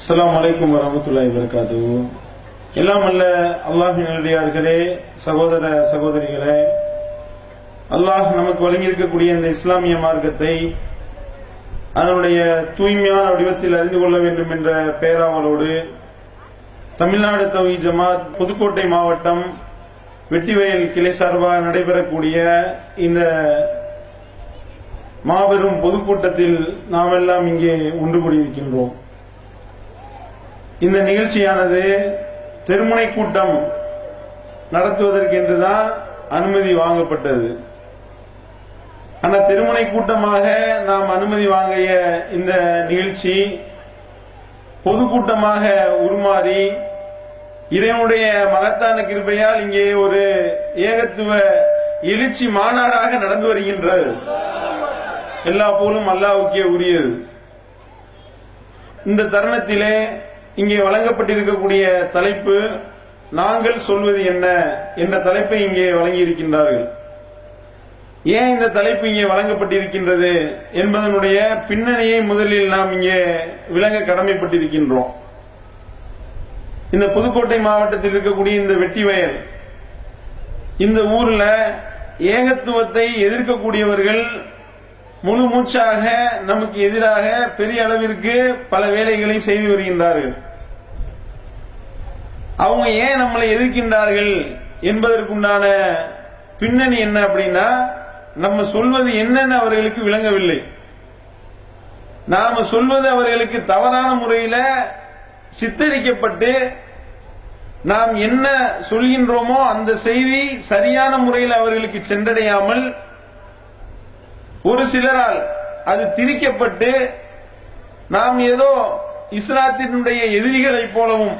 அஸ்லாம் அலைக்கும் வரமத்துல்லாஹி வரகாது எல்லாம் அல்ல அல்லாஹின் நல்லடியார்களே சகோதர சகோதரிகளே. அல்லாஹ் நமக்கு வழங்கியிருக்கக்கூடிய இந்த இஸ்லாமிய மார்க்கத்தை அதனுடைய தூய்மையான வடிவத்தில் அறிந்து கொள்ள வேண்டும் என்ற பேராவலோடு தமிழ்நாடு தவி ஜமாத் புதுக்கோட்டை மாவட்டம் வெட்டிவயல் கிளை சார்பாக நடைபெறக்கூடிய இந்த மாபெரும் பொதுக்கூட்டத்தில் நாம் எல்லாம் இங்கே ஒன்று கூடியிருக்கின்றோம் இந்த நிகழ்ச்சியானது தெருமுனை கூட்டம் நடத்துவதற்கென்றுதான் அனுமதி வாங்கப்பட்டது. ஆனா திருமுனை கூட்டமாக நாம் அனுமதி வாங்கிய இந்த நிகழ்ச்சி பொதுக்கூட்டமாக உருமாறி இறைவனுடைய மகத்தான கிருபையால் இங்கே ஒரு ஏகத்துவ எழுச்சி மாநாடாக நடந்து வருகின்றது. எல்லா போலும் அல்லாவுக்கே உரியது. இந்த தருணத்திலே இங்கே வழங்கப்பட்டிருக்கக்கூடிய தலைப்பு நாங்கள் சொல்வது என்ன? என்ற தலைப்பை இங்கே வழங்கி இருக்கின்றார்கள் ஏன் இந்த தலைப்பு இங்கே வழங்கப்பட்டிருக்கின்றது என்பதனுடைய பின்னணியை முதலில் நாம் இங்கே விளங்க கடமைப்பட்டிருக்கின்றோம். இந்த புதுக்கோட்டை மாவட்டத்தில் இருக்கக்கூடிய இந்த வெட்டி வயல் இந்த ஊர்ல ஏகத்துவத்தை எதிர்க்கக்கூடியவர்கள் முழு மூச்சாக நமக்கு எதிராக பெரிய அளவிற்கு பல வேலைகளை செய்து வருகின்றார்கள். அவங்க ஏன் நம்மளை எதிர்க்கின்றார்கள் என்பதற்குண்டான பின்னணி என்ன அப்படின்னா நம்ம சொல்வது என்னன்னு அவர்களுக்கு விளங்கவில்லை. நாம சொல்வது அவர்களுக்கு தவறான முறையில சித்தரிக்கப்பட்டு நாம் என்ன சொல்கின்றோமோ அந்த செய்தி சரியான முறையில் அவர்களுக்கு சென்றடையாமல் ஒரு சிலரால் அது திரிக்கப்பட்டு நாம் ஏதோ இஸ்லாத்தினுடைய எதிரிகளைப் போலவும்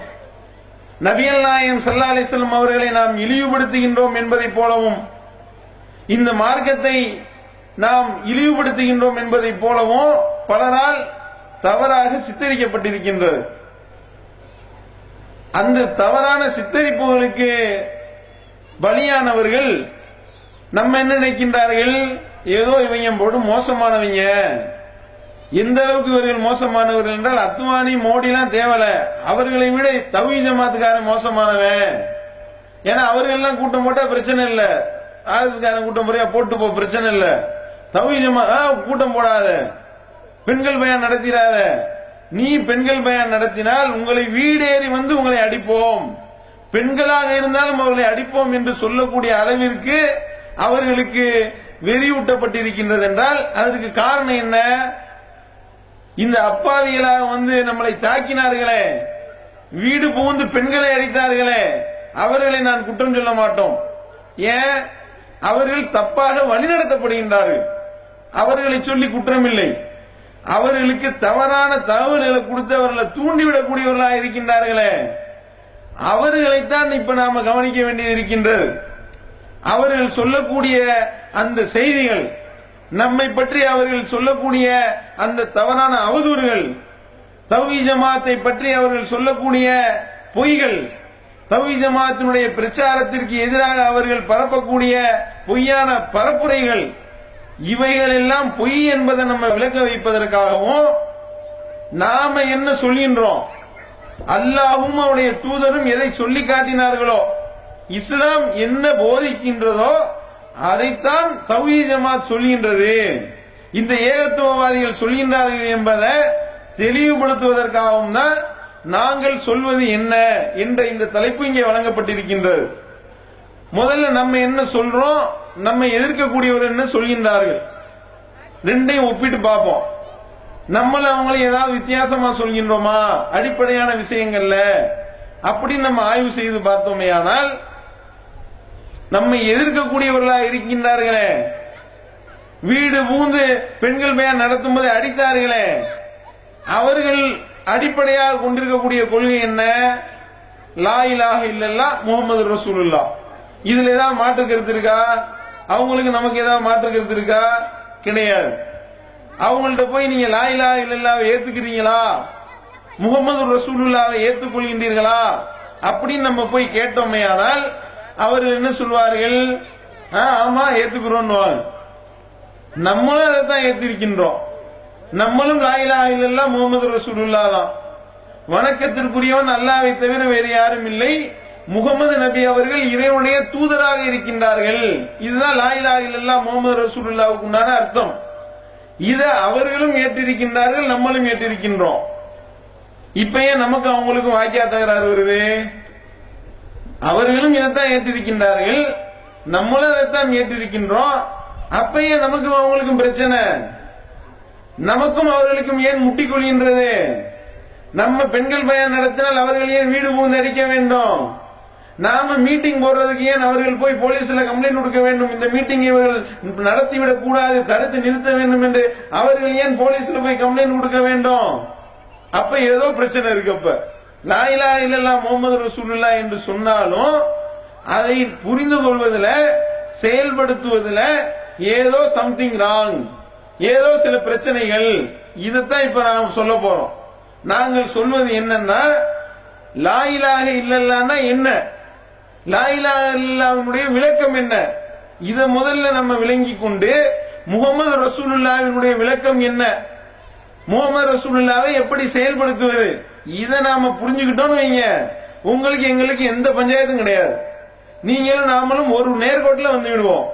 நபியல் நாயம் சல்லா அலிஸ்லம் அவர்களை நாம் இழிவுபடுத்துகின்றோம் என்பதைப் போலவும் இந்த மார்க்கத்தை நாம் இழிவுபடுத்துகின்றோம் என்பதைப் போலவும் பலரால் தவறாக சித்தரிக்கப்பட்டிருக்கின்றது. அந்த தவறான சித்தரிப்புகளுக்கு பலியானவர்கள் நம்ம என்ன நினைக்கின்றார்கள்? ஏதோ இவங்க போட்டு மோசமானவங்க. எந்த அளவுக்கு இவர்கள் மோசமானவர்கள் என்றால் அத்வானி மோடிலாம் தேவல. அவர்களை விட தவி ஜமாத்துக்காரன் மோசமானவன். ஏன்னா அவர்கள்லாம் கூட்டம் போட்டா பிரச்சனை இல்லை. ஆர்எஸ்காரன் கூட்டம் முறையா போட்டு போ பிரச்சனை இல்லை. தவி ஜமா ஆ, கூட்டம் போடாத. பெண்கள் பயன் நடத்திடாத. நீ பெண்கள் பயன் நடத்தினால் உங்களை வீடேறி வந்து உங்களை அடிப்போம். பெண்களாக இருந்தாலும் அவர்களை அடிப்போம் என்று சொல்லக்கூடிய அளவிற்கு அவர்களுக்கு வெறியூட்டப்பட்டிருக்கின்றது என்றால் அதற்கு காரணம் என்ன? இந்த அப்பாவிகளாக வந்து நம்மளை தாக்கினார்களே. வீடு புகுந்து பெண்களை அடித்தார்களே. அவர்களை நான் குற்றம் சொல்ல மாட்டோம். ஏன்? அவர்கள் தப்பாக வழிநடத்தப்படுகின்றார்கள். அவர்களை சொல்லி குற்றம் இல்லை அவர்களுக்கு தவறான தகவல்களை கொடுத்து அவர்களை தூண்டிவிடக்கூடியவர்களாக இருக்கின்றார்களே. அவர்களைத்தான் இப்ப நாம கவனிக்க வேண்டியது இருக்கின்றது. அவர்கள் சொல்லக்கூடிய அந்த செய்திகள் நம்மை பற்றி அவர்கள் சொல்லக்கூடிய அந்த தவறான அவதூறுகள் தௌஹி ஜமாத்தை பற்றி அவர்கள் சொல்லக்கூடிய பொய்கள் தௌஹி ஜமாத்தினுடைய பிரச்சாரத்திற்கு எதிராக அவர்கள் பரப்பக்கூடிய பொய்யான பரப்புரைகள் இவைகள் எல்லாம் பொய் என்பதை நம்ம விளக்க வைப்பதற்காகவும் நாம என்ன சொல்கின்றோம்? அல்லாஹும் அவருடைய தூதரும் எதை சொல்லி காட்டினார்களோ இஸ்லாம் என்ன போதிக்கின்றதோ அதைத்தான் தௌஹீ ஜமாத் சொல்கின்றது. இந்த ஏகத்துவவாதிகள் சொல்கின்றார்கள் என்பதை தெளிவுபடுத்துவதற்காகவும் தான் நாங்கள் சொல்வது என்ன என்ற இந்த தலைப்பு இங்கே வழங்கப்பட்டிருக்கின்றது. முதல்ல நம்ம என்ன சொல்றோம் நம்ம எதிர்க்கக்கூடியவர் என்ன சொல்கின்றார்கள்? ரெண்டையும் ஒப்பிட்டு பார்ப்போம். நம்மள அவங்களை ஏதாவது வித்தியாசமா சொல்கின்றோமா? அடிப்படையான விஷயங்கள்ல. அப்படின்னு நம்ம ஆய்வு செய்து பார்த்தோமே ஆனால் நம்மை எதிர்க்கக்கூடியவர்களாக இருக்கின்றார்களே. வீடு பூந்து பெண்கள் பெயர் நடத்தும் போது அடித்தார்களே. அவர்கள் அடிப்படையாக கொண்டிருக்கக்கூடிய கொள்கை என்ன? லாயிலாக இல்லல்லா முகமது ரசூலுல்லா இதுல ஏதாவது மாற்று கருத்து இருக்கா? அவங்களுக்கு நமக்கு ஏதாவது மாற்று கருத்து இருக்கா? கிடையாது. அவங்கள்ட்ட போய் நீங்க லாயிலா இலாஹ இல்லல்லாவை ஏத்துக்கிறீங்களா? முகமது ரசூலுல்லாவை ஏத்துக்கொள்கின்றீர்களா? அப்படின்னு நம்ம போய் கேட்டோமே ஆனால் அவர்கள் என்ன சொல்வார்கள்? "ஆ, ஆமா ஏத்துக்கிறோம் நம்மளும் அதை தான் ஏத்திருக்கின்றோம். நம்மளும் லாயிலா இல்லல்லா முகமது ரசூலுல்லா தான். வணக்கத்திற்குரியவன் அல்லாவை தவிர வேறு யாரும் இல்லை. முகமது நபி அவர்கள் இறைவனுடைய தூதராக இருக்கின்றார்கள். இதுதான் லாயிலா இல்லல்லா முகமது ரசூலுல்லாவுக்கு உண்டான அர்த்தம். இதை அவர்களும் ஏற்றிருக்கின்றார்கள் நம்மளும் ஏற்றிருக்கின்றோம். இப்ப ஏன் நமக்கு அவங்களுக்கும் வாக்கியா தகராறு வருது? அவர்களும் இதைத்தான் ஏற்றிருக்கின்றார்கள். நம்மளும் இதைத்தான் ஏற்றிருக்கின்றோம். அப்பயே ஏன் நமக்கும் அவங்களுக்கும் பிரச்சனை. நமக்கும் அவர்களுக்கும் ஏன் முட்டிக் கொள்கின்றது நம்ம பெண்கள் பயன் நடத்தினால் அவர்கள் ஏன் வீடு புகுந்து அடிக்க வேண்டும்? நாம மீட்டிங் போடுறதுக்கு ஏன் அவர்கள் போய் போலீஸ்ல கம்ப்ளைண்ட் கொடுக்க வேண்டும்? இந்த மீட்டிங் இவர்கள் நடத்திவிடக் கூடாது தடுத்து நிறுத்த வேண்டும் என்று அவர்கள் ஏன் போலீஸ்ல போய் கம்ப்ளைண்ட் கொடுக்க வேண்டும்? அப்ப ஏதோ பிரச்சனை இருக்கு அப்ப. லாயிலா இல்லல்லா முகமது ரசூலுல்லா என்று சொன்னாலும் அதை புரிந்து கொள்வதில் செயல்படுத்துவதில் ஏதோ சம்திங் ராங் ஏதோ சில பிரச்சனைகள். இதைத்தான் இப்ப நாம் சொல்ல போறோம். நாங்கள் சொல்வது என்னன்னா லாயிலாக இல்லல்லான்னா என்ன? லாயிலாக இல்லாவினுடைய விளக்கம் என்ன? இதை முதல்ல நம்ம விளங்கி கொண்டு முகமது ரசூலுல்லாவினுடைய விளக்கம் என்ன? முகமது ரசூல்லாவை எப்படி செயல்படுத்துவது? இதை நாம புரிஞ்சுக்கிட்டோம்னு வைங்க. உங்களுக்கு எங்களுக்கு எந்த பஞ்சாயத்தும் கிடையாது. நீங்களும் நாமளும் ஒரு நேர்கோட்டில் வந்து விடுவோம்.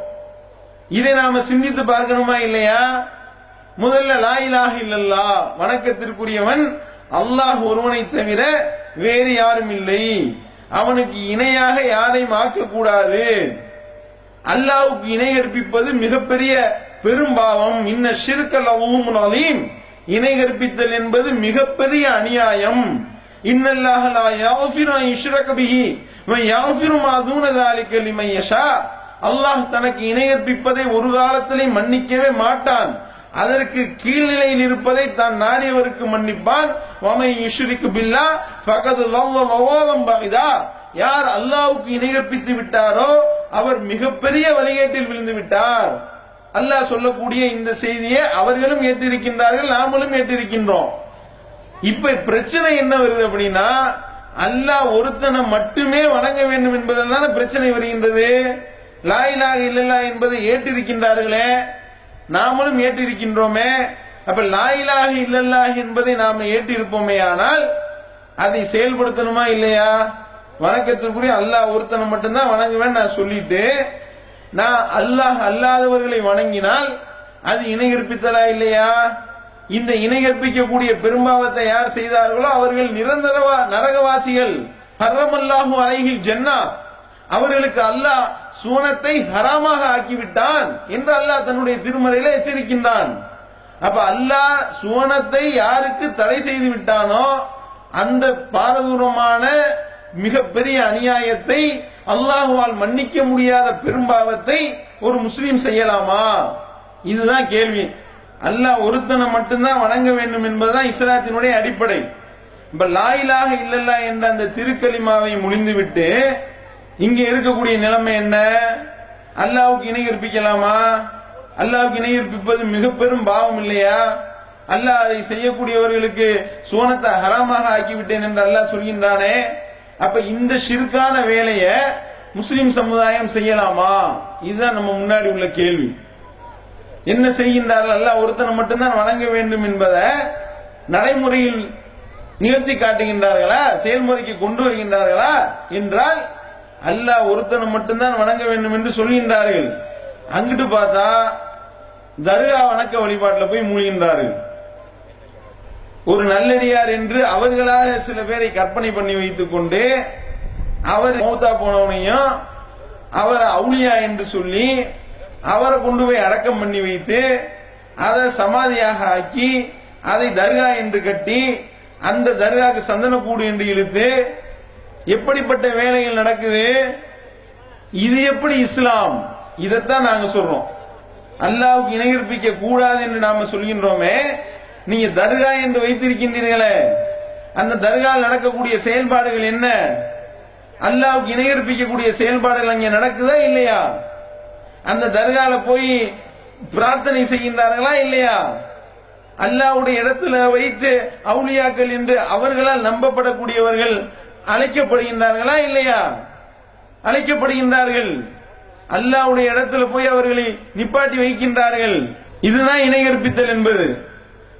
இதை நாம சிந்தித்து பார்க்கணுமா இல்லையா? முதல்ல லாயிலாக இல்லல்லா வணக்கத்திற்குரியவன் அல்லாஹ் ஒருவனை தவிர வேறு யாரும் இல்லை. அவனுக்கு இணையாக யாரையும் ஆக்கக்கூடாது. அல்லாவுக்கு இணை கற்பிப்பது மிகப்பெரிய பெரும்பாவம். இன்ன ஷிர்கல் அலீம். இணை கற்பித்தல் என்பது மிகப்பெரிய அநியாயம். அல்லாஹ் தனக்கு இணையற்பிப்பதை ஒரு காலத்திலே மன்னிக்கவே மாட்டான். அதற்கு கீழ்நிலையில் இருப்பதை தான் நாடியவருக்கு மன்னிப்பான். யார் அல்லாவுக்கு இணையற்பித்து விட்டாரோ அவர் மிகப்பெரிய வழிகேட்டில் விழுந்து விட்டார். அல்லாஹ் சொல்லக்கூடிய இந்த செய்தியை அவர்களும் ஏற்றிருக்கின்றார்கள் நாமளும் ஏற்றிருக்கின்றோம். இப்ப பிரச்சனை என்ன வருது அப்படின்னா அல்லாஹ் ஒருத்தனை மட்டுமே வணங்க வேண்டும் என்பதில் தானே பிரச்சனை வருகின்றது. லாயிலாக இல்லல்லா என்பதை ஏற்றிருக்கின்றார்களே நாமளும் ஏற்றிருக்கின்றோமே. அப்ப லாயிலாக இல்லல்லா என்பதை நாம ஏற்றிருப்போமே ஆனால் அதை செயல்படுத்தணுமா இல்லையா? வணக்கத்திற்குரிய அல்லாஹ் ஒருத்தனை மட்டும்தான் வணங்குவேன் நான் சொல்லிட்டு நான் அல்லாஹ் அல்லாதவர்களை வணங்கினால் அது இணை கற்பித்தலா இல்லையா? இந்த இணை கற்பிக்கக்கூடிய பெரும்பாவத்தை யார் செய்தார்களோ அவர்கள் நிரந்தரவா நரகவாசிகள். ஹர்ரமல்லாஹு அலைஹில் ஜென்னா. அவர்களுக்கு அல்லாஹ் சூனத்தை ஹராமாக ஆக்கிவிட்டான் என்று அல்லாஹ் தன்னுடைய திருமறையில எச்சரிக்கின்றான். அப்ப அல்லாஹ் சுவனத்தை யாருக்கு தடை செய்து விட்டானோ அந்த பாரதூரமான மிகப்பெரிய அநியாயத்தை அல்லாஹுவால் மன்னிக்க முடியாத பெரும்பாவத்தை ஒரு முஸ்லீம் செய்யலாமா? இதுதான் கேள்வி. அல்லாஹ் ஒருத்தனை மட்டும்தான் வணங்க வேண்டும் என்பதுதான் இஸ்லாத்தினுடைய அடிப்படை. இப்ப லாயிலாக இல்லல்லா என்ற அந்த திருக்கலிமாவை முடிந்துவிட்டு இங்க இருக்கக்கூடிய நிலைமை என்ன? அல்லாவுக்கு இணை கற்பிக்கலாமா அல்லாவுக்கு இணை கற்பிப்பது மிக பெரும் பாவம் இல்லையா? அல்லாஹ் அதை செய்யக்கூடியவர்களுக்கு சோனத்தை ஹராமாக ஆக்கிவிட்டேன் என்று அல்லாஹ் சொல்கின்றானே. அப்ப இந்த சிறுக்கான வேலையை முஸ்லிம் சமுதாயம் செய்யலாமா? இதுதான் நம்ம முன்னாடி உள்ள கேள்வி. என்ன செய்கின்றார்கள்? அல்ல ஒருத்தனை மட்டும்தான் வணங்க வேண்டும் என்பதை நடைமுறையில் நிகழ்த்தி காட்டுகின்றார்களா? செயல்முறைக்கு கொண்டு வருகின்றார்களா? என்றால் அல்லாஹ் ஒருத்தனை மட்டும்தான் வணங்க வேண்டும் என்று சொல்கின்றார்கள். அங்கிட்டு பார்த்தா தர்கா வணக்க வழிபாட்டில் போய் மூழ்கின்றார்கள். ஒரு நல்லடியார் என்று அவர்களாக சில பேரை கற்பனை பண்ணி வைத்துக் கொண்டு அவர் மௌத்தா போனவனையும் அவரை அவுளியா என்று சொல்லி அவரை கொண்டு போய் அடக்கம் பண்ணி வைத்து அதை சமாதியாக ஆக்கி அதை தர்கா என்று கட்டி அந்த தர்காக்கு சந்தனக்கூடு என்று இழுத்து எப்படிப்பட்ட வேலைகள் நடக்குது? இது எப்படி இஸ்லாம்? இதைத்தான் நாங்க சொல்றோம். அல்லாவுக்கு இணையற்பிக்க கூடாது என்று நாம சொல்கின்றோமே நீங்க தர்கா என்று வைத்திருக்கின்றீர்களே அந்த தர்காவில் நடக்கக்கூடிய செயல்பாடுகள் என்ன? அல்லாவுக்கு இணையற்பிக்கக்கூடிய செயல்பாடுகள் அங்கே நடக்குதா இல்லையா? அந்த தர்கால போய் பிரார்த்தனை செய்கின்றார்களா இல்லையா? அல்லாவுடைய இடத்துல வைத்து அவுளியாக்கள் என்று அவர்களால் நம்பப்படக்கூடியவர்கள் அழைக்கப்படுகின்றார்களா இல்லையா? அழைக்கப்படுகின்றார்கள். அல்லாவுடைய இடத்துல போய் அவர்களை நிப்பாட்டி வைக்கின்றார்கள். இதுதான் இணையற்பித்தல் என்பது.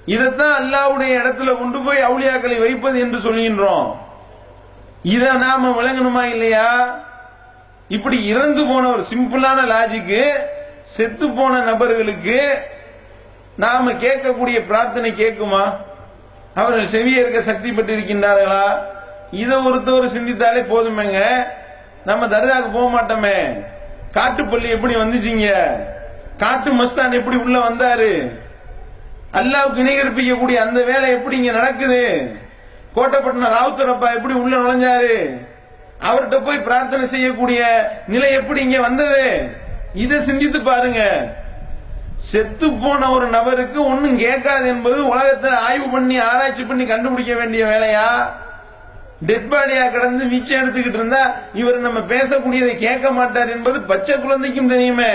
இதைத்தான் அல்லாவுடைய இடத்துல கொண்டு போய் அவுளியாக்களை வைப்பது என்று சொல்கின்றோம். இத நாம விளங்கணுமா இல்லையா? இப்படி இறந்து போன ஒரு சிம்பிளான லாஜிக்கு செத்து போன நபர்களுக்கு நாம கேட்கக்கூடிய பிரார்த்தனை கேட்குமா? அவர்கள் செவியேற்க சக்தி பெற்றிருக்கின்றார்களா? இதை ஒருத்தவர் சிந்தித்தாலே போதுமேங்க. நம்ம தர்காவுக்கு போக மாட்டோமே. காட்டுப்பள்ளி எப்படி வந்துச்சீங்க? காட்டு மஸ்தான் எப்படி உள்ள வந்தாரு? அல்லாவுக்கு இணை கற்பிக்கக்கூடிய அந்த வேலை எப்படி இங்க நடக்குது? கோட்டப்பட்டின ராவுத்தரப்பா எப்படி உள்ள நுழைஞ்சாரு? அவர்கிட்ட போய் பிரார்த்தனை செய்யக்கூடிய நிலை எப்படி இங்க வந்தது? இதை சிந்தித்து பாருங்க. செத்து போன ஒரு நபருக்கு ஒன்னும் கேட்காது என்பது உலகத்தில் ஆய்வு பண்ணி ஆராய்ச்சி பண்ணி கண்டுபிடிக்க வேண்டிய வேலையா? டெட் பாடியா கிடந்து வீச்சை எடுத்துக்கிட்டு இருந்தா இவர் நம்ம பேசக்கூடியதை கேட்க மாட்டார் என்பது பச்சை குழந்தைக்கும் தெரியுமே.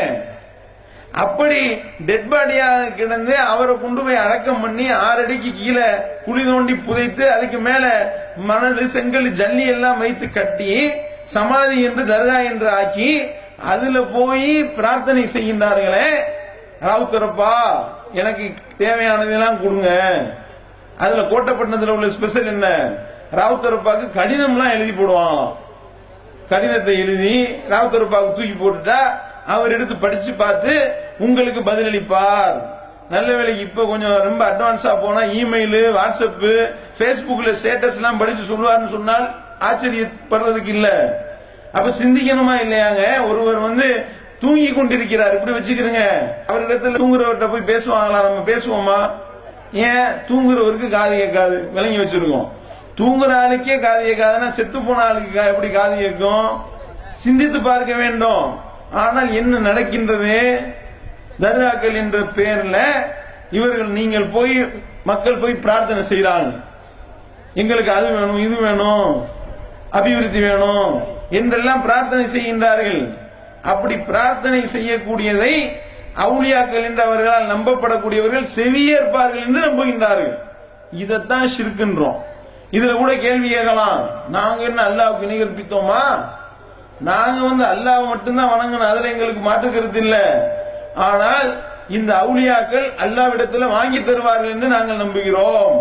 அப்படி டெட் பாடியாக கிடந்து அவரை கொண்டு போய் அடக்கம் பண்ணி ஆறு அடிக்கு கீழே குழி தோண்டி புதைத்து அதுக்கு மேல மணல் செங்கல் ஜல்லி எல்லாம் வைத்து கட்டி சமாதி என்று தர்கா என்று ஆக்கி அதுல போய் பிரார்த்தனை செய்கின்றார்களே. ராவுத்தரப்பா எனக்கு தேவையானதெல்லாம் கொடுங்க. அதுல கோட்டப்பட்டினத்துல உள்ள ஸ்பெஷல் என்ன? ராவுத்தரப்பாக்கு கடிதம்லாம் எழுதி போடுவான். கடிதத்தை எழுதி ராவுத்தரப்பாவுக்கு தூக்கி போட்டுட்டா அவர் எடுத்து படிச்சு பார்த்து உங்களுக்கு பதிலளிப்பார். நல்ல வேலைக்கு இப்ப கொஞ்சம் ரொம்ப அட்வான்ஸா போனா இமெயில் வாட்ஸ்அப் பேஸ்புக்ல ஸ்டேட்டஸ் எல்லாம் படிச்சு சொல்லுவார்னு சொன்னால் ஆச்சரியப்படுறதுக்கு இல்ல. அப்ப சிந்திக்கணுமா இல்லையாங்க? ஒருவர் வந்து தூங்கி கொண்டிருக்கிறார். இப்படி வச்சுக்கிறீங்க. அவரிடத்துல தூங்குறவர்கிட்ட போய் பேசுவாங்களா? நம்ம பேசுவோமா? ஏன்? தூங்குறவருக்கு காது கேட்காது. விளங்கி வச்சிருக்கோம். தூங்குற ஆளுக்கே காது கேட்காதுன்னா செத்து போன ஆளுக்கு எப்படி காது கேட்கும்? சிந்தித்து பார்க்க வேண்டும். ஆனால் என்ன நடக்கின்றது? தர்காக்கள் என்ற பெயர்ல இவர்கள் நீங்கள் போய் மக்கள் போய் பிரார்த்தனை செய்கிறாங்க எங்களுக்கு அது வேணும் இது வேணும் அபிவிருத்தி வேணும் என்றெல்லாம் பிரார்த்தனை செய்கின்றார்கள். அப்படி பிரார்த்தனை செய்யக்கூடியதை அவுளியாக்கள் என்று அவர்களால் நம்பப்படக்கூடியவர்கள் செவியேற்பார்கள் என்று நம்புகின்றார்கள். இதைத்தான் சிரிக்கின்றோம் இதுல கூட கேள்வி கேட்கலாம். நாங்க என்ன அல்லாவுக்கு இணை கற்பித்தோமா நாங்க வந்து அல்லாஹ் மட்டும்தான் வணங்கணும். அதுல எங்களுக்கு மாற்று கருத்து இல்ல. ஆனால் இந்த அவுளியாக்கள் அல்லாவிடத்துல வாங்கி தருவார்கள் என்று நாங்கள் நம்புகிறோம்.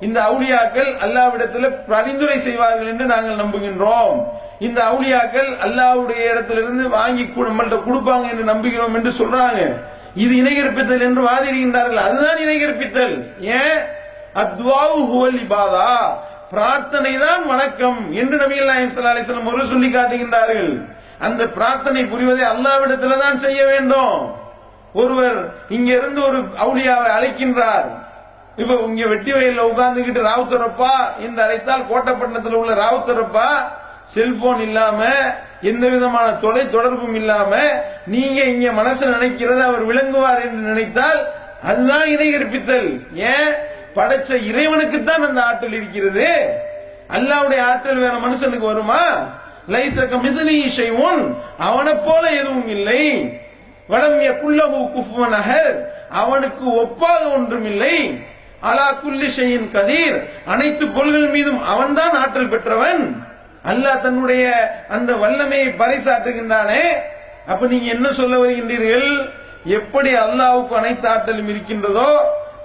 இந்த அவுளியாக்கள் அல்லாவிடத்துல பரிந்துரை செய்வார்கள் என்று நாங்கள் நம்புகின்றோம். இந்த அவுளியாக்கள் அல்லாவுடைய இடத்திலிருந்து வாங்கி நம்மள்கிட்ட கொடுப்பாங்க என்று நம்புகிறோம் என்று சொல்றாங்க. இது இணைகற்பித்தல் என்று வாதிடுகின்றார்கள். அதுதான் இணைகற்பித்தல். ஏன்? அத்வாவு ஹுவல் இபாதா. பிரார்த்தனை தான் வணக்கம் என்று நபிகள் நாயம் ஸல்லல்லாஹு அலைஹி வஸல்லம் சொல்லி காட்டுகின்றார்கள். அந்த பிரார்த்தனை புரிவதை அல்லாவிடத்துல தான் செய்ய வேண்டும். ஒருவர் இங்க இருந்து ஒரு அவுளியாவை அழைக்கின்றார். இப்ப இங்க வெட்டி வயல்ல உட்கார்ந்துகிட்டு ராவுத்தரப்பா என்று அழைத்தால் கோட்டப்பட்டினத்தில் உள்ள ராவுத்தரப்பா செல்போன் இல்லாம எந்த விதமான தொலை தொடர்பும் இல்லாம நீங்க இங்க மனசு நினைக்கிறத அவர் விளங்குவார் என்று நினைத்தால் அதுதான் இணை கற்பித்தல். ஏன்? படைச்ச இறைவனுக்குத்தான் அந்த ஆற்றல் இருக்கிறது. அல்லாவுடைய ஆற்றல் வேற மனுஷனுக்கு வருமா? லைத்தக்க மிதனி செய்வோன் அவனை போல எதுவும் இல்லை. வடம் குல்லகு குஃபுவன் அவனுக்கு ஒப்பாக ஒன்றும் இல்லை. அலா குல்லி செய்யின் கதீர் அனைத்து பொருள்கள் மீதும் அவன்தான் ஆற்றல் பெற்றவன். அல்லாஹ் தன்னுடைய அந்த வல்லமையை பறைசாற்றுகின்றானே. அப்ப நீங்க என்ன சொல்ல வருகின்றீர்கள்? எப்படி அல்லாவுக்கு அனைத்து ஆற்றலும் இருக்கின்றதோ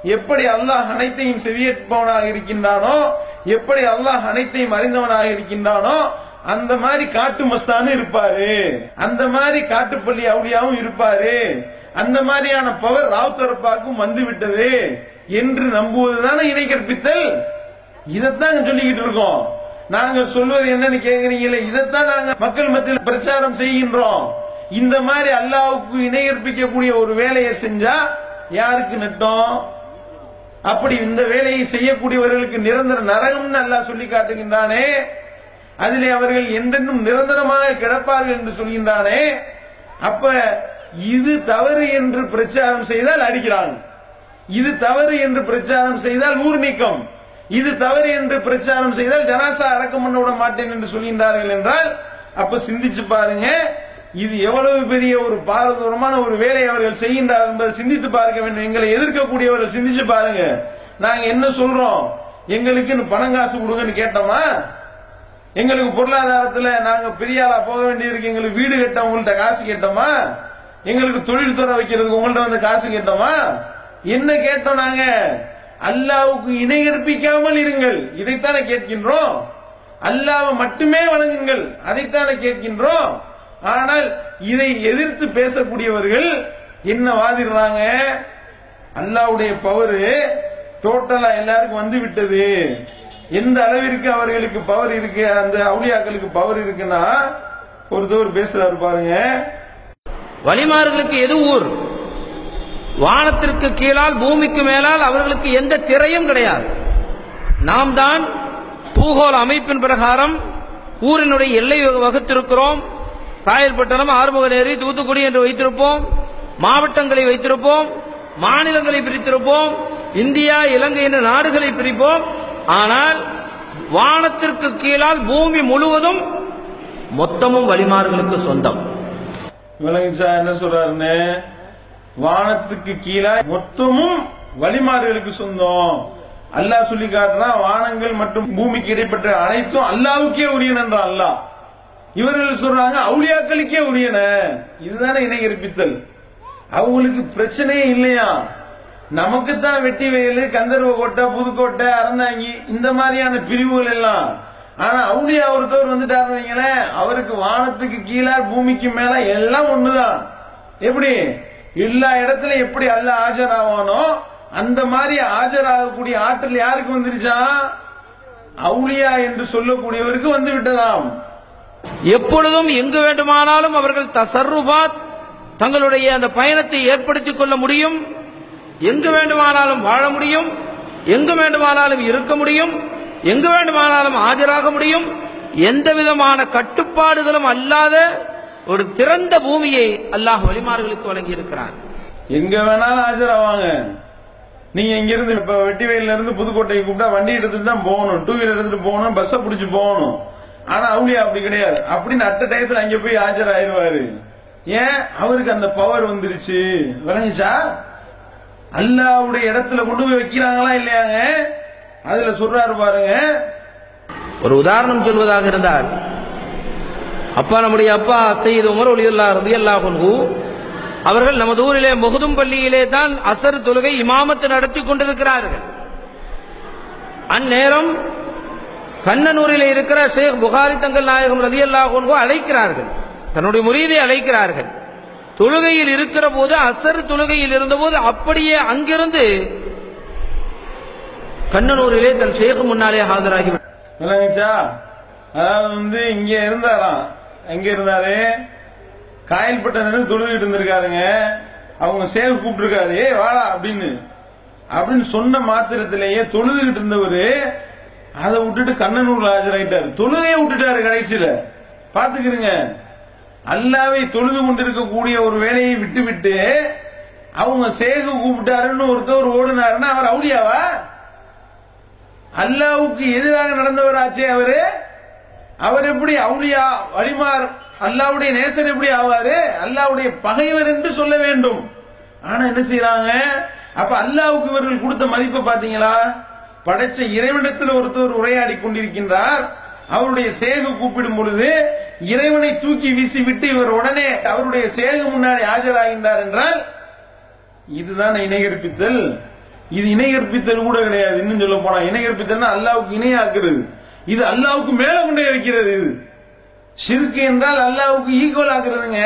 எப்படி அல்லாஹ் அனைத்தையும் செவியேற்பவனாக இருக்கின்றானோ எப்படி அல்லாஹ் அனைத்தையும் அறிந்தவனாக இருக்கின்றானோ அந்த மாதிரி காட்டு மஸ்தானு இருப்பாரு. அந்த மாதிரி காட்டுப்பள்ளி அவுளியாவும் இருப்பாரு. அந்த மாதிரியான பவர் ராவுத்தரப்பாக்கும் வந்து விட்டது என்று நம்புவதுதானே இணை கற்பித்தல்? இதைத்தான் சொல்லிக்கிட்டு இருக்கோம். நாங்கள் சொல்வது என்னன்னு கேக்குறீங்களே இதைத்தான் நாங்க மக்கள் மத்தியில் பிரச்சாரம் செய்கின்றோம். இந்த மாதிரி அல்லாவுக்கு இணை கற்பிக்கக்கூடிய ஒரு வேலையை செஞ்சா யாருக்கு நட்டம்? அப்படி இந்த வேலையை செய்யக்கூடியவர்களுக்கு நிரந்தர நரகம்னு அல்லாஹ் சொல்லி காட்டுகின்றானே. அதிலே அவர்கள் என்றென்றும் நிரந்தரமாக கிடப்பார்கள் என்று சொல்கின்றானே. அப்ப இது தவறு என்று பிரச்சாரம் செய்தால் அடிக்கிறாங்க. இது தவறு என்று பிரச்சாரம் செய்தால் ஊர் நீக்கம். இது தவறு என்று பிரச்சாரம் செய்தால் ஜனாசா அடக்கம் பண்ண விட மாட்டேன் என்று சொல்கின்றார்கள் என்றால் அப்ப சிந்திச்சு பாருங்க. இது எவ்வளவு பெரிய ஒரு பாரதூரமான ஒரு வேலை அவர்கள் செய்கின்றார்கள் என்பதை சிந்தித்து பார்க்க வேண்டும். எங்களை எதிர்க்கக்கூடியவர்கள் சிந்திச்சு பாருங்க. நாங்க என்ன சொல்றோம்? எங்களுக்கு பணம் காசு கொடுங்கன்னு கேட்டோமா? எங்களுக்கு பொருளாதாரத்துல நாங்க பெரிய ஆளா போக வேண்டியிருக்கு. எங்களுக்கு வீடு கட்ட உங்கள்ட்ட காசு கேட்டோமா? எங்களுக்கு தொழில் துறை வைக்கிறதுக்கு உங்கள்ட்ட வந்து காசு கேட்டோமா? என்ன கேட்டோம் நாங்க? அல்லாவுக்கு இணை கற்பிக்காமல் இருங்கள். இதைத்தானே கேட்கின்றோம்? அல்லாவை மட்டுமே வணங்குங்கள். அதைத்தானே கேட்கின்றோம்? ஆனால் இதை எதிர்த்து பேசக்கூடியவர்கள் என்ன வாதிடுறாங்க? அல்லாவுடைய பவரு டோட்டலா எல்லாருக்கும் வந்து விட்டது. எந்த அளவிற்கு அவர்களுக்கு பவர் இருக்கு அந்த அவுளியாக்களுக்கு பவர் இருக்குன்னா ஒருத்தவர் பேசுறாரு பாருங்க. வலிமார்களுக்கு எது ஊர்? வானத்திற்கு கீழால் பூமிக்கு மேலால் அவர்களுக்கு எந்த திரையும் கிடையாது. நாம் தான் பூகோள அமைப்பின் பிரகாரம் ஊரினுடைய எல்லை வகுத்திருக்கிறோம். காயல்பட்டணம் ஆறுமுகநேரி தூத்துக்குடி என்று வைத்திருப்போம். மாவட்டங்களை வைத்திருப்போம். மாநிலங்களை பிரித்திருப்போம். இந்தியா இலங்கை என்ற நாடுகளை பிரிப்போம். ஆனால் வானத்திற்கு கீழால் பூமி முழுவதும் மொத்தமும் வழிமாறுகளுக்கு சொந்தம். என்ன சொல்றாருன்னு? வானத்துக்கு கீழே மொத்தமும் வழிமாறுகளுக்கு சொந்தம். அல்லாஹ் சொல்லி காட்டுறான் வானங்கள் மற்றும் பூமிக்கு இடைப்பட்ட அனைத்தும் அல்லாவுக்கே உரியன் என்றான் அல்லாஹ். இவர்கள் சொல்றாங்க அவுளியாக்களுக்கே உரியன. இதுதானே இணை இருப்பித்தல் அவங்களுக்கு பிரச்சனையே இல்லையா? நமக்கு தான் வெட்டி வயல் கந்தர்வ கோட்டை புதுக்கோட்டை அறந்தாங்கி இந்த மாதிரியான பிரிவுகள் எல்லாம். ஆனா அவுளியா ஒருத்தவர் வந்துட்டாருன்னு வைங்களேன் அவருக்கு வானத்துக்கு கீழே பூமிக்கு மேல எல்லாம் ஒண்ணுதான். எப்படி? எல்லா இடத்துலயும் எப்படி அல்ல ஆஜராவானோ அந்த மாதிரி ஆஜராகக்கூடிய ஆற்றல் யாருக்கு வந்துருச்சா? அவுளியா என்று சொல்லக்கூடியவருக்கு வந்து விட்டதாம் எப்பொழுதும் எங்கு வேண்டுமானாலும் அவர்கள் தசர்ருபாத் தங்களுடைய அந்த பயணத்தை ஏற்படுத்திக் கொள்ள முடியும். எங்கு வேண்டுமானாலும் வாழ முடியும். எங்கு வேண்டுமானாலும் இருக்க முடியும். எங்கு வேண்டுமானாலும் ஆஜராக முடியும். எந்த விதமான கட்டுப்பாடுகளும் அல்லாத ஒரு திறந்த பூமியை அல்லாஹ் வழிமார்களுக்கு வழங்கி இருக்கிறார் எங்க வேணாலும் ஆஜராவாங்க நீங்க இங்கிருந்து இப்ப வெட்டி வயல்ல இருந்து புதுக்கோட்டைக்கு கூப்பிட்டா வண்டி எடுத்துட்டு தான் போகணும். டூ வீலர் எடுத்துட்டு போகணும் பஸ்ஸை பிடிச்சி போகணும். ஆனா அவளியா அப்படி கிடையாது. அப்படின்னு அட்ட டயத்துல அங்க போய் ஆஜராயிருவாரு. ஏன்? அவருக்கு அந்த பவர் வந்துருச்சு. விளங்குச்சா? அல்லாவுடைய இடத்துல கொண்டு போய் வைக்கிறாங்களா இல்லையாங்க? அதுல சொல்றாரு பாருங்க. ஒரு உதாரணம் சொல்வதாக இருந்தால் அப்பா நம்முடைய அப்பா செய்த உமர் ஒலியுல்லா ரதியல்லா கொண்டு அவர்கள் நமது ஊரிலே முகுதும் பள்ளியிலே தான் அசர் தொழுகை இமாமத்து நடத்தி கொண்டிருக்கிறார்கள். அந்நேரம் கண்ணனூரில் இருக்கிற ஷேக் புகாரி தங்கள் நாயகம் ரதி அல்லாஹோ அழைக்கிறார்கள். தன்னுடைய முரீதை அழைக்கிறார்கள். தொழுகையில் இருக்கிற போது அசர் தொழுகையில் இருந்தபோது அப்படியே அங்கிருந்து கண்ணனூரிலே தன் ஷேக் முன்னாலே ஆஜராகி அதாவது வந்து இங்க இருந்தாராம். எங்க இருந்தாரு? காயல்பட்டதுன்னு தொழுதுகிட்டு இருந்திருக்காருங்க. அவங்க சேவ் கூப்பிட்டுருக்காரு ஏ வாடா அப்படின்னு. அப்படின்னு சொன்ன மாத்திரத்திலேயே தொழுதுகிட்டு இருந்தவரு அதை விட்டுட்டு கண்ணனூர்ல ஆஜராயிட்டாரு. தொழுகையை விட்டுட்டாரு கடைசியில. பாத்துக்கிறீங்க அல்லாவை தொழுது கொண்டிருக்கக்கூடிய ஒரு வேலையை விட்டு விட்டு அவங்க சேகு கூப்பிட்டாருன்னு ஒருத்தர் ஓடினாருன்னா அவர் அவுளியாவா அல்லாவுக்கு எதிராக நடந்தவர் ஆச்சே அவரு. அவர் எப்படி அவுளியா வலிமார் அல்லாவுடைய நேசர் எப்படி ஆவாரு? அல்லாவுடைய பகைவர் என்று சொல்ல வேண்டும். ஆனா என்ன செய்யறாங்க அப்ப அல்லாவுக்கு இவர்கள் கொடுத்த மதிப்பை பாத்தீங்களா படைச்ச இறைவனிடத்தில் ஒருத்தர் உரையாடி கொண்டிருக்கின்றார். அவருடைய சேகு கூப்பிடும் பொழுது இறைவனை தூக்கி வீசி விட்டு இவர் உடனே அவருடைய சேகு முன்னாடி ஆஜராகின்றார் என்றால் இதுதான் இணைகற்பித்தல் இது இணைகற்பித்தல் கூட கிடையாது. இன்னும் சொல்ல போனா இணைகற்பித்தல்னா அல்லாவுக்கு இணையாக்குறது. இது அல்லாவுக்கு மேல கொண்டே வைக்கிறது இது சிறுக்கு என்றால் அல்லாவுக்கு ஈக்குவல் ஆக்குறதுங்க.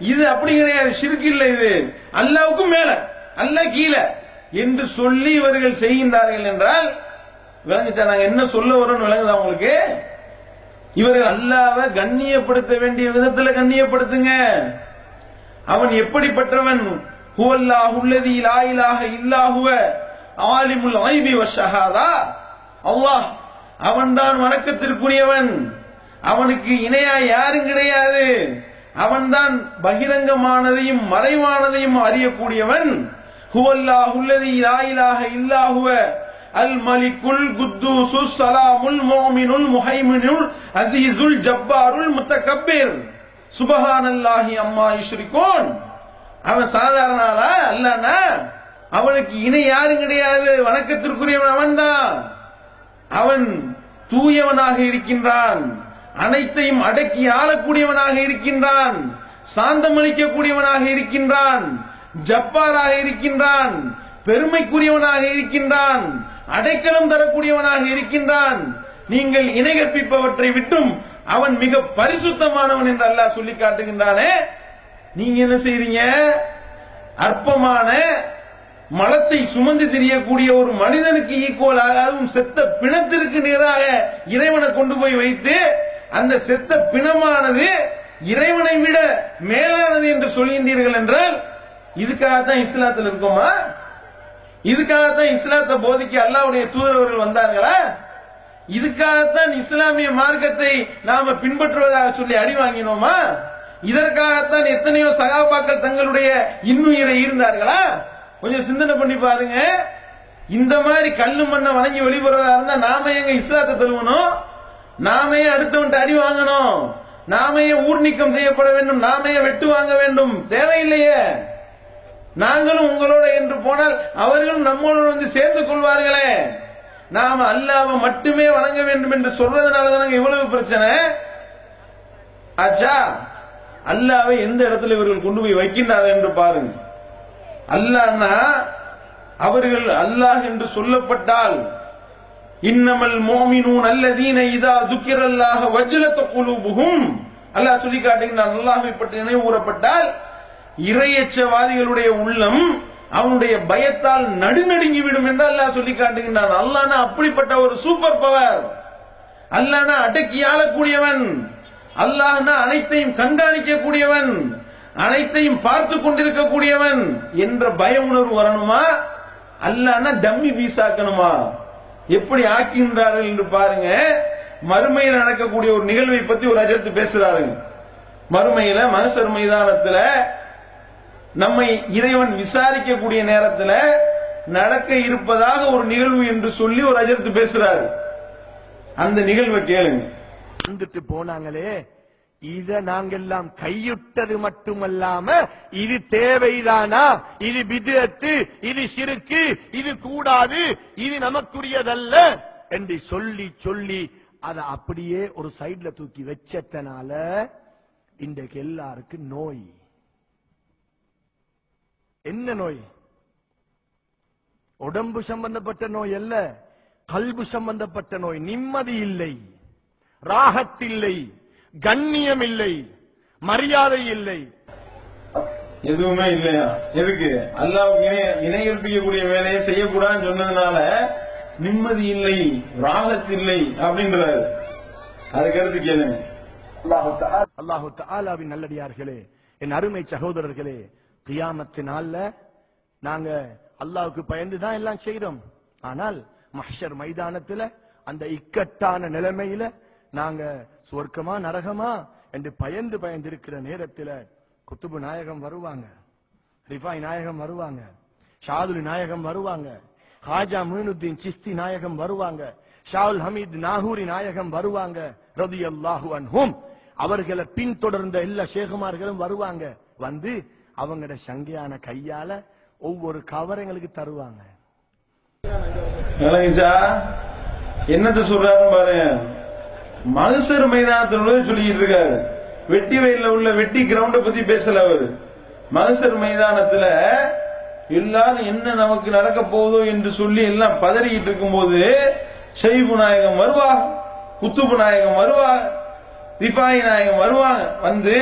இது அப்படி கிடையாது. சிறுக்கு இல்லை இது. அல்லாவுக்கு மேல. அல்லாஹ் கீழே. என்று சொல்லி இவர்கள் செய்கின்றார்கள் என்றால் விளங்குச்சா நாங்க என்ன சொல்ல வரோம்னு விளங்குதா உங்களுக்கு? இவர்கள் அல்லாவை கண்ணியப்படுத்த வேண்டிய விதத்துல கண்ணியப்படுத்துங்க. அவன் எப்படிப்பட்டவன்? ஹுவல்லாஹு உள்ளதி லா இலாஹ இல்லா ஹுவ ஆலிமுல் ஐபி வஷஹாதா அல்லாஹ் அவன்தான் வணக்கத்திற்குரியவன். அவனுக்கு இணையா யாரும் கிடையாது. அவன்தான் பகிரங்கமானதையும் மறைவானதையும் அறியக்கூடியவன். ஹுவல்லாஹு அல்லதி லா இலாஹ இல்லா ஹுவ. அல் மலிக்குல் குத்தூசு சலாமுல் மோமினுல் முஹைமினுல் அசீசுல் ஜப்பாருல் முத்தகப்பீர். சுபஹானல்லாஹி அம்மா யுஷ்ரிகூன் அவன் சாதாரண ஆளா அல்லனா அவனுக்கு இணை யாரும் கிடையாது. வணக்கத்திற்குரியவன் அவன்தான். அவன் தூயவனாக இருக்கின்றான். அனைத்தையும் அடக்கி ஆளக்கூடியவனாக இருக்கின்றான். சாந்தமளிக்கக்கூடியவனாக இருக்கின்றான். ஜப்பாராக இருக்கின்றான். பெருமைக்குரியவனாக இருக்கின்றான். அடைக்கலம் தரக்கூடியவனாக இருக்கின்றான். நீங்கள் இணை கற்பிப்பவற்றை விட்டும் அவன் மிக பரிசுத்தமானவன் என்று அல்லாஹ் சொல்லி காட்டுகின்றானே. நீங்க என்ன செய்றீங்க? அற்பமான மலத்தை சுமந்து திரியக்கூடிய ஒரு மனிதனுக்கு ஈக்குவலாக அதுவும் செத்த பிணத்திற்கு நேராக இறைவனை கொண்டு போய் வைத்து அந்த செத்த பிணமானது இறைவனை விட மேலானது என்று சொல்கின்றீர்கள் என்றால் இதுக்காகத்தான் இஸ்லாத்தில் இருக்கோமா? இதுக்காகத்தான் இஸ்லாத்தை போதிக்க அல்லாவுடைய தூதரவர்கள் வந்தார்களா? இதுக்காகத்தான் இஸ்லாமிய மார்க்கத்தை நாம பின்பற்றுவதாக சொல்லி அடி வாங்கினோமா? இதற்காகத்தான் எத்தனையோ சகாபாக்கள் தங்களுடைய இன்னுயிரை இருந்தார்களா கொஞ்சம் சிந்தனை பண்ணி பாருங்க. இந்த மாதிரி கல்லு மண்ணை வணங்கி வெளிப்படுறதா இருந்தா நாம எங்க இஸ்லாத்தை தருவணும் நாமையே அடுத்தவன்ட்ட அடி வாங்கணும்? நாமையே ஊர் நீக்கம் செய்யப்பட வேண்டும்? நாமையே வெட்டு வாங்க வேண்டும்? தேவையில்லையே. நாங்களும் உங்களோட என்று போனால் அவர்களும் நம்மளோட வந்து சேர்ந்து கொள்வார்களே. நாம அல்லாவை மட்டுமே வணங்க வேண்டும் என்று சொல்றதுனால தானே இவ்வளவு பிரச்சனை? ஆச்சா அல்லாவை எந்த இடத்துல இவர்கள் கொண்டு போய் வைக்கின்றார்கள் என்று பாருங்க. அல்லாஹ்னா அவர்கள் அல்லாஹ் என்று சொல்லப்பட்டால் இன்னமல் மோமினூன் அல்லதீன இதா துக்கிர அல்லாஹ் வஜ்ரத்த குழு புகும் அல்லாஹ் சொல்லி காட்டுகின்றான் அல்லாஹ்வை பற்றி நினைவு கூறப்பட்டால் இறையச்சவாதிகளுடைய உள்ளம் அவனுடைய பயத்தால் நடுநடுங்கி விடும் என்று அல்லாஹ் சொல்லி காட்டுகின்றான். அல்லானா அப்படிப்பட்ட ஒரு சூப்பர் பவர். அல்லானா அடக்கி ஆளக்கூடியவன். அல்லாஹ்னா அனைத்தையும் கண்காணிக்கக்கூடியவன். அனைத்தையும் பார்த்து கொண்டிருக்கக்கூடியவன் என்ற பய உணர்வு வரணுமா? அல்லானா டம்மி பீஸாக்கணுமா? எப்படி ஆக்கின்றார்கள் என்று பாருங்க. மறுமையில் நடக்கக்கூடிய ஒரு நிகழ்வை பத்தி ஒரு அஜர்த்து பேசுறாரு. மறுமையில மனுஷர் மைதானத்துல நம்மை இறைவன் விசாரிக்கக்கூடிய நேரத்தில் நடக்க இருப்பதாக ஒரு நிகழ்வு என்று சொல்லி ஒரு அஜர்த்து பேசுறாரு. அந்த நிகழ்வை கேளுங்க. வந்துட்டு போனாங்களே இத நாங்கெல்லாம் கையிட்டது மட்டுமல்லாம இது தேவைதானா? இது பிதத்து இது சிறுக்கு இது கூடாது இது நமக்குரியதல்ல என்று சொல்லி சொல்லி அதை அப்படியே ஒரு சைடுல தூக்கி வச்சதனால இன்றைக்கு எல்லாருக்கும் நோய். என்ன நோய்? உடம்பு சம்பந்தப்பட்ட நோய் அல்ல கல்பு சம்பந்தப்பட்ட நோய். நிம்மதி இல்லை ராகத்தில்லை கண்ணியம் இல்லை மரியாதை இல்லை. எதுவுமே இல்லையா? எதுக்கு? அல்லாவுக்கு இணை இணை கற்பிக்கக்கூடிய வேலையை செய்யக்கூடாதுன்னு சொன்னதுனால நிம்மதி இல்லை ராகத்தில்லை அப்படின்றாரு. அதுக்கடுத்து கேளுங்க. அல்லாஹு தஆலாவின் நல்லடியார்களே என் அருமை சகோதரர்களே கியாமத்து நாள்ல நாங்க அல்லாவுக்கு பயந்து தான் எல்லாம் செய்யறோம் ஆனால் மஹர் மைதானத்துல அந்த இக்கட்டான நிலைமையில நாங்க சுவர்க்கமா நரகமா என்று பயந்து பயந்து இருக்கிற நேரத்துல குத்துபு நாயகம் வருவாங்க ரிஃபாய் நாயகம் வருவாங்க ஷாதுல் நாயகம் வருவாங்க ஹாஜா முயினுத்தீன் சிஸ்தி நாயகம் வருவாங்க ஷாவுல் ஹமீத் நாகூரி நாயகம் வருவாங்க ரதியல்லாஹு அன்ஹும். அவர்களை பின்தொடர்ந்த எல்லா ஷேகுமார்களும் வருவாங்க. வந்து அவங்களோட சங்கையான கையால ஒவ்வொரு கவரங்களுக்கு தருவாங்க. விளங்குச்சா என்னத்த சொல்றாருன்னு பாருங்க மனுஷர் மைதானத்தில் சொல்லிட்டு இருக்காரு. வெட்டி வயல்ல உள்ள வெட்டி கிரவுண்ட பத்தி பேசல அவரு. மனுஷர் மைதானத்துல எல்லாரும் என்ன நமக்கு நடக்க போகுதோ என்று சொல்லி எல்லாம் பதறிக்கிட்டு இருக்கும்போது ஷெய்பு நாயகம் வருவா குத்துப்பு நாயகம் வருவா ரிஃபாயி நாயகம் வருவாங்க வந்து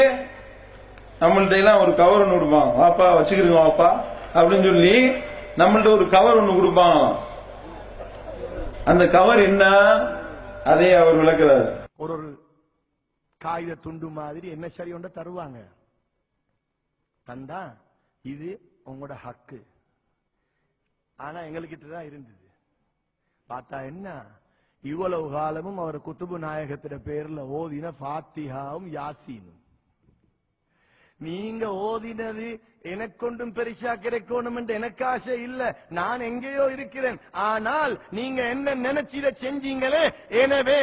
நம்மள்ட்ட எல்லாம் ஒரு கவர் ஒன்று கொடுப்பான் வாப்பா வச்சுக்கிறீங்க வாப்பா அப்படின்னு சொல்லி நம்மள்ட்ட ஒரு கவர் ஒன்று கொடுப்பான். அந்த கவர் என்ன? அதை அவர் விளக்குறாரு. ஒரு ஒரு காகித துண்டு மாதிரி என்ன சரி ஒன்ற தருவாங்க? தந்தா இது உங்களோட ஹக்கு. ஆனா எங்ககிட்ட தான் இருந்தது. பார்த்தா என்ன? இவ்வளவு காலமும் அவர் குத்துபு நாயகத்திட பேர்ல ஓதின ஃபாத்திஹாவும் யாசினும். நீங்க ஓதினது எனக்கொண்டும் பெருசா கிடைக்கணும் என்று எனக்கு ஆசை இல்ல. நான் எங்கேயோ இருக்கிறேன். ஆனால் நீங்க என்ன நினைச்சு இதை செஞ்சீங்களே? எனவே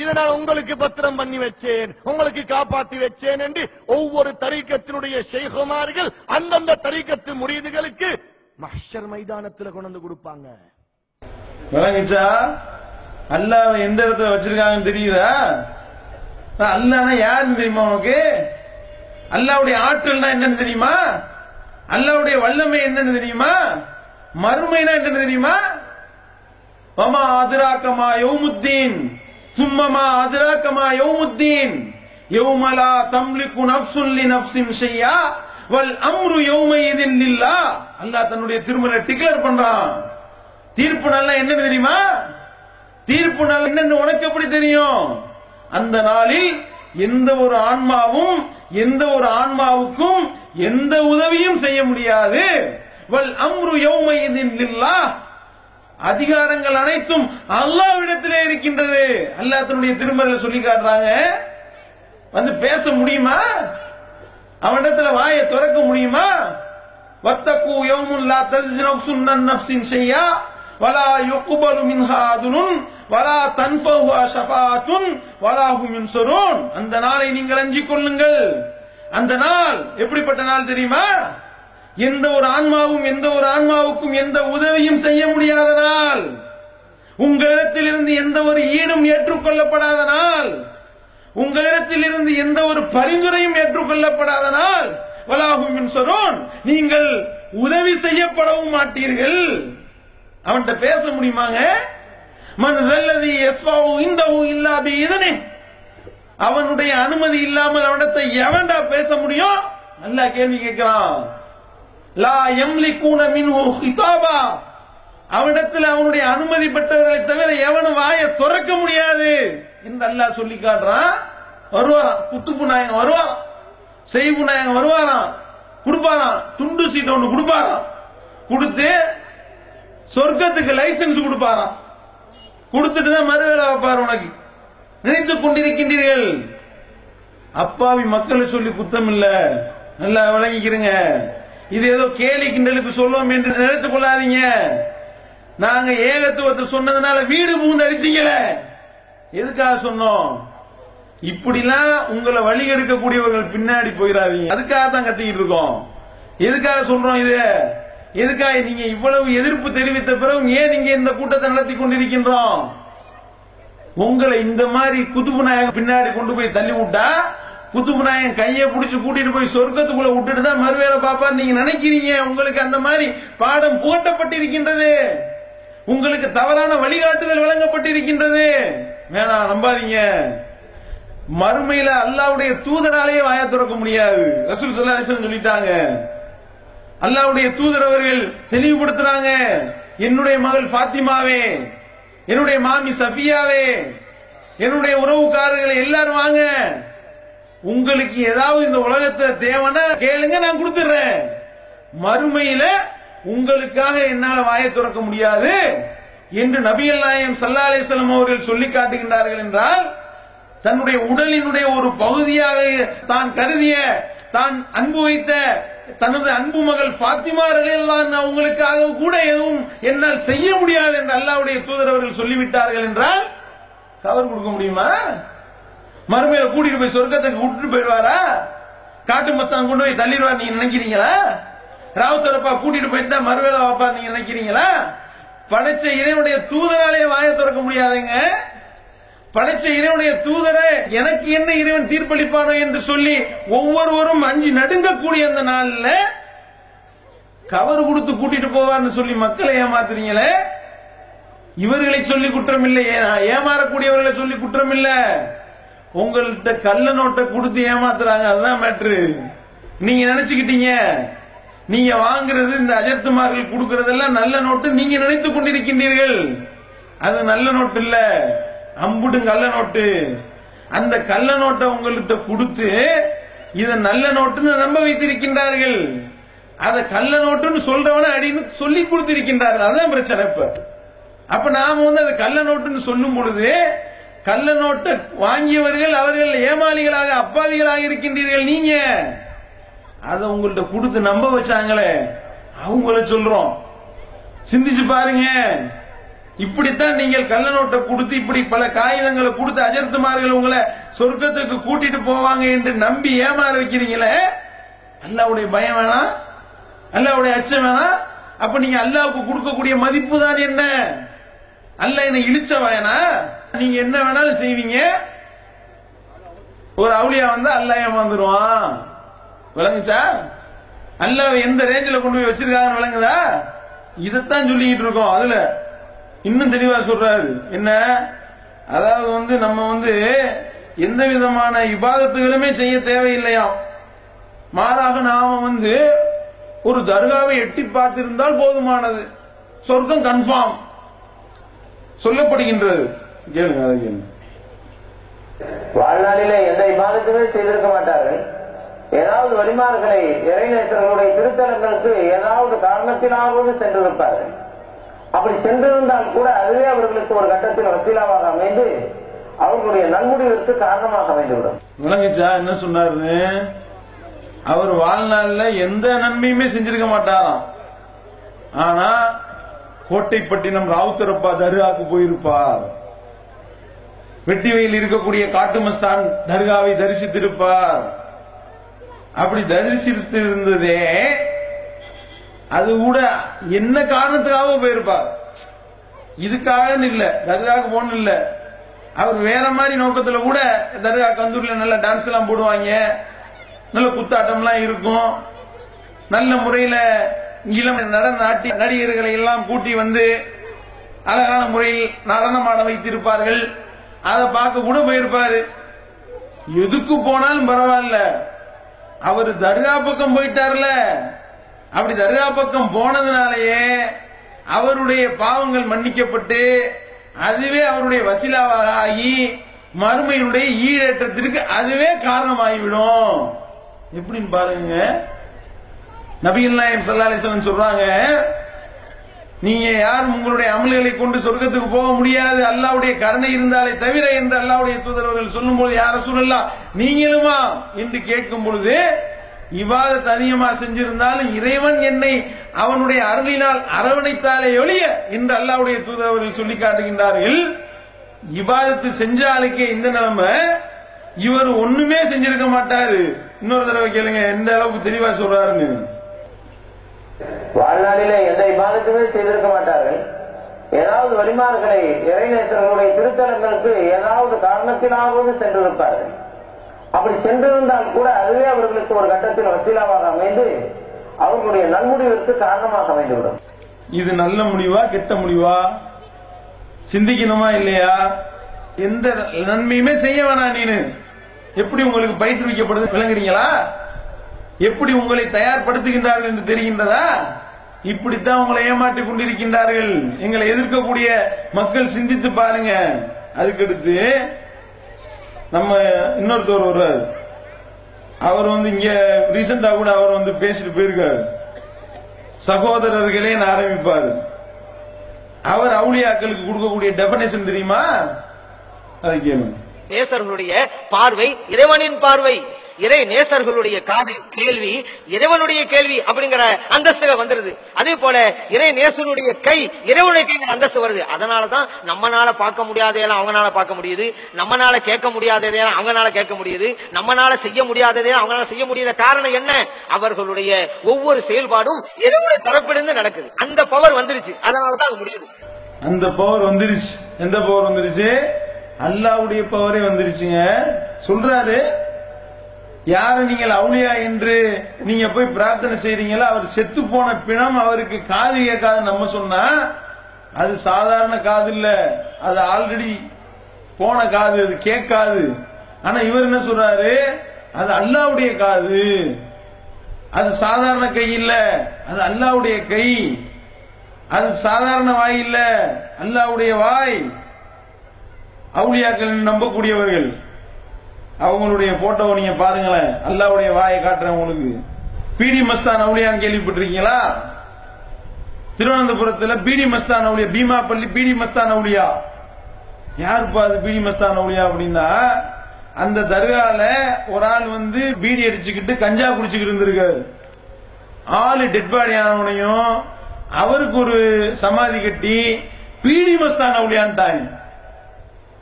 இதை நான் உங்களுக்கு பத்திரம் பண்ணி வச்சேன். உங்களுக்கு காப்பாத்தி வச்சேன் என்று ஒவ்வொரு தரீக்கத்தினுடைய செய்குமார்கள் அந்தந்த தரீக்கத்து முறியீடுகளுக்கு மஹ்ஷர் மைதானத்துல கொண்டு வந்து கொடுப்பாங்க. விளங்குச்சா அல்லாஹ் எந்த இடத்துல வச்சிருக்காங்கன்னு தெரியுதா? அல்லாஹ்னா யாருன்னு தெரியுமா உனக்கு? அல்லாவுடைய ஆற்றல்னா என்னன்னு தெரியுமா? அல்லாவுடைய வல்லமை என்னன்னு தெரியுமா? மறுமைனா என்னன்னு தெரியுமா? வமா ஆதிராக்கமா யௌமுத்தீன். சும்மமா ஆதிராக்கமா யௌமுத்தீன். யௌமலா தம்லிக்கு நஃப்சுன் லி நஃப்சின் ஷையா. வல் அம்ரு யௌமையிதின் லில்லா. அல்லாஹ் தன்னுடைய திருமலை டிக்ளேர் பண்றான். தீர்ப்பு நாள் என்னன்னு தெரியுமா? தீர்ப்பு நாள் என்னன்னு உனக்கு எப்படி தெரியும்? அந்த நாளில் எந்த ஒரு ஆன்மாவும் எந்த ஒரு ஆன்மாவுக்கும் எந்த உதவியும் செய்ய முடியாது. வல் அம்ரு யௌமையிதின் லில்லாஹ். அதிகாரங்கள் அனைத்தும் அல்லாவிடத்திலே இருக்கின்றது. அல்லாஹ் தன்னுடைய திருமறையில சொல்லி காட்டுறாங்க. வந்து பேச முடியுமா? அவனிடத்துல வாயை திறக்க முடியுமா? வத்தக்கு யௌமுன் லா நஃப்சுன் அன் நஃப்ஸின் ஷையா. வலா யுக்பலு மின்ஹா அதுனுன் வலா தன்ஃபஹு ஷஃபாத்துன் வலா ஹும் அந்த நாளை நீங்கள் அஞ்சிக் கொள்ளுங்கள். அந்த நாள் எப்படிப்பட்ட நாள் தெரியுமா? எந்த ஒரு ஆன்மாவும் எந்த ஒரு ஆன்மாவுக்கும் எந்த உதவியும் செய்ய முடியாத நாள். உங்களிடத்தில் இருந்து எந்த ஒரு ஈடும் ஏற்றுக்கொள்ளப்படாத நாள். உங்களிடத்தில் இருந்து எந்த ஒரு பரிந்துரையும் ஏற்றுக்கொள்ளப்படாத நாள். வலாகும் சொரோன் நீங்கள் உதவி செய்யப்படவும் மாட்டீர்கள். அவன்கிட்ட பேச முடியுமாங்க? அவனுடைய அனுமதி இல்லாமல் அவனிடத்தை எவன்டா பேச முடியும்? நல்லா கேள்வி கேட்கிறான். லா எம்லி எம்லிக்கூன மின்ஹு ஹிதாபா. அவனிடத்தில் அவனுடைய அனுமதி பெற்றவர்களை தவிர எவனும் வாயை துறக்க முடியாது. என்று அல்லாஹ் சொல்லி காட்டுறான். வருவாராம். குத்துப்பு நாயகம் வருவாராம். செய்வு நாயகம் வருவாராம். கொடுப்பாராம். துண்டு சீட்டை ஒன்று கொடுப்பாராம். கொடுத்து சொர்க்கத்துக்கு லைசன்ஸ் கொடுப்பாராம். கொடுத்துட்டு தான் மறுவேலை வைப்பார் உனக்கு. நினைத்துக் கொண்டிருக்கின்றீர்கள். அப்பாவி மக்களை சொல்லி குத்தம் இல்ல. நல்லா விளங்கிக்கிறங்க. இது ஏதோ கேலி கிண்டலுக்கு சொல்லுவோம் என்று நினைத்துக் கொள்ளாதீங்க. நாங்க ஏகத்துவத்தை சொன்னதுனால வீடு பூந்து அடிச்சீங்களே. எதுக்காக சொன்னோம்? இப்படிலாம் உங்களை வழி எடுக்கக்கூடியவர்கள் பின்னாடி போயிடாதீங்க. அதுக்காக தான் கத்திக்கிட்டு இருக்கோம். எதுக்காக சொல்றோம் இது? எதுக்காக நீங்க இவ்வளவு எதிர்ப்பு தெரிவித்த பிறகு ஏன் நீங்க இந்த கூட்டத்தை நடத்தி கொண்டிருக்கின்றோம்? உங்களை இந்த மாதிரி குத்துபு நாயகம் பின்னாடி கொண்டு போய் தள்ளி விட்டா குத்துபு நாயகம் கையை பிடிச்சி கூட்டிட்டு போய் சொர்க்கத்துக்குள்ள விட்டுட்டு தான் மறுவேளை பாப்பான்னு நீங்க நினைக்கிறீங்க? உங்களுக்கு அந்த மாதிரி பாடம் புகட்டப்பட்டிருக்கின்றது. உங்களுக்கு தவறான வழிகாட்டுதல் வழங்கப்பட்டிருக்கின்றது. வேணாம் நம்பாதீங்க. மறுமையில அல்லாவுடைய தூதராலேயே வாய திறக்க முடியாது. ரசூல் ஸல்லல்லாஹு சொல்லிட்டாங்க. அல்லாவுடைய தூதர் அவர்கள் தெளிவுபடுத்துறாங்க. என்னுடைய மகள் ஃபாத்திமாவே என்னுடைய மாமி சஃபியாவே என்னுடைய உறவுக்காரர்களை எல்லாரும் வாங்க. உங்களுக்கு ஏதாவது இந்த உலகத்தை தேவைன்னா கேளுங்க நான் கொடுத்துறேன் மறுமையில உங்களுக்காக என்னால வாயை திறக்க முடியாது என்று நபிகள் நாயம் சல்லா அலிஸ்லாம் அவர்கள் சொல்லி காட்டுகின்றார்கள் என்றால் தன்னுடைய உடலினுடைய ஒரு பகுதியாக தான் கருதிய தான் அன்பு வைத்த தனது அன்பு மகள் பாத்திமா ரலியல்லாஹு அவங்களுக்காக கூட எதுவும் என்னால் செய்ய முடியாது என்று அல்லாவுடைய தூதர் அவர்கள் சொல்லிவிட்டார்கள் என்றால் கவர் கொடுக்க முடியுமா? மறுமையில கூட்டிட்டு போய் சொர்க்கத்துக்கு விட்டுட்டு போயிடுவாரா? காட்டு மஸ்தான் கொண்டு போய் தள்ளிடுவார் நீங்க நினைக்கிறீங்களா? ராவுத்தரப்பா கூட்டிட்டு போயிட்டு தான் மறுவேளை நீங்க நினைக்கிறீங்களா? படைச்ச இறைவனுடைய தூதராலே வாய திறக்க முடியாதுங்க. படைச்ச இறைவனுடைய தூதரை எனக்கு என்ன இறைவன் தீர்ப்பளிப்பானோ என்று சொல்லி ஒவ்வொருவரும் அஞ்சு நடுங்கக்கூடிய அந்த நாள்ல கவர் கொடுத்து கூட்டிட்டு போவான்னு சொல்லி மக்களை ஏமாத்துறீங்களே? இவர்களை சொல்லி குற்றம் இல்லை ஏமாறக்கூடியவர்களை சொல்லி குற்றம் இல்லை உங்கள்கிட்ட கள்ள நோட்டை கொடுத்து ஏமாத்துறாங்க. அதுதான் மேட்ரு நீங்க நினைச்சுக்கிட்டீங்க. நீங்க வாங்குறது இந்த அஜர்த்துமார்கள் கொடுக்கறதெல்லாம் நல்ல நோட்டு நீங்க நினைத்து கொண்டிருக்கின்றீர்கள். அது நல்ல நோட்டு இல்லை. அம்புடும் கள்ள நோட்டு. அந்த கள்ள நோட்டை உங்கள்கிட்ட கொடுத்து இதை நல்ல நோட்டுன்னு நம்ப வைத்திருக்கின்றார்கள். அதை கள்ள நோட்டுன்னு சொல்றவன அப்படின்னு சொல்லி கொடுத்திருக்கின்றார்கள். அதுதான் பிரச்சனை இப்ப. அப்ப நாம வந்து அது கள்ள நோட்டுன்னு சொல்லும் பொழுது கள்ள நோட்டை வாங்கியவர்கள் அவர்கள் ஏமாளிகளாக அப்பாவிகளாக இருக்கின்றீர்கள் நீங்க. அதை உங்கள்கிட்ட கொடுத்து நம்ப வச்சாங்களே. அவங்கள சொல்றோம். சிந்திச்சு பாருங்க. இப்படித்தான் நீங்கள் கள்ள நோட்டை கொடுத்து இப்படி பல காகிதங்களை கொடுத்து அஜர்த்துமார்கள் உங்களை சொர்க்கத்துக்கு கூட்டிட்டு போவாங்க என்று நம்பி ஏமாற வைக்கிறீங்களே? அல்லாவுடைய பயம் வேணாம் அல்லாவுடைய அச்சம் வேணாம் அப்ப நீங்க அல்லாவுக்கு கொடுக்கக்கூடிய மதிப்பு தான் என்ன? அல்ல என்ன இழிச்ச வேணா நீங்க என்ன வேணாலும் செய்வீங்க. ஒரு அவுளியா வந்தா அல்லாஹ் ஏமாந்துருவான். விளங்குச்சா? அல்லாஹ் எந்த ரேஞ்சில கொண்டு போய் வச்சிருக்காங்கன்னு விளங்குதா? இதைத்தான் சொல்லிக்கிட்டு இருக்கோம். அதுல இன்னும் தெளிவா சொல்றாரு. என்ன? அதாவது வந்து நம்ம வந்து எந்த விதமான இபாதத்துகளுமே செய்ய தேவையில்லையாம். மாறாக நாம வந்து ஒரு தர்காவை எட்டி பார்த்திருந்தால் போதுமானது. சொர்க்கம் கன்ஃபார்ம். சொல்லப்படுகின்றது. கேளுங்க அதை கேளுங்க. வாழ்நாளில எந்த இபாதத்துமே செய்திருக்க மாட்டார்கள். ஏதாவது வழிமார்களை இறைநேசர்களுடைய திருத்தலங்களுக்கு ஏதாவது காரணத்தினாவது சென்றிருப்பார்கள். அப்படி சென்றிருந்தால் கூட அதுவே அவர்களுக்கு ஒரு கட்டத்தில் வசீலாவாக அமைந்து அவர்களுடைய நன்முடிவிற்கு காரணமாக அமைந்துவிடும். விளங்குச்சா என்ன சொன்னாரு? அவர் வாழ்நாள்ல எந்த நன்மையுமே செஞ்சிருக்க மாட்டாராம். ஆனா கோட்டைப்பட்டினம் ராவுத்தரப்பா தர்காவுக்கு போயிருப்பார். வெட்டிவையில் இருக்கக்கூடிய காட்டுமஸ்தான் தர்காவை தரிசித்திருப்பார். அப்படி தரிசித்து இருந்ததே அது கூட என்ன காரணத்துக்காக போயிருப்பார். இதுக்காக இல்ல தர்காவுக்கு போன இல்ல அவர் வேற மாதிரி நோக்கத்துல கூட தர்கா கந்தூர்ல நல்ல டான்ஸ் எல்லாம் போடுவாங்க. நல்ல குத்தாட்டம்லாம் இருக்கும். நல்ல முறையில இளம் நடன நாட்டிய நடிகர்களை எல்லாம் கூட்டி வந்து அழகான முறையில் நடனமாட வைத்திருப்பார்கள். அதை பார்க்க கூட போயிருப்பாரு. எதுக்கு போனாலும் பரவாயில்ல. அவர் தர்கா பக்கம் போயிட்டார்ல. அப்படி தர்கா பக்கம் போனதுனாலயே அவருடைய பாவங்கள் மன்னிக்கப்பட்டு அதுவே அவருடைய வசிலாவாக ஆகி மறுமையினுடைய ஈழேற்றத்திற்கு அதுவே காரணமாகிவிடும். எப்படின்னு பாருங்க. நபிகள் நாயம் சல்லா அலிஸ்லாம் சொல்றாங்க நீங்க யாரும் உங்களுடைய அமல்களை கொண்டு சொர்க்கத்துக்கு போக முடியாது அல்லாவுடைய கருணை இருந்தாலே தவிர என்று அல்லாவுடைய தூதரவர்கள் சொல்லும் பொழுது யார சொல்லலாம் நீங்களுமா? என்று கேட்கும் பொழுது இவ்வாறு தனியமா செஞ்சிருந்தாலும் இறைவன் என்னை அவனுடைய அருளினால் அரவணைத்தாலே ஒழிய என்று அல்லாவுடைய தூதவர்கள் சொல்லி காட்டுகின்றார்கள் இவாதத்து செஞ்சாலுக்கே இந்த நிலைமை இவர் ஒண்ணுமே செஞ்சிருக்க மாட்டாரு. இன்னொரு தடவை கேளுங்க எந்த அளவுக்கு தெளிவா சொல்றாருன்னு. வாழ்நாளில எந்த இபாதத்துமே செய்திருக்க மாட்டார்கள். ஏதாவது வழிமார்களை இறைநேசர்களுடைய திருத்தலங்களுக்கு ஏதாவது காரணத்தினாவது சென்றிருப்பார்கள். அப்படி சென்றிருந்தால் கூட அதுவே அவர்களுக்கு ஒரு கட்டத்தில் வசீலாவாக அமைந்து அவர்களுடைய நன்முடிவிற்கு காரணமாக அமைந்துவிடும். இது நல்ல முடிவா கெட்ட முடிவா? சிந்திக்கணுமா இல்லையா? எந்த நன்மையுமே செய்ய வேணாம் நீனு. எப்படி உங்களுக்கு பயிற்றுவிக்கப்படுது விளங்குறீங்களா? எப்படி உங்களை தயார்படுத்துகின்றார்கள் என்று தெரிகின்றதா? இப்படித்தான் உங்களை ஏமாற்றி கொண்டிருக்கின்றார்கள். எங்களை எதிர்க்கக்கூடிய மக்கள் சிந்தித்து பாருங்க. அதுக்கடுத்து நம்ம இன்னொருத்தர் வர்றாரு. அவர் வந்து இங்க ரீசெண்டா கூட அவர் வந்து பேசிட்டு போயிருக்காரு. சகோதரர்களே ஆரம்பிப்பார்? அவர் அவுளியாக்களுக்கு கொடுக்கக்கூடிய டெபனேஷன் தெரியுமா? அதை கேளுங்க. பேசர்களுடைய பார்வை இறைவனின் பார்வை. இறை நேசர்களுடைய காது கேள்வி இறைவனுடைய கேள்வி அப்படிங்கிற அந்தஸ்துல வந்துருது. அதே போல இறை நேசனுடைய கை இறைவனுடைய கை அந்தஸ்து வருது. அதனாலதான் நம்மனால பார்க்க முடியாதையெல்லாம் அவங்கனால பார்க்க முடியுது. நம்மனால கேட்க முடியாததையெல்லாம் அவங்கனால கேட்க முடியுது. நம்மனால செய்ய முடியாததையெல்லாம் அவங்களால செய்ய முடியாத காரணம் என்ன? அவர்களுடைய ஒவ்வொரு செயல்பாடும் இறைவனுடைய தரப்பிலிருந்து நடக்குது. அந்த பவர் வந்துருச்சு. அதனாலதான் அது முடியுது. அந்த பவர் வந்துருச்சு. எந்த பவர் வந்துருச்சு? அல்லாவுடைய பவரே வந்துருச்சுங்க. சொல்றாரு யாரு நீங்கள் அவுளியா என்று நீங்க போய் பிரார்த்தனை செய்றீங்களோ? அவர் செத்து போன பிணம் அவருக்கு காது கேட்காது நம்ம சொன்னா அது சாதாரண காது இல்ல. அது ஆல்ரெடி போன காது அது கேட்காது. ஆனா இவர் என்ன சொல்றாரு? அது அல்லாவுடைய காது. அது சாதாரண கை இல்ல. அது அல்லாவுடைய கை. அது சாதாரண வாய் இல்ல. அல்லாவுடைய வாய். அவுளியாக்கள் நம்பக்கூடியவர்கள். அவங்களுடைய போட்டோவை நீங்க பாருங்களேன். அல்லாவுடைய வாயை காட்டுறேன் உங்களுக்கு. பிடி மஸ்தான் அவுளியான்னு கேள்விப்பட்டிருக்கீங்களா? திருவனந்தபுரத்துல பிடி மஸ்தான் அவுளியா பீமாப்பள்ளி பிடி மஸ்தான் அவுளியா? யாருப்பா அது பீடி மஸ்தான் அவுளியா அப்படின்னா அந்த தர்கால ஒரு ஆள் வந்து பீடி அடிச்சுக்கிட்டு கஞ்சா குடிச்சுக்கிட்டு இருந்திருக்காரு. ஆளு டெட் பாடி ஆனவனையும் அவருக்கு ஒரு சமாதி கட்டி பீடி மஸ்தான் அவுளியான்ட்டாங்க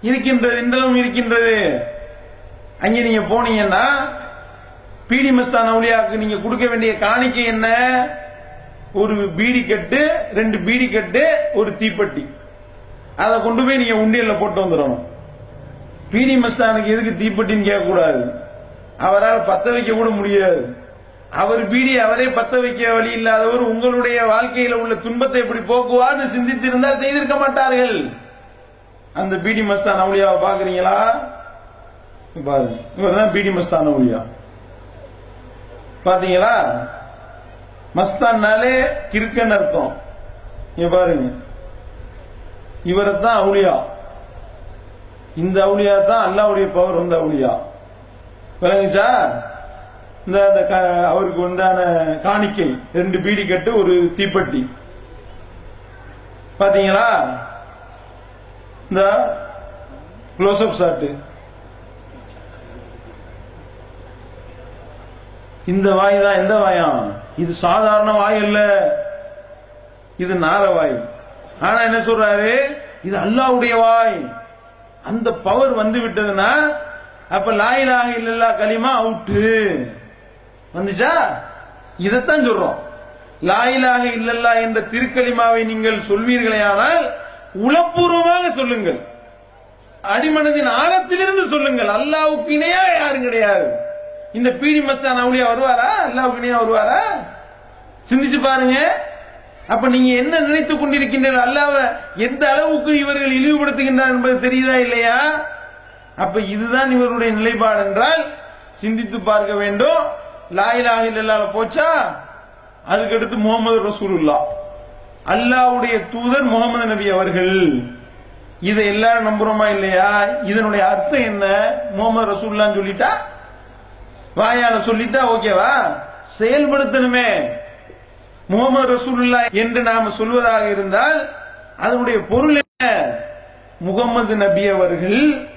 இருக்கின்றது இன்றளவும் இருக்கின்றது. அங்க நீங்க போனீங்கன்னா பீடி மஸ்தான் அவுளியாவுக்கு நீங்க கொடுக்க வேண்டிய காணிக்கை என்ன? ஒரு பீடி கட்டு ரெண்டு பீடி கட்டு ஒரு தீப்பெட்டி. அதை கொண்டு போய் நீங்க உண்டியல்ல போட்டு வந்துடணும். பீடி மஸ்தானுக்கு எதுக்கு தீப்பெட்டின்னு கேட்கக்கூடாது. அவரால் பத்த வைக்க கூட முடியாது. அவர் பீடி அவரே பத்த வைக்க வழி இல்லாதவர் உங்களுடைய வாழ்க்கையில உள்ள துன்பத்தை எப்படி போக்குவார்னு சிந்தித்திருந்தால் செய்திருக்க மாட்டார்கள். அந்த பீடி மஸ்தான் அவளியாவை பாக்குறீங்களா பாருங்க. இவர்தான் பீடி மஸ்தான ஒளியா பாத்தீங்களா? மஸ்தான்னாலே கிறுக்கன் அர்த்தம். இங்க பாருங்க. தான் அவுளியா இந்த அவுளியா தான் அல்லாவுடைய பவர் வந்த அவுளியா விளங்குச்சா இந்த அந்த க- அவருக்கு உண்டான காணிக்கை ரெண்டு பீடி கட்டு ஒரு தீப்பெட்டி. பாத்தீங்களா? இந்த க்ளோஸ்அப் ஷாட்டு இந்த வாய் தான் எந்த வாயாம் இது சாதாரண வாய் அல்ல. இது நார வாய். ஆனா என்ன சொல்றாரு? இது அல்லாவுடைய வாய். அந்த பவர் வந்து விட்டதுன்னா அப்ப லாயிலாக இல்லல்லா களிமா அவுட்டு வந்துச்சா? இதைத்தான் சொல்றோம். லாயிலாக இல்லல்லா என்ற திருக்கலிமாவை நீங்கள் சொல்வீர்களே ஆனால் உளப்பூர்வமாக சொல்லுங்கள். அடிமனதின் ஆழத்திலிருந்து சொல்லுங்கள். அல்லாவுக்கு இணையா யாரும் கிடையாது. இந்த பீடி மஸ்தான் அவுளியா வருவாரா? அல்லாவுக்குனியா வருவாரா? சிந்திச்சு பாருங்க. அப்ப நீங்க என்ன நினைத்துக் கொண்டிருக்கின்றீர்கள்? அல்லாவ எந்த அளவுக்கு இவர்கள் இழிவுபடுத்துகின்றார் என்பது தெரியுதா இல்லையா? அப்ப இதுதான் இவருடைய நிலைப்பாடு என்றால் சிந்தித்து பார்க்க வேண்டும். லாயிலாக இல்லால போச்சா? அதுக்கடுத்து முகமது ரசூலுல்லா அல்லாஹ்வுடைய தூதர் முகமது நபி அவர்கள். இதை எல்லாரும் நம்புறோமா இல்லையா? இதனுடைய அர்த்தம் என்ன? முகமது ரசூல்லான்னு சொல்லிட்டா வாயால சொல்லிட்டா ஓகேவா? செயல்படுத்தணுமே. முகமது ரசூலுல்லா என்று நாம சொல்வதாக இருந்தால் அதனுடைய பொருள் என்ன? முகமது நபி அவர்கள்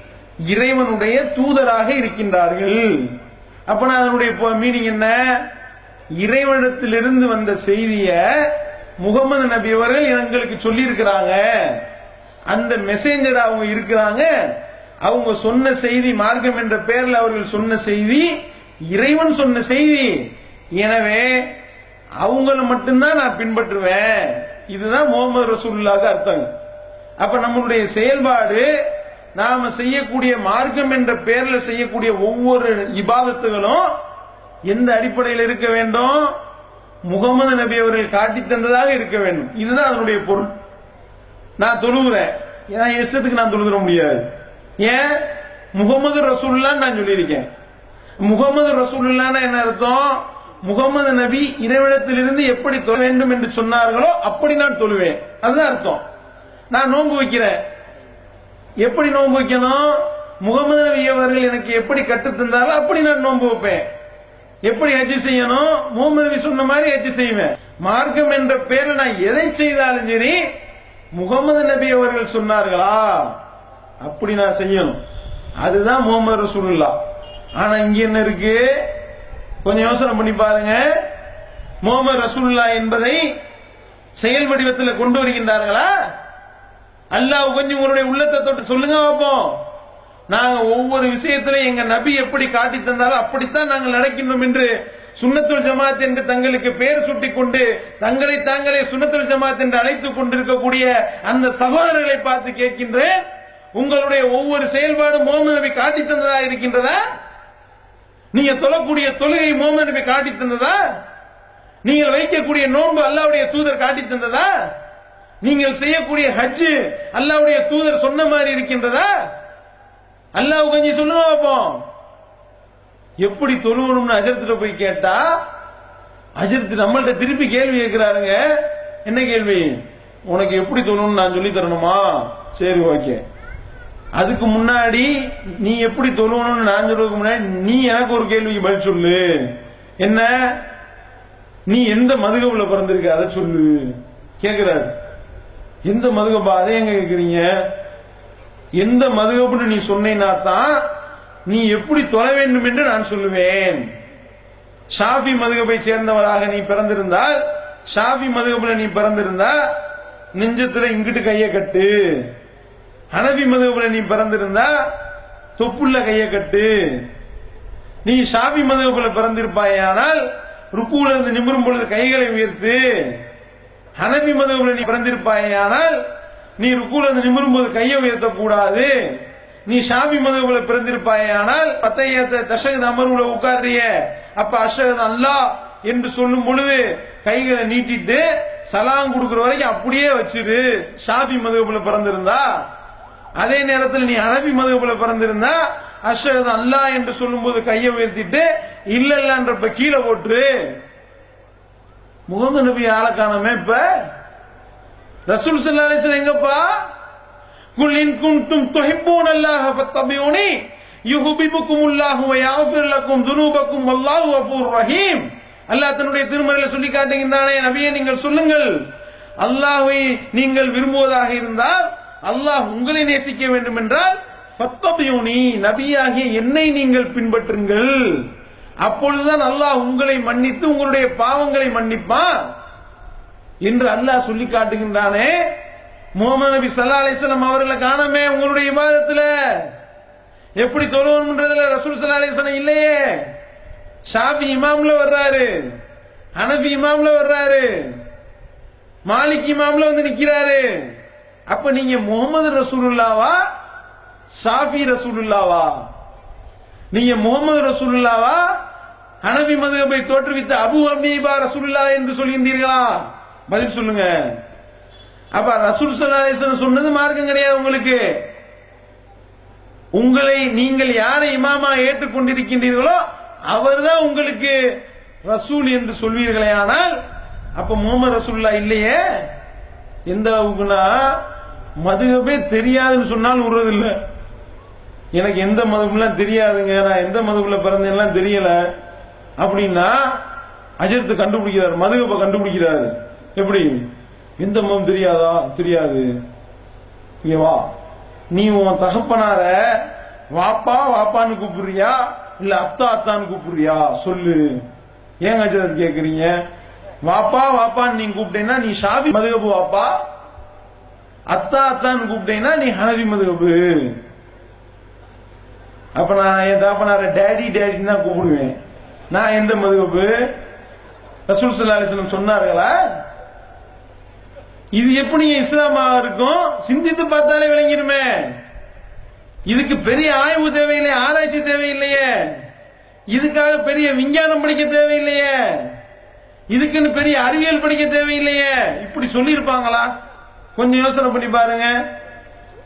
இறைவனுடைய தூதராக இருக்கின்றார்கள். அப்பனா அதனுடைய மீனிங் என்ன? இறைவனத்திலிருந்து வந்த செய்திய முகமது நபி அவர்கள் எங்களுக்கு சொல்லி இருக்கிறாங்க அந்த மெசேஞ்சர் அவங்க இருக்கிறாங்க. அவங்க சொன்ன செய்தி மார்க்கம் என்ற பெயரில் அவர்கள் சொன்ன செய்தி இறைவன் சொன்ன செய்தி. எனவே அவங்கள மட்டும்தான் நான் பின்பற்றுவேன். இதுதான் முகமது ரசூலுல்லாஹ்க்கு அர்த்தம். அப்ப நம்மளுடைய செயல்பாடு நாம செய்யக்கூடிய மார்க்கம் என்ற பெயர்ல செய்யக்கூடிய ஒவ்வொரு இபாதத்துகளும் எந்த அடிப்படையில் இருக்க வேண்டும்? முகமது நபி அவர்கள் காட்டி தந்ததாக இருக்க வேண்டும். இதுதான் அதனுடைய பொருள். நான் தொழுகிறேன் ஏன்னா இஷ்டத்துக்கு நான் தொழுதுற முடியாது. ஏன்? முகமது ரசூல்லான்னு நான் சொல்லியிருக்கேன். முகமது ரசூலுல்லான்னா என்ன அர்த்தம்? முகமது நபி இறைவனத்திலிருந்து எப்படி தொழ வேண்டும் என்று சொன்னார்களோ அப்படி நான் தொழுவேன். அதுதான் அர்த்தம். நான் நோன்பு வைக்கிறேன். எப்படி நோன்பு வைக்கணும்? முகமது நபி அவர்கள் எனக்கு எப்படி கற்றுத் அப்படி நான் நோன்பு வைப்பேன். எப்படி ஹஜ்ஜி செய்யணும்? முகமது நபி சொன்ன மாதிரி ஹஜ்ஜி செய்வேன். மார்க்கம் என்ற பேரில் நான் எதை செய்தாலும் சரி முகமது நபி அவர்கள் சொன்னார்களா? அப்படி நான் செய்யணும். அதுதான் முகமது ரசூலுல்லா ஆனா இங்க என்ன இருக்கு? கொஞ்சம் யோசனை பண்ணி பாருங்க. முகமது ரசூல்லா என்பதை செயல் வடிவத்தில் கொண்டு வருகின்றார்களா? அல்லாஹ் கொஞ்சம் உங்களுடைய உள்ளத்தை தொட்டு சொல்லுங்க பார்ப்போம். நாங்க ஒவ்வொரு விஷயத்திலும் எங்க நபி எப்படி காட்டி தந்தாலும் அப்படித்தான் நாங்கள் நடக்கின்றோம் என்று சுண்ணத்துல் ஜமாத் என்று தங்களுக்கு பெயர் சுட்டி கொண்டு தங்களை தாங்களே சுண்ணத்துல் ஜமாத் என்று அழைத்துக் கொண்டிருக்கக்கூடிய அந்த சகோதரர்களை பார்த்து கேட்கின்றேன். உங்களுடைய ஒவ்வொரு செயல்பாடும் முகமது நபி காட்டி தந்ததா இருக்கின்றதா? நீங்க தொழக்கூடிய தொழுகை முகமது நபி காட்டி தந்ததா? நீங்கள் வைக்கக்கூடிய நோன்பு அல்லாவுடைய தூதர் காட்டி தந்ததா? நீங்கள் செய்யக்கூடிய ஹஜ்ஜு அல்லாவுடைய தூதர் சொன்ன மாதிரி இருக்கின்றதா? அல்லாஹ் கொஞ்சம் சொல்லுங்க பார்ப்போம் எப்படி தொழுவணும்னு அஜரத்துல போய் கேட்டா அஜரத்து நம்மள்ட்ட திருப்பி கேள்வி கேட்கிறாருங்க. என்ன கேள்வி? உனக்கு எப்படி தொழணும்னு நான் சொல்லி தரணுமா? சரி ஓகே. அதுக்கு முன்னாடி நீ எப்படி தொழுவணும்னு நான் சொல்றதுக்கு முன்னாடி நீ எனக்கு ஒரு கேள்விக்கு பதில் சொல்லு. என்ன? நீ எந்த மதுகவுல பிறந்திருக்க? அதை சொல்லு. கேக்குறாரு. எந்த மதுகப்பா அதை எங்க கேக்குறீங்க? எந்த மதுகப்புன்னு நீ சொன்னீன்னா தான் நீ எப்படி தொழ வேண்டும் என்று நான் சொல்லுவேன். ஷாஃபி மதுகப்பை சேர்ந்தவராக நீ பிறந்திருந்தால் ஷாஃபி மதுகப்புல நீ பிறந்திருந்தா நெஞ்சத்துல இங்கிட்டு கையை கட்டு. ஹனபி மதுபுல நீ பிறந்திருந்தா தொப்புள்ள கைய கட்டு. நீ ஷாபி மதுகப்புல பிறந்திருப்பாயானால் ருக்குல இருந்து நிமிரும் பொழுது கைகளை உயர்த்து ஹனபி மதுபுல நீ பிறந்திருப்பாயானால் நீ ருக்குல இருந்து நிமிரும் போது கையை உயர்த்தக்கூடாது. நீ ஷாபி மதுகப்புல பிறந்திருப்பாயானால் பத்தையத்த தஷகத் அமர்வுல உட்கார்றிய அப்ப அஷகத் அல்லாஹ் என்று சொல்லும் பொழுது கைகளை நீட்டிட்டு சலாம் கொடுக்கிற வரைக்கும் அப்படியே வச்சிரு. ஷாபி மதுபுல பிறந்திருந்தா அதே நேரத்தில் நீ அனபி மதுபுல பிறந்திருந்தா அஷ்ஹது அல்லாஹ் என்று சொல்லும்போது கையை உயர்த்திட்டு இல்ல இல்லன்றப்ப கீழே போட்டு. முகமது நபி ஆளக்கானமே இப்ப? ரசூல் ஸல்லல்லாஹு எங்கப்பா? குல் இன் குன்தும் துஹிப்பூன அல்லாஹ ஃபத்தபியூனி யுஹிப்புக்குமுல்லாஹு வ யக்ஃபிர் லக்கும் துனூபக்கும் வல்லாஹு கஃபூர் ரஹீம். அல்லாஹ் தன்னுடைய திருமறையில சொல்லி காட்டுகின்றானே நபியே நீங்கள் சொல்லுங்கள். அல்லாஹ்வை நீங்கள் விரும்புவதாக இருந்தால் அல்லாஹ் உங்களை நேசிக்க வேண்டும் என்றால் ஃபத்தபியூனி நபியாகிய என்னை நீங்கள் பின்பற்றுங்கள். அப்பொழுதுதான் அல்லாஹ் உங்களை மன்னித்து உங்களுடைய பாவங்களை மன்னிப்பான் என்று அல்லாஹ் சொல்லி காட்டுகின்றானே. முகமது நபி சல்லா அலிஸ்லாம் அவர்களை காணமே உங்களுடைய இபாதத்துல. எப்படி தொழுவணும்ன்றதுல ரசூல் சல்லா அலிஸ்லாம் இல்லையே. ஷாபி இமாம்ல வர்றாரு ஹனபி இமாம்ல வர்றாரு மாலிக் இமாம்ல வந்து நிக்கிறாரு. அப்ப நீங்க முகமது ரசூலுல்லாவா? ஷாஃபி ரசூலுல்லாவா? நீங்க முகமது ரசூலுல்லாவா? ஹனபி மதுகபை தோற்றுவித்த அபு அமீபா ரசூலுல்லா என்று சொல்கின்றீர்களா? பதில் சொல்லுங்க. அப்ப ரசூல் ஸல்லல்லாஹு சொன்னது மார்க்கம் கிடையாது உங்களுக்கு. உங்களை நீங்கள் யாரை இமாமா ஏற்றுக்கொண்டிருக்கின்றீர்களோ அவர்தான் உங்களுக்கு ரசூல் என்று சொல்வீர்களே ஆனால் அப்ப முகமது ரசூல்லா இல்லையே. எந்த அளவுக்குன்னா மதுகபே தெரியாதுன்னு சொன்னாலும் விடுறதில்ல எனக்கு எந்த மதம்லாம் தெரியாதுங்க நான் எந்த மதகுல பிறந்தேன்லாம் தெரியல. அப்படின்னா அஜர்த்து கண்டுபிடிக்கிறார் மதுகப்பை கண்டுபிடிக்கிறாரு. எப்படி? எந்த மதம் தெரியாதா? தெரியாது. இங்க வா. நீ உன் தகப்பனார வாப்பா வாப்பான்னு கூப்பிடுறியா? இல்ல அத்தா அத்தான்னு கூப்பிடுறியா? சொல்லு. ஏன் அஜரத் கேக்குறீங்க? வாப்பா வாப்பான்னு நீ கூப்பிட்டேன்னா நீ ஷாபி மதுகபு வாப்பா. அத்தா அத்தான்னு கூப்பிட்டேன்னா நீ ஹனவி மதுகபு. அப்ப நான் என் தாப்பனார டேடி டேடின்னு தான் கூப்பிடுவேன். நான் எந்த மதுகப்பு ரசூல் சல்லா அலிஸ்லம் சொன்னார்களா? இது எப்படி இஸ்லாமா இருக்கும்? சிந்தித்து பார்த்தாலே விளங்கிடுமே. இதுக்கு பெரிய ஆய்வு தேவையில்லையே ஆராய்ச்சி தேவையில்லையே. இதுக்காக பெரிய விஞ்ஞானம் படிக்க தேவையில்லையே. இதுக்குன்னு பெரிய அறிவியல் படிக்க தேவையில்லையே. இப்படி சொல்லியிருப்பாங்களா? கொஞ்சம் யோசனை பண்ணி பாருங்க.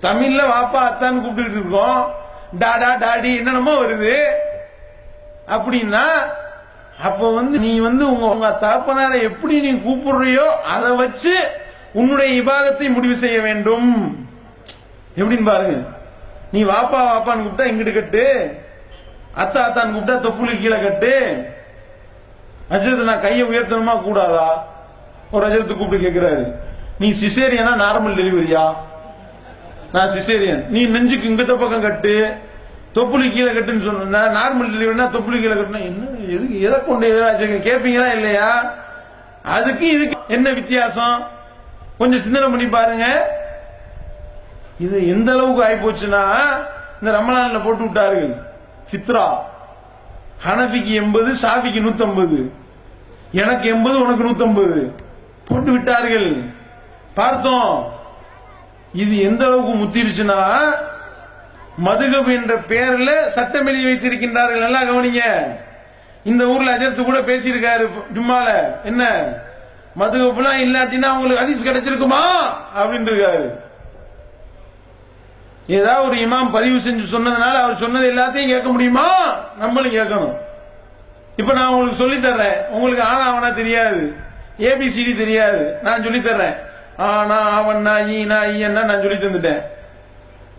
தமிழ்ல வாப்பா அத்தான்னு கூப்பிட்டுட்டு இருக்கோம். டாடா டாடி என்னென்னமோ வருது. அப்படின்னா அப்ப வந்து நீ வந்து உங்க உங்க தகப்பனாரை எப்படி நீ கூப்பிடுறியோ அதை வச்சு உன்னுடைய இபாதத்தை முடிவு செய்ய வேண்டும். எப்படின்னு பாருங்க. நீ வாப்பா வாப்பான்னு கூப்பிட்டா இங்கிட்டு கட்டு. அத்தா அத்தான்னு கூப்பிட்டா தொப்புளி கீழே கட்டு. அஜரத்து நான் கையை உயர்த்தணுமா கூடாதா? ஒரு அஜரத்து கூப்பிட்டு கேட்கிறாரு நீ சிசேரியனா நார்மல் டெலிவரியா நான் சிசேரியன். நீ நெஞ்சுக்கு இங்கத்த பக்கம் கட்டு. தொப்புளி கீழே கட்டுன்னு சொன்ன நார்மல் டெலிவரினா தொப்புளி கீழே கட்டுனா என்ன எதுக்கு எதை கொண்டு எதிராச்சு கேட்பீங்களா இல்லையா? அதுக்கு இதுக்கு என்ன வித்தியாசம்? கொஞ்சம் சிந்தனை பண்ணி பாருங்க. இது எந்த அளவுக்கு ஆகி போச்சுன்னா இந்த ரமலான்ல போட்டு விட்டார்கள். ஃபித்ரா. ஹனஃபிக்கு எண்பது சாஃபிக்கு நூத்தம்பது. எனக்கு எண்பது உனக்கு நூத்தம்பது. போட்டு விட்டார்கள். பார்த்தோம். இது எந்த அளவுக்கு முத்திருச்சுன்னா மதுகப் என்ற பெயர்ல சட்டம் எழுதி வைத்திருக்கின்றார்கள். நல்லா கவனிங்க. இந்த ஊர்ல அஜர்த்து கூட பேசியிருக்காரு ஜும்மால. என்ன? மதுகப்புலாம் இல்லாட்டினா உங்களுக்கு அதிஸ் கிடைச்சிருக்குமா? அப்படின்னு இருக்காரு ஏதாவது ஒரு இமாம் பதிவு செஞ்சு சொன்னதுனால அவர் சொன்னது எல்லாத்தையும் கேட்க முடியுமா? நம்மளும் கேட்கணும். இப்ப நான் உங்களுக்கு சொல்லி தர்றேன். உங்களுக்கு ஆனா அவனா தெரியாது. ஏபிசிடி தெரியாது. நான் சொல்லி தர்றேன். ஆனா அவன்னா ஈனா ஈயன்னா நான் சொல்லி தந்துட்டேன்.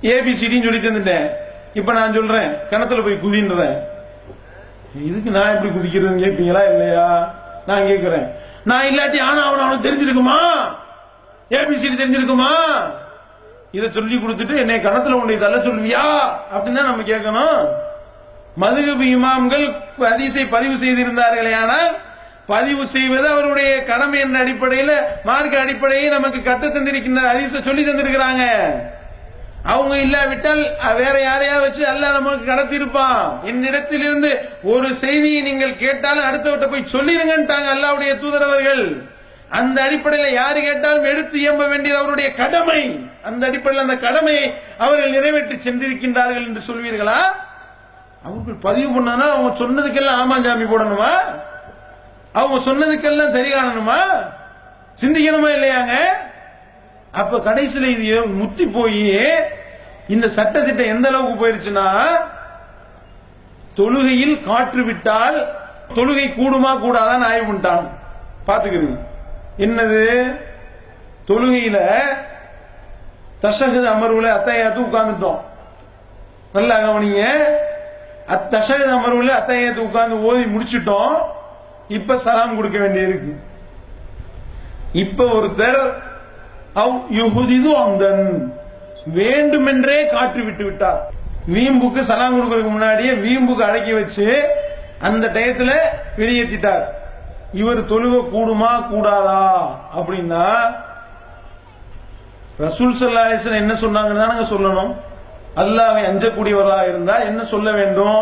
ஏபிசிடின்னு சொல்லி தந்துட்டேன். இப்ப நான் சொல்றேன். கிணத்துல போய் குதின்றேன். இதுக்கு நான் எப்படி குதிக்கிறதுன்னு கேட்பீங்களா இல்லையா? நான் கேட்கிறேன். நான் இல்லாட்டி ஆனா அவன் அவனுக்கு தெரிஞ்சிருக்குமா? ஏபிசிடி தெரிஞ்சிருக்குமா? இதை சொல்லி கொடுத்துட்டு என்னை கணத்துல உன்னை தள்ள சொல்வியா அப்படின்னு தான் நம்ம கேட்கணும். மதுகபு இமாம்கள் அதிசை பதிவு செய்திருந்தார்களே ஆனால் பதிவு செய்வது அவருடைய கடமை என்ற அடிப்படையில் மார்க்க அடிப்படையை நமக்கு கட்டு தந்திருக்கின்ற அதிச சொல்லி தந்திருக்கிறாங்க. அவங்க இல்லாவிட்டால் வேற யாரையா வச்சு அல்ல நமக்கு கடத்திருப்பான் என்னிடத்திலிருந்து ஒரு செய்தியை நீங்கள் கேட்டாலும் அடுத்தவட்ட போய் சொல்லிருங்கன்ட்டாங்க அல்லாவுடைய தூதரவர்கள் அந்த அடிப்படையில் யாரு கேட்டாலும் எடுத்து இயம்ப வேண்டியது அவருடைய கடமை. அந்த அடிப்படையில் அந்த கடமையை அவர்கள் நிறைவேற்றி சென்றிருக்கின்றார்கள் என்று சொல்வீர்களா? அவர்கள் பதிவு பண்ணா அவங்க சொன்னதுக்கெல்லாம் ஆமாஞ்சாமி போடணுமா? அவங்க சொன்னதுக்கெல்லாம் சரி காணணுமா? சிந்திக்கணுமா இல்லையாங்க? அப்ப கடைசியில் இது முத்தி போய் இந்த சட்டத்திட்டம் எந்த அளவுக்கு போயிருச்சுன்னா தொழுகையில் காற்று விட்டால் தொழுகை கூடுமா கூடாதான்னு ஆய்வு பண்ணிட்டான் பாத்துக்கிறீங்க என்னது? தொழுகையில தசகது அமர்வுல அத்தையாத்து உட்கார்ந்துட்டோம். நல்லா கவனிங்க. அத்தசகது அமர்வுல அத்தையாத்து உட்கார்ந்து ஓதி முடிச்சிட்டோம். இப்ப சலாம் கொடுக்க வேண்டியிருக்கு. இப்ப ஒருத்தர் அவ் யுகுதிது அந்தன் வேண்டுமென்றே காற்று விட்டு விட்டார். வீம்புக்கு சலாம் கொடுக்கறதுக்கு முன்னாடியே வீம்புக்கு அடக்கி வச்சு அந்த டயத்துல வெளியேற்றிட்டார் இவர் தொழுக கூடுமா கூடாதா? அப்படின்னா ரசூல் சல்லா அலிசன் என்ன சொன்னாங்கன்னு தானங்க சொல்லணும். அல்லாவை அஞ்சக்கூடியவர்களா இருந்தா என்ன சொல்ல வேண்டும்?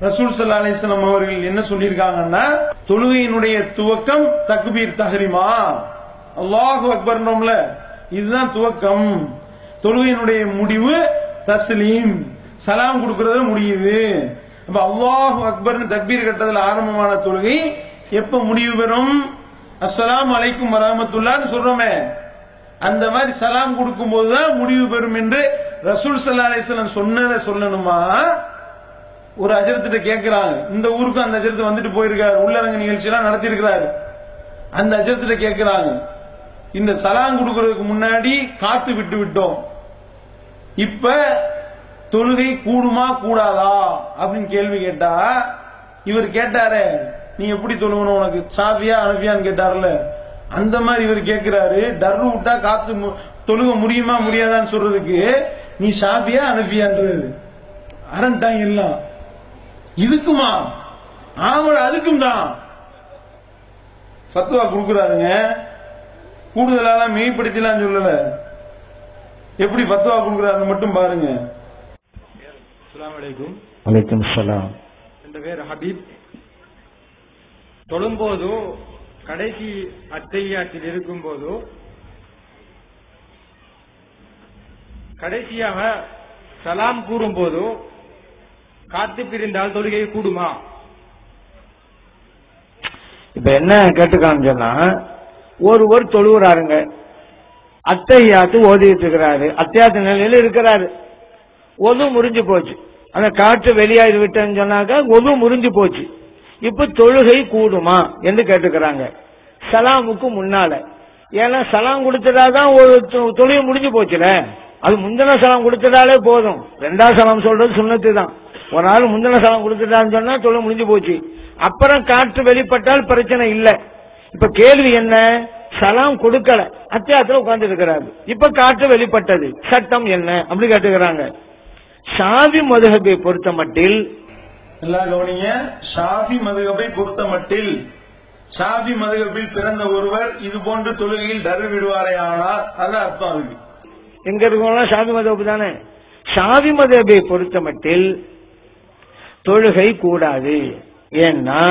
ரசூல் சல்லா அலிஸ்லாம் அவர்கள் என்ன சொல்லியிருக்காங்கன்னா தொழுகையினுடைய துவக்கம் தக்பீர் தஹரிமா. அல்லாஹு அக்பர்னோம்ல இதுதான் துவக்கம். தொழுகையினுடைய முடிவு தஸ்லீம். சலாம் கொடுக்கறதுல முடியுது. அப்ப அல்லாஹு அக்பர்னு தக்பீர் கட்டதுல ஆரம்பமான தொழுகை எப்ப முடிவு பெறும் அஸ்லாம் அலைக்கும் வரஹ்மத்துல்லாஹ்னு சொல்றோமே. அந்த மாதிரி சலாம் கொடுக்கும் போதுதான் முடிவு பெறும் என்று ரசூல் சல்லா அலிஸ்லாம் சொன்னதை சொல்லணுமா? ஒரு அஜரத்திட்ட கேட்கிறாங்க இந்த ஊருக்கு அந்த அஜரத்து வந்துட்டு போயிருக்காரு. உள்ளரங்க நிகழ்ச்சி எல்லாம் நடத்தி இருக்கிறாரு அந்த அஜரத்திட்ட கேட்கிறாங்க இந்த சலாம் கொடுக்கறதுக்கு முன்னாடி காத்து விட்டு விட்டோம். இப்ப தொழுகை கூடுமா கூடாதா? அப்படின்னு கேள்வி கேட்டா இவர் கேட்டாரே நீ எப்படி தொழுவணும் உனக்கு? சாஃபியா அனபியான்னு கேட்டார்ல. அந்த மாதிரி இவர் கேட்கிறாரு டர்ரு விட்டா காத்து தொழுக முடியுமா முடியாதான்னு சொல்றதுக்கு நீ ஷாஃபியா அனபியான்றது அரண்டாங்க எல்லாம். இதுக்குமா? ஆமாடா அதுக்கும் தான் ஃபத்வா கொடுக்குறாருங்க. கூடுதலாலாம் மெய்ப்படுத்திலாம் சொல்லல. எப்படி ஃபத்வா கொடுக்குறாருன்னு மட்டும் பாருங்க. அஸ்ஸலாமு அலைக்கும். வலைக்கம் சலாம். என் பேர் ஹபீப் தொழும்போதோ கடைசி அத்தையாத்தில் இருக்கும்போது கடைசியாக சலாம் கூறும்போது காத்து பிரிந்தால் தொழுகை கூடுமா? இப்ப என்ன கேட்டுக்கான்னு சொன்னா ஒருவர் தொழுகிறாருங்க. அத்தையாத்து ஓதிட்டு இருக்கிறாரு அத்தியாத்து நிலையில இருக்கிறாரு. ஒது முறிஞ்சு போச்சு. அந்த காற்று வெளியாகி விட்டேன்னு சொன்னாக்க ஒது முறிஞ்சு போச்சு. இப்ப தொழுகை கூடுமா என்று கேட்டுக்கிறாங்க. சலாமுக்கு முன்னால. ஏன்னா சலாம் கொடுத்ததாதான் ஒரு தொ- தொழுகை முடிஞ்சு போச்சுல. அது முந்தின சலாம் கொடுத்துட்டாலே போதும். ரெண்டாவது சலம் சொல்றது சுண்ணத்து தான் ஒரு ஆள் முந்தின சலம் கொடுத்துட்டான்னு சொன்னா தொழில் முடிஞ்சு போச்சு. அப்புறம் காற்று வெளிப்பட்டால் பிரச்சனை இல்லை. இப்ப கேள்வி என்ன? சலாம் கொடுக்கல. அத்தியாயத்துல உட்கார்ந்து இருக்கிறாரு இப்ப காற்று வெளிப்பட்டது. சட்டம் என்ன? அப்படி கேட்டுக்கிறாங்க. சாவி மதுகபை பொறுத்த மட்டில் எல்லாம் கவனிங்க. ஷாஃபி மதுகபை பொறுத்த மட்டில் ஷாஃபி மதுகபில் பிறந்த ஒருவர் இது போன்று தொழுகையில் டரு விடுவாரே ஆனால் அது அர்த்தம் அதுக்கு. எங்க இருக்கவங்க ஷாஃபி மதுகபு தானே? ஷாஃபி மதுகபை பொறுத்த மட்டில் தொழுகை கூடாது. ஏன்னா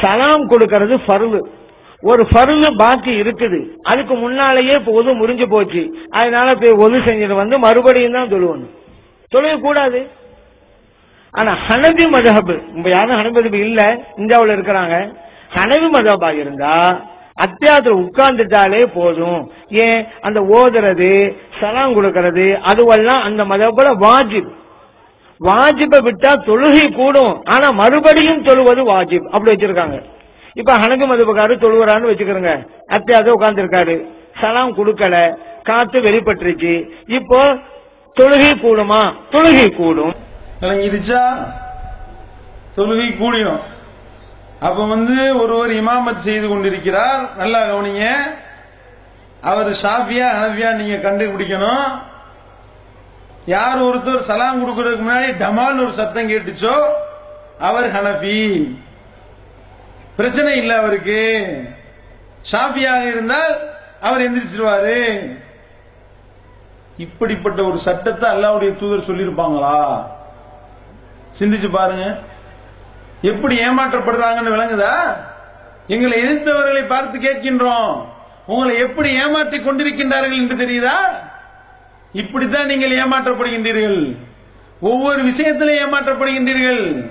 சலாம் கொடுக்கறது பருவு ஒரு பருவு பாக்கி இருக்குது. அதுக்கு முன்னாலேயே இப்ப ஒது முறிஞ்சு போச்சு. அதனால இப்ப ஒது செஞ்சுட்டு வந்து மறுபடியும் தான் தொழுவணும். தொழுக கூடாது. ஆனா ஹனபி மதஹப் இப்ப யாரும் ஹனபி மதஹப் இல்ல இந்தியாவில் இருக்கிறாங்க. ஹனபி மதஹபா இருந்தா அத்தியாயத்துல உட்கார்ந்துட்டாலே போதும். ஏன்? அந்த ஓதுறது சலாம் கொடுக்கறது அதுவெல்லாம் அந்த மதபுல வாஜிப். வாஜிப்பை விட்டா தொழுகை கூடும். ஆனா மறுபடியும் தொழுவது வாஜிப். அப்படி வச்சிருக்காங்க. இப்ப ஹனகு மதபுக்காரு தொழுகிறான்னு வச்சுக்கிறோங்க அத்தியாவது உட்கார்ந்துருக்காரு. சலாம் கொடுக்கல. காத்து வெளிப்பட்டுருச்சு. இப்போ தொழுகை கூடுமா? தொழுகை கூடும். விளங்கிடுச்சா? தொழுகை கூடியும் அப்ப வந்து ஒருவர் இமாமத் செய்து கொண்டிருக்கிறார். நல்லா கவனிங்க. அவர் ஷாஃபியா ஹனஃபியா நீங்க கண்டுபிடிக்கணும். யார் ஒருத்தர் சலாம் கொடுக்கறதுக்கு முன்னாடி டமால் ஒரு சத்தம் கேட்டுச்சோ அவர் ஹனஃபி. பிரச்சனை இல்லை அவருக்கு. ஷாஃபியாக இருந்தால் அவர் எந்திரிச்சிருவாரு. இப்படிப்பட்ட ஒரு சட்டத்தை அல்லாவுடைய தூதர் சொல்லியிருப்பாங்களா? சிந்திச்சு பாருங்க. எப்படி ஏமாற்றப்படுறாங்கன்னு விளங்குதா? எங்களை எதிர்த்தவர்களை பார்த்து கேட்கின்றோம். உங்களை எப்படி ஏமாற்றிக் கொண்டிருக்கின்றார்கள் என்று தெரியுதா? இப்படித்தான் நீங்கள் ஏமாற்றப்படுகின்றீர்கள். ஒவ்வொரு விஷயத்திலும் ஏமாற்றப்படுகின்றீர்கள்.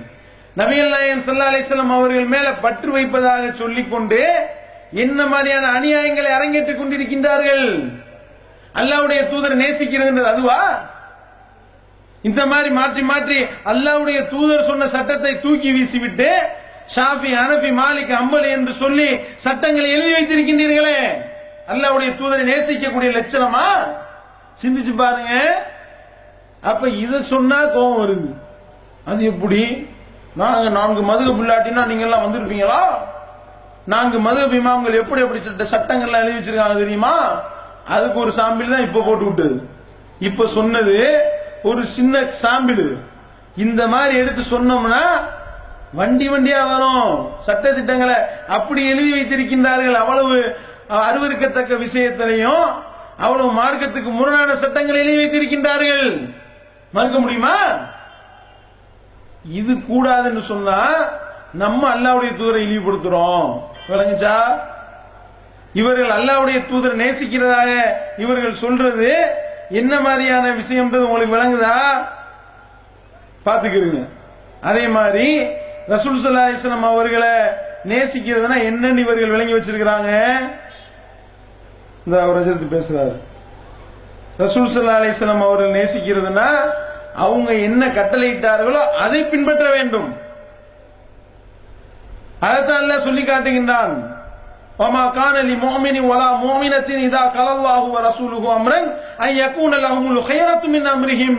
நபிகள் நாயம் சல்லா அலிஸ்லாம் அவர்கள் மேல பற்று வைப்பதாக சொல்லிக்கொண்டு என்ன மாதிரியான அநியாயங்களை அரங்கேற்றிக் கொண்டிருக்கின்றார்கள்? அல்லாவுடைய தூதர் நேசிக்கிறது அதுவா? இந்த மாதிரி மாற்றி மாற்றி அல்லாவுடைய தூதர் சொன்ன சட்டத்தை தூக்கி வீசிவிட்டு ஷாஃபி அனபி மாலிக் அம்பலி என்று சொல்லி சட்டங்களை எழுதி வைத்திருக்கின்றீர்களே. அல்லாவுடைய தூதரை நேசிக்கக்கூடிய லட்சணமா? சிந்திச்சு பாருங்க. அப்ப இதை சொன்னா கோபம் வருது. அது எப்படி? நாங்க நான்கு மதுக புள்ளாட்டினா நீங்க எல்லாம் வந்திருப்பீங்களா? நான்கு மதுக இமாம்கள் எப்படி எப்படி சட்ட சட்டங்கள்லாம் எழுதி வச்சிருக்காங்க தெரியுமா? அதுக்கு ஒரு சாம்பிள் தான் இப்ப போட்டு விட்டது. இப்ப சொன்னது ஒரு சின்ன சாம்பிள். இந்த மாதிரி எடுத்து சொன்னோம்னா வண்டி வண்டியா வரும். சட்ட திட்டங்களை அப்படி எழுதி வைத்திருக்கின்றார்கள். அவ்வளவு அருவருக்கத்தக்க விஷயத்திலையும் அவ்வளவு மார்க்கத்துக்கு முரணான சட்டங்களை எழுதி வைத்திருக்கின்றார்கள். மறுக்க முடியுமா? இது கூடாதுன்னு சொன்னா நம்ம அல்லாவுடைய தூதரை இழிவுபடுத்துறோம். விளங்குச்சா? இவர்கள் அல்லாவுடைய தூதரை நேசிக்கிறதாக இவர்கள் சொல்றது என்ன மாதிரியான விஷயம்ன்றது உங்களுக்கு விளங்குதா? பாத்துக்கிறீங்க அதே மாதிரி ரசூல் சல்லா அவர்களை நேசிக்கிறதுனா என்னன்னு இவர்கள் விளங்கி வச்சிருக்கிறாங்க. இந்த அவர் எடுத்து பேசுறாரு. ரசூல் சல்லா அலிஸ்லாம் அவர்கள் நேசிக்கிறதுனா அவங்க என்ன கட்டளையிட்டார்களோ அதை பின்பற்ற வேண்டும். அதைத்தான் சொல்லி காட்டுகின்றான் وما كان لمؤمن ولا مؤمنة إذا قال الله ورسوله أمرا أن يكون لهم الخيرة من أمرهم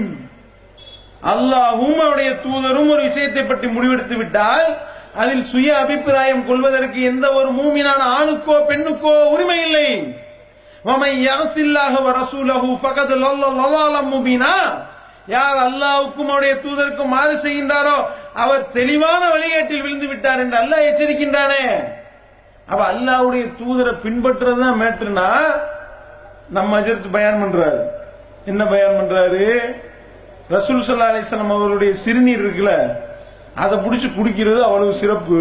அல்லாஹும் அவருடைய தூதரும் ஒரு விஷயத்தை பற்றி முடிவெடுத்து விட்டால் அதில் சுய அபிப்பிராயம் கொள்வதற்கு எந்த ஒரு மூமினான ஆணுக்கோ பெண்ணுக்கோ உரிமை இல்லை வமை யகசில்லாஹ வரசூலஹு ஃபகத் லல்லல்லாஹு முபீனா யார் அல்லாஹ்வுக்கும் அவருடைய தூதருக்கும் மாறு செய்கின்றாரோ அவர் தெளிவான வழிகேட்டில் விழுந்து விட்டார் என்று அல்லாஹ் எச்சரிக்கின்றானே அப்ப அல்லாவுடைய தூதரை பின்பற்றுறது தான் மேட்ருனா நம்ம அஜரத்து பயன் பண்றாரு. என்ன பயன் பண்றாரு? ரசூல் சல்லா அலிஸ்லாம் அவருடைய சிறுநீர் இருக்குல்ல அதை பிடிச்சி குடிக்கிறது அவ்வளவு சிறப்பு.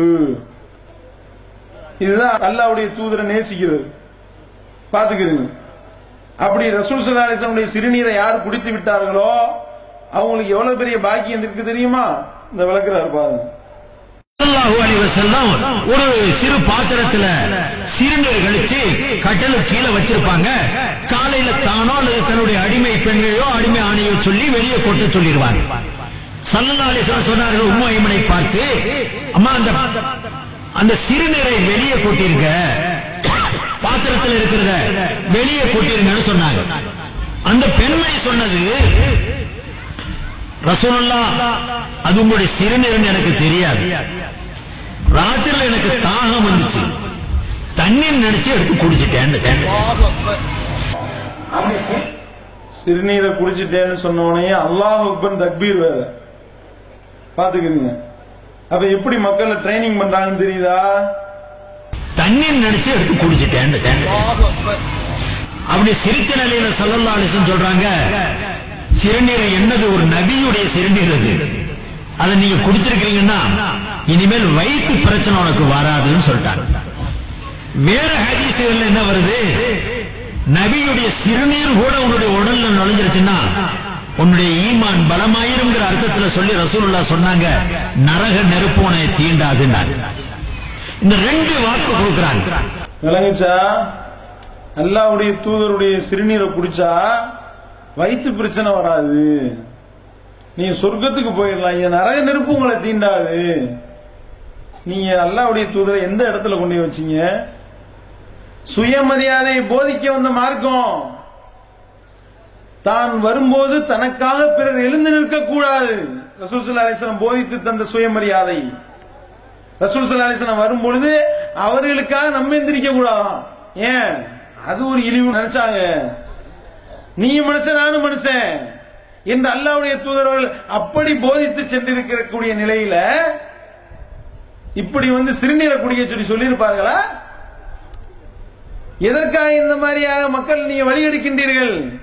இதுதான் அல்லாஹ்வுடைய தூதரை நேசிக்கிறது. பாத்துக்கிறீங்க அப்படி ரசூல் சல்லா அலிஸ்லாமுடைய சிறுநீரை யார் குடித்து விட்டார்களோ அவங்களுக்கு எவ்வளவு பெரிய பாக்கியம் இருக்கு தெரியுமா? இந்த விளக்குறாரு பாருங்க. ஸல்லல்லாஹு அலைஹி ஒரு சிறு பாத்திரத்துல சிறுநீர் கழிச்சு கட்டலு கீழே வச்சிருப்பாங்க. காலையில தானோ அல்லது தன்னுடைய அடிமை பெண்களையோ அடிமை ஆணையோ சொல்லி வெளியே கொட்ட சொல்லிடுவாங்க. ஸல்லல்லாஹு அலைஹி சொன்னார்கள் உம்மு பார்த்து அம்மா அந்த அந்த சிறுநீரை வெளியே கொட்டிருக்க பாத்திரத்தில் இருக்கிறத வெளியே கொட்டிருங்கன்னு சொன்னாங்க. அந்த பெண்மை சொன்னது ரசூலுல்லா அது உங்களுடைய சிறுநீர்னு எனக்கு தெரியாது. ராத்திரில எனக்கு தாகம் வந்துச்சு. தண்ணீர் நினைச்சு எடுத்து குடிச்சிட்டேன் சிறுநீரை குடிச்சிட்டேன்னு சொன்ன உடனே அல்லாஹ் அக்பர் தக்பீர் வேற. பாத்துக்கிறீங்க அப்ப எப்படி மக்களை ட்ரைனிங் பண்றாங்கன்னு தெரியுதா? தண்ணீர் நினைச்சு எடுத்து குடிச்சிட்டேன் அப்படி சிரிச்ச நிலையில சல்லல்லா அலிசன் சொல்றாங்க சிறுநீர் என்னது? ஒரு நபியுடைய சிறுநீர் அது. அதை நீங்க குடிச்சிருக்கீங்கன்னா இனிமேல் வயிற்று பிரச்சனை உனக்கு வராதுன்னு சொல்லிட்டாங்க. வேற ஹதீசுகள்ல என்ன வருது? நபியுடைய சிறுநீர் கூட உன்னுடைய உடல்ல நுழைஞ்சிருச்சுன்னா உன்னுடைய ஈமான் பலமாயிருங்கிற அர்த்தத்துல சொல்லி ரசூலுல்லா சொன்னாங்க நரக நெருப்போனை தீண்டாதுன்னு இந்த ரெண்டு வாக்கு கொடுக்குறாங்க. விளங்குச்சா? அல்லாவுடைய தூதருடைய சிறுநீரை குடிச்சா வயிற்று பிரச்சனை வராது. நீ சொர்க்கத்துக்கு போயிடலாம். என் நரக நெருப்பு உங்களை தீண்டாது. நீங்க அல்லாவுடைய தூதரை எந்த இடத்துல கொண்டு வச்சீங்க? சுயமரியாதை போதிக்க வந்த மார்க்கம். தான் வரும்போது தனக்காக பிறர் எழுந்து நிற்க கூடாது ரசூல் அலிஸ்லாம் போதித்து தந்த சுயமரியாதை. ரசூல் சல்லா வரும் வரும்பொழுது அவர்களுக்காக நம்ம எந்திரிக்க கூடாதான். ஏன்? அது ஒரு இழிவு நினைச்சாங்க. நீ மனுஷன் நானும் மனுஷன். என்று அல்லாவுடைய தூதர்கள் அப்படி போதித்து சென்றிருக்கக்கூடிய நிலையில இப்படி வந்து சிறுநீரை குடிக்க சொல்லி சொல்லியிருப்பார்களா? எதற்காக இந்த மாதிரியாக மக்கள் நீங்க வழி எடுக்கின்றீர்கள்?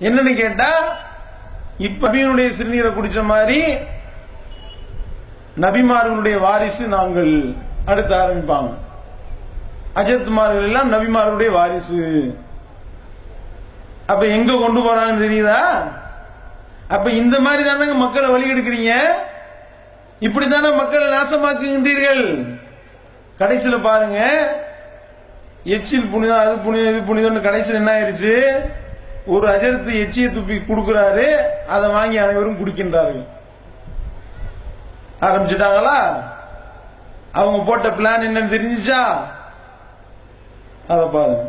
என்னன்னு கேட்டா இப்ப நபியினுடைய சிறுநீரை குடிச்ச மாதிரி நபிமார்களுடைய வாரிசு நாங்கள் அடுத்து ஆரம்பிப்பாங்க. அஜத்மார்கள் எல்லாம் நபிமார்களுடைய வாரிசு. அப்ப எங்க கொண்டு போறாங்கன்னு தெரியுதா? அப்ப இந்த மாதிரி தானங்க மக்களை வழி எடுக்கிறீங்க இப்படித்தானே மக்களை நாசமாக்குகின்றீர்கள்? கடைசியில் பாருங்க. எச்சில் புனிதம் அது புனிதம் இது புனிதம்னு கடைசியில் என்ன ஆயிடுச்சு ஒரு அஜரத்து எச்சியை துப்பி கொடுக்கிறாரு. அதை வாங்கி அனைவரும் குடிக்கின்றார்கள். ஆரம்பிச்சிட்டாங்களா? அவங்க போட்ட பிளான் என்னன்னு தெரிஞ்சிச்சா? அதை பாருங்க.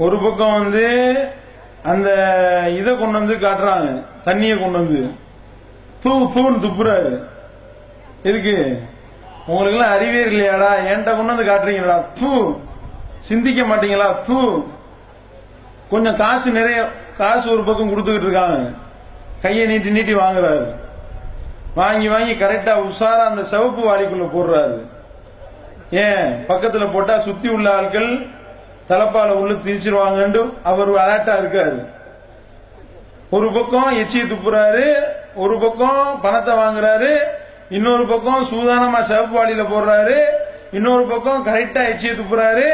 ஒரு பக்கம் வந்து அந்த இதை கொண்டு வந்து காட்டுறாங்க தண்ணியை கொண்டு வந்து. தூ தூன்னு துப்புறாரு. எதுக்கு? உங்களுக்கு எல்லாம் அறிவே இல்லையாடா? என்கிட்ட கொண்டு வந்து காட்டுறீங்களா தூ. சிந்திக்க மாட்டீங்களா? தூ. கொஞ்சம் காசு நிறைய காசு ஒரு பக்கம் கொடுத்துக்கிட்டு இருக்காங்க. கையை நீட்டி நீட்டி வாங்குறாரு. வாங்கி வாங்கி கரெக்டா உஷாரா அந்த சிவப்பு வாளிக்குள்ள போடுறாரு. ஏன்? பக்கத்துல போட்டா சுத்தி உள்ள ஆட்கள் தலப்பால உள்ள திரிச்சிருவாங்கன்னு அவர் அலர்ட்டா இருக்காரு. ஒரு பக்கம் எச்சியை துப்புறாரு ஒரு பக்கம் பணத்தை வாங்குறாரு இன்னொரு பக்கம் சூதானமா சிவப்பு வாளியில போடுறாரு இன்னொரு பக்கம் கரெக்டா எச்சியை துப்புறாரு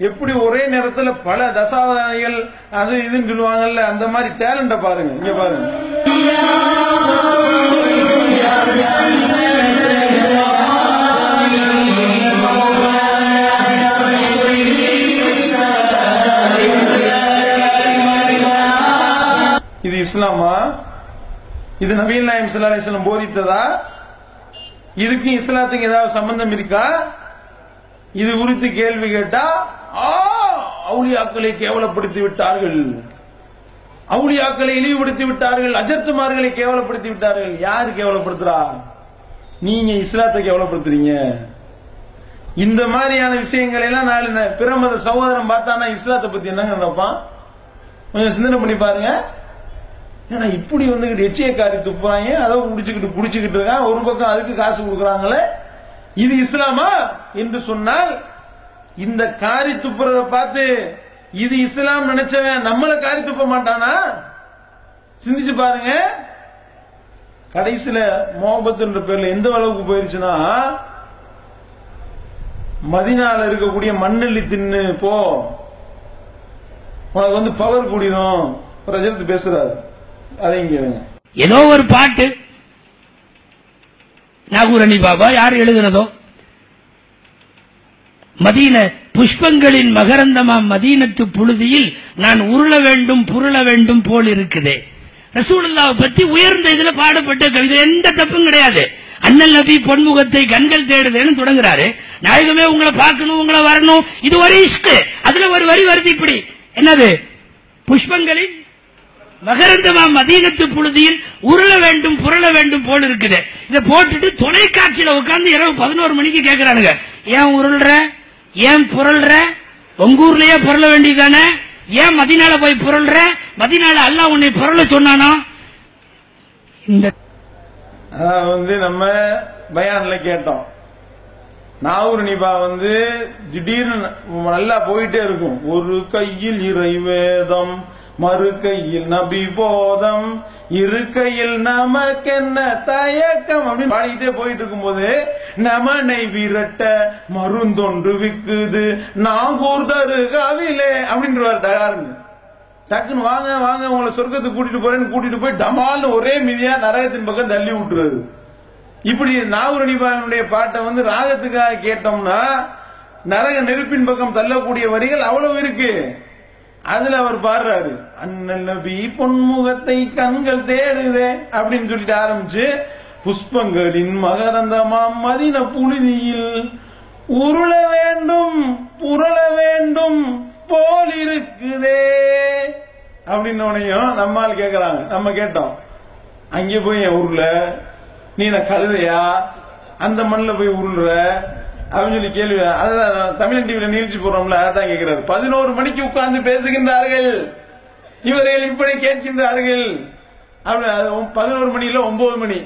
எப்படி ஒரே நேரத்துல பல தசாவதானிகள் அது இதுன்னு சொல்லுவாங்கல்ல அந்த மாதிரி டேலண்ட பாருங்க இங்க பாருங்க. இஸ்லாமா? இது நபீல் நாயம் ஸல்லல்லாஹு அலைஹி போதித்ததா? இதுக்கும் இஸ்லாத்துக்கு ஏதாவது சம்பந்தம் இருக்கா? இது குறித்து கேள்வி கேட்டா ஆ அவுளியாக்களை கேவலப்படுத்தி விட்டார்கள். அவுளியாக்களை இழிவுபடுத்தி விட்டார்கள். அஜர்த்துமார்களை கேவலப்படுத்தி விட்டார்கள். யாரு கேவலப்படுத்துறா? நீங்க இஸ்லாத்தை கேவலப்படுத்துறீங்க. இந்த மாதிரியான விஷயங்களை எல்லாம் நாலு பிரமத சகோதரன் பார்த்தானா இஸ்லாத்தை பத்தி என்னங்க நினைப்பான்? கொஞ்சம் சிந்தனை பண்ணி பாருங்க. ஏன்னா இப்படி வந்துகிட்டு எச்சியக்காரி துப்புறாங்க அதை பிடிச்சிக்கிட்டு குடிச்சுக்கிட்டு இருக்கான் ஒரு பக்கம் அதுக்கு காசு கொடுக்குறாங்களே. இது இஸ்லாமா? என்று சொன்னால் இந்த காரி துப்புறத பார்த்து இது இஸ்லாம் நினைச்சவன் நம்மளை காரி துப்ப மாட்டானா? சிந்திச்சு பாருங்க. கடைசியில மோகபத்துன்ற பேர்ல எந்த அளவுக்கு போயிருச்சுன்னா மதினால இருக்கக்கூடிய மண்ணெல்லி தின்னு போ. உனக்கு வந்து பவர் கூடிரும். பிரஜலத்து பேசுறாரு. அதையும் ஏதோ ஒரு பாட்டு. நாகூரணி பாபா யார் எழுதுனதோ? மதீன புஷ்பங்களின் மகரந்தமா மதீனத்து புழுதியில் நான் உருள வேண்டும் புருள வேண்டும் போல் இருக்குதே. ரசூலுல்லாவை பத்தி உயர்ந்த இதுல பாடப்பட்ட கவிதை எந்த தப்பும் கிடையாது. அண்ணல் நபி பொன்முகத்தை கண்கள் தேடுதேன்னு தொடங்குறாரு. நாயகமே உங்களை பார்க்கணும் உங்களை வரணும். இது ஒரு இஷ்கு. அதுல ஒரு வரி வருது இப்படி. என்னது? புஷ்பங்களின் மகரந்தமா மதீனத்து புழுதியில் உருள வேண்டும் புரள வேண்டும் போல இருக்குது. இதை போட்டுட்டு தொலைக்காட்சியில உட்கார்ந்து இரவு பதினோரு மணிக்கு கேக்குறானுங்க. ஏன் உருள்ற? ஏன் புரள்ற? உங்க ஊர்லயே புரள வேண்டியதானே ஏன் மதினால போய் புரள்ற? மதினால அல்ல உன்னை புரள சொன்னானா? இந்த வந்து நம்ம பயான்ல கேட்டோம். நாவூர் நிபா வந்து திடீர்னு நல்லா போயிட்டே இருக்கும். ஒரு கையில் இறை வேதம் மறு கையில் நபி போதம் இருக்கையில் நமக்கென்ன தயக்கம் அப்படின்னு பாடிக்கிட்டே போயிட்டு இருக்கும்போது நமனை விரட்ட மருந்தொன்று விக்குது நாகூர் தருகாவிலே அப்படின்றவார் டகாருங்க டக்குன்னு வாங்க வாங்க உங்களை சொர்க்கத்துக்கு கூட்டிட்டு போறேன்னு கூட்டிட்டு போய் டமால்னு ஒரே மிதியா நரகத்தின் பக்கம் தள்ளி விட்டுறது. இப்படி நாகூரணிபாவினுடைய பாட்டை வந்து ராகத்துக்காக கேட்டோம்னா நரக நெருப்பின் பக்கம் தள்ளக்கூடிய வரிகள் அவ்வளவு இருக்கு. அதுல அவர் பாடுறாரு அண்ணன் நபி பொன்முகத்தை கண்கள் தேடுதே அப்படின்னு சொல்லிட்டு ஆரம்பிச்சு புஷ்பங்களின் மகரந்தமாம் மதின புழுதியில் உருள வேண்டும் புரள வேண்டும் போல் இருக்குதே அப்படின்னோனையும் நம்மால் கேக்குறாங்க. நம்ம கேட்டோம் அங்கே போய் என் உருள? நீ நான் கழுதையா? அந்த மண்ணில் போய் உருள்ற அப்படின்னு சொல்லி கேள்வி அதான் தமிழன் டிவியில நிகழ்ச்சி போறோம்ல அதான் கேட்கிறாரு பதினோரு மணிக்கு உட்கார்ந்து பேசுகின்றார்கள். இவர்கள் இப்படி கேட்கின்றார்கள். அப்படி பதினோரு மணி இல்ல ஒன்பது மணி.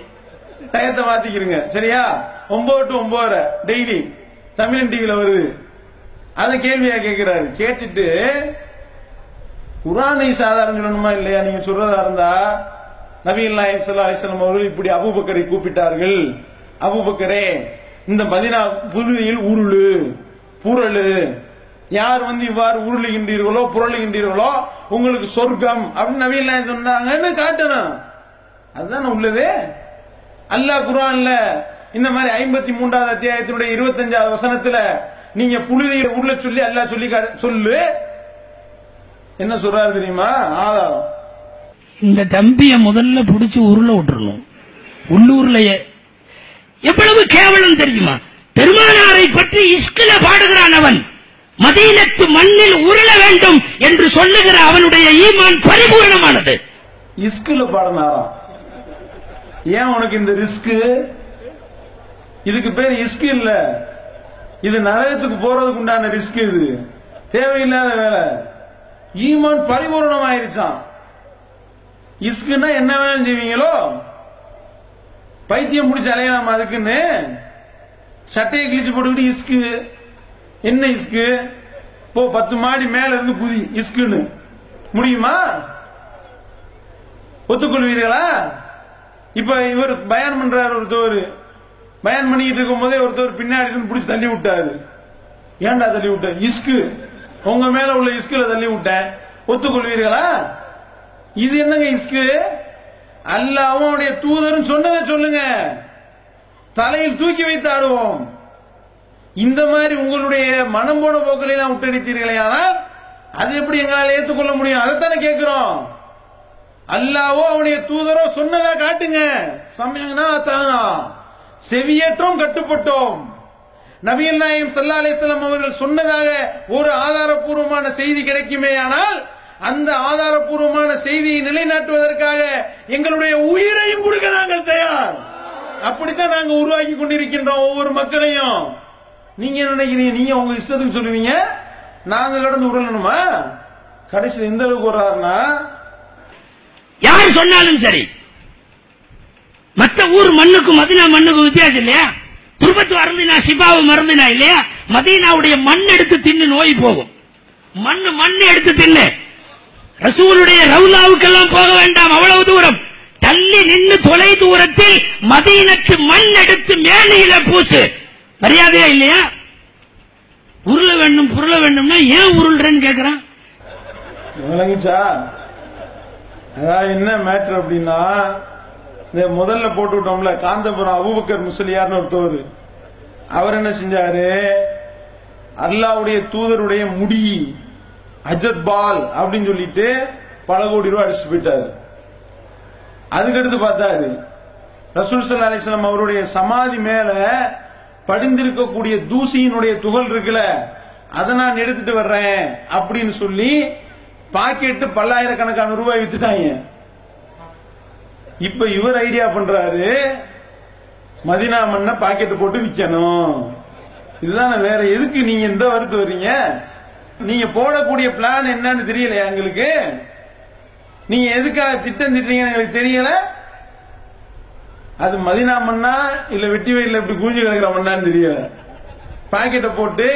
டயத்தை மாத்திக்கிறீங்க சரியா? ஒன்பது டு ஒன்பதரை டெய்லி தமிழன் டிவியில வருது. அத கேள்வியா கேட்கிறாரு கேட்டுட்டு குரானை சாதாரண சொல்லணுமா இல்லையா? நீங்க சொல்றதா இருந்தா நபீன் நாயம் சல்லா அலிஸ்லாம் அவர்கள் இப்படி அபூபக்கரை கூப்பிட்டார்கள். அபூபக்கரே இந்த மதினா புழுதியில் உருளு புரளு. யார் வந்து இவ்வாறு உருளுகின்றீர்களோ புரளுகின்றீர்களோ உங்களுக்கு சொர்க்கம் அப்படின்னு நவீன சொன்னாங்கன்னு காட்டணும். அதுதான் உள்ளதே? அல்லாஹ் குரான்ல இந்த மாதிரி ஐம்பத்தி மூன்றாவது அத்தியாயத்தினுடைய இருபத்தஞ்சாவது வசனத்துல நீங்க புழுதியை உள்ள சொல்லி அல்லாஹ் சொல்லி சொல்லு. என்ன சொல்றாரு தெரியுமா? ஆதாரம். இந்த தம்பிய முதல்ல புடிச்சு உருள விட்டுருணும் உள்ளூர்லயே எவ்வளவு கேவலம் தெரியுமா? பெருமானாரை பற்றி இஸ்கில பாடுகிறான் அவன். மதீனத்து மண்ணில் உருள வேண்டும் என்று சொல்லுகிற அவனுடைய ஈமான் பரிபூர்ணமானது. இஸ்குல பாடினாரா ஏன் உனக்கு இந்த ரிஸ்க் இதுக்கு பேர் இஸ்க் இல்ல. இது நரகத்துக்கு போறதுக்கு உண்டான ரிஸ்க் இது. தேவையில்லாத வேலை. ஈமான் பரிபூர்ணம் ஆயிருச்சான் இஸ்குன்னா என்ன வேணும் செய்வீங்களோ பைத்தியம் பிடிச்ச அலையலாமா அதுக்குன்னு சட்டையை கிழிச்சு போட்டுக்கிட்டு இஸ்கு என்ன இஸ்கு போ பத்து மாடி மேல இருந்து குதி இஸ்குன்னு முடியுமா? ஒத்துக்கொள்வீர்களா? இப்ப இவர் பயன் பண்றாரு ஒருத்தவர் பயன் பண்ணிட்டு இருக்கும் போதே ஒருத்தவர் பின்னாடி இருந்து பிடிச்சி தள்ளி விட்டாரு. ஏன்டா தள்ளி விட்ட? இஸ்கு உங்க மேல உள்ள இஸ்குல தள்ளி விட்டேன். ஒத்துக்கொள்வீர்களா? இது என்னங்க இஸ்கு அல்லாவும் அவனுடைய தூதரும் சொன்னதை சொல்லுங்க. தலையில் தூக்கி வைத்து ஆடுவோம். இந்த மாதிரி உங்களுடைய மனம் போன போக்கில் எல்லாம் விட்டடித்தீர்களே ஆனால் அது எப்படி எங்களால் ஏற்றுக்கொள்ள முடியும்? அதைத்தானே கேட்கிறோம். அல்லாவோ அவனுடைய தூதரோ சொன்னதா காட்டுங்க. சமயம்னா தானா. செவியேற்றோம் கட்டுப்பட்டோம். நபியல் நாயம் சல்லா அலிஸ்லாம் அவர்கள் சொன்னதாக ஒரு ஆதாரப்பூர்வமான செய்தி கிடைக்குமே ஆனால் அந்த ஆதாரப்பூர்வமான செய்தியை நிலைநாட்டுவதற்காக எங்களுடைய உயிரையும் கொடுக்க நாங்கள் தயார். அப்படித்தான் நாங்க உருவாக்கி கொண்டிருக்கின்றோம் ஒவ்வொரு மக்களையும். நீங்க என்ன நினைக்கிறீங்க? நீங்க உங்க இஷ்டத்துக்கு சொல்லுவீங்க? நாங்க கடந்து உருளணுமா? கடைசி எந்த அளவுக்கு வர்றாருன்னா யார் சொன்னாலும் சரி. மற்ற ஊர் மண்ணுக்கும் மதினா மண்ணுக்கும் வித்தியாசம் இல்லையா? துருபத்து மறந்துனா சிபாவு மறந்துனா இல்லையா? மதீனாவுடைய மண் எடுத்து தின்னு நோய் போகும். மண் மண் எடுத்து தின்னு. ரசூலுடைய ரவுலாவுக்கெல்லாம் போக வேண்டாம். அவ்வளவு தூரம். தள்ளி நின்று தொலை தூரத்தில் மதீனத்து மண் எடுத்து மேலையில பூசு. மரியாதையா இல்லையா? உருள வேண்டும் புருள வேண்டும்னா ஏன் உருள்றேன்னு கேக்குறான். அதாவது என்ன மேட்ரு அப்படின்னா இந்த முதல்ல போட்டு விட்டோம்ல காந்தபுரம் அபுபக்கர் முஸ்லியார்னு ஒருத்தவர் அவர் என்ன செஞ்சாரு? அல்லாவுடைய தூதருடைய முடி அஜத் பால் அப்படின்னு சொல்லிட்டு பல கோடி ரூபாய் அடிச்சுட்டு போயிட்டாரு. அதுக்கடுத்து பார்த்தாரு. ரசூல் சல்லா அலிஸ்லாம் அவருடைய சமாதி மேல படிந்திருக்கக்கூடிய தூசியினுடைய துகள் இருக்குல்ல அதை நான் எடுத்துட்டு வர்றேன் அப்படின்னு சொல்லி பாக்கெட்டு பல்லாயிரக்கணக்கான ரூபாய் வித்துட்டாங்க. இப்ப இவர் ஐடியா பண்றாரு மதினா மண்ண பாக்கெட்டு போட்டு விற்கணும் இதுதான் வேற எதுக்கு நீங்க இந்த வருத்து வர்றீங்க? நீங்க போடக்கூடிய பிளான் என்னன்னு தெரியலையா எங்களுக்கு? நீங்க எதுக்காக திட்டம் திட்டீங்கன்னு எங்களுக்கு தெரியல. அது மதினா மண்ணா இல்ல வெட்டி வயல்ல இப்படி குஞ்சு கிடக்குற மண்ணான்னு தெரியல. பாக்கெட்டை போட்டு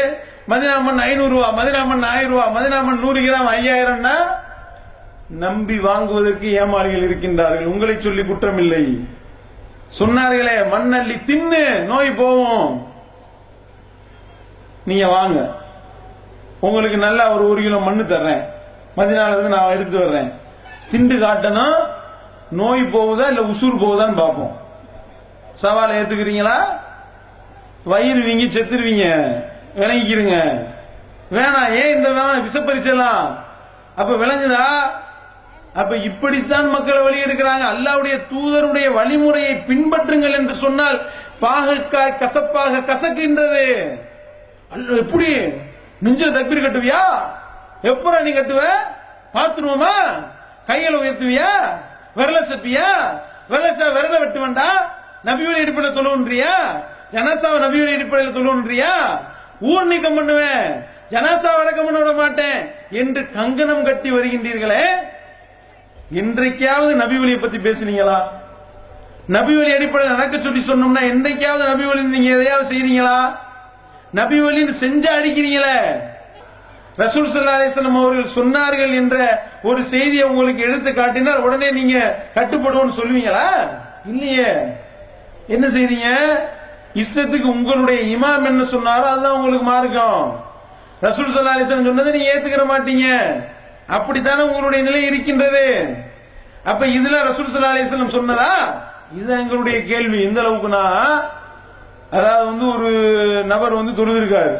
மதினா மண் ஐநூறு ரூபா மதினா மண் ஆயிரம் ரூபா மதினா மண் நூறு கிராம் ஐயாயிரம்னா நம்பி வாங்குவதற்கு ஏமாளிகள் இருக்கின்றார்கள். உங்களை சொல்லி குற்றம் இல்லை சொன்னார்களே மண்ணள்ளி தின்னு நோய் போவோம் நீங்க வாங்க. உங்களுக்கு நல்லா ஒரு ஒரு கிலோ மண்ணு தர்றேன். மதினால இருந்து நான் எடுத்துட்டு வர்றேன். திண்டு காட்டணும் நோய் போகுதா இல்ல உசூர் போகுதான்னு பார்ப்போம். சவாலை ஏத்துக்கிறீங்களா? வயிறுவீங்க செத்துருவீங்க. விளங்கிக்கிறீங்க வேணாம் ஏன் இந்த வேணாம் விஷப்பரிச்செல்லாம் அப்ப விளங்குதா? அப்ப இப்படித்தான் மக்களை வழி எடுக்கிறாங்க. அல்லாவுடைய தூதருடைய வழிமுறையை பின்பற்றுங்கள் என்று சொன்னால் பாகற்காய் கசப்பாக கசக்கின்றது. எப்படி? நெஞ்சில தக்பீர் கட்டுவியா? எப்பரா நீ கட்டுவ? பாத்துருவோமா? கையில உயர்த்துவியா? விரல செப்பியா விரல ச- விரல வெட்டுவண்டா நபிவழி அடிப்படையில் தொழுன்றியா ஜனாசாவை நபிவழி அடிப்படையில் தொழுன்றியா ஊர் நீக்கம் பண்ணுவேன். ஜனாசா அடக்கம் பண்ண விட மாட்டேன். என்று கங்கணம் கட்டி வருகின்றீர்களே இன்றைக்காவது நபி வழியை பத்தி பேசுனீங்களா? நபி வழி அடிப்படையில் நடக்க சொல்லி சொன்னோம்னா என்றைக்காவது நபி வழி நீங்க எதையாவது செய்றீங்களா? நபி வழின்னு செஞ்சு அடிக்கிறீங்களே. ரசூல் ஸல்லல்லாஹு அவர்கள் சொன்னார்கள் என்ற ஒரு செய்தியை உங்களுக்கு எடுத்து காட்டினால் உடனே நீங்க கட்டுப்படுவோம்னு சொல்லுவீங்களா? இல்லையே. என்ன செய்றீங்க? இஷ்டத்துக்கு உங்களுடைய இமாம் என்ன சொன்னாரோ அதுதான் உங்களுக்கு மார்க்கம். ரசூல் ஸல்லல்லாஹு சொன்னதை நீங்க ஏத்துக்கிற மாட்டீங்க. அப்படித்தானே உங்களுடைய நிலை இருக்கின்றது. அப்ப இதுல ரசூல் ஸல்லல்லாஹு சொன்னதா? இதுதான் எங்களுடைய கேள்வி. இந்த அளவுக்குனா? அதாவது வந்து ஒரு நபர் வந்து தொழுதிருக்காரு.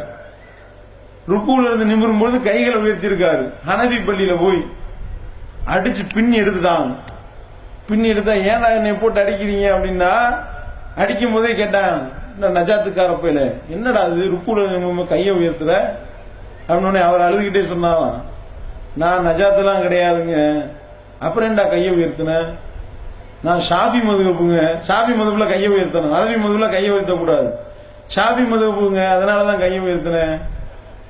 ருக்குல இருந்து நிமிரும் பொழுது கைகளை உயர்த்திருக்காரு ஹனவி பள்ளியில போய் அடிச்சு பின்னி எடுத்துட்டாங்க. பின்னி எடுத்தா ஏன்டா என்னை போட்டு அடிக்கிறீங்க? அப்படின்னா அடிக்கும் போதே கேட்டான் நஜாத்துக்கார பையில? என்னடா அது ருக்குல நிமிரும் கையை உயர்த்துற? அப்படின்னு அவர் அழுதுகிட்டே சொன்னாராம் நான் நஜாத்துலாம் கிடையாதுங்க. அப்புறம் என்னடா கையை உயர்த்தினேன் நான் ஷாஃபி மதுகப்புங்க ஷாஃபி மதுப்புல கையை உயர்த்தணும். அரபி மதுப்புல கையை உயர்த்தக்கூடாது. ஷாஃபி மதுகப்புங்க அதனாலதான் கையை உயர்த்தினேன்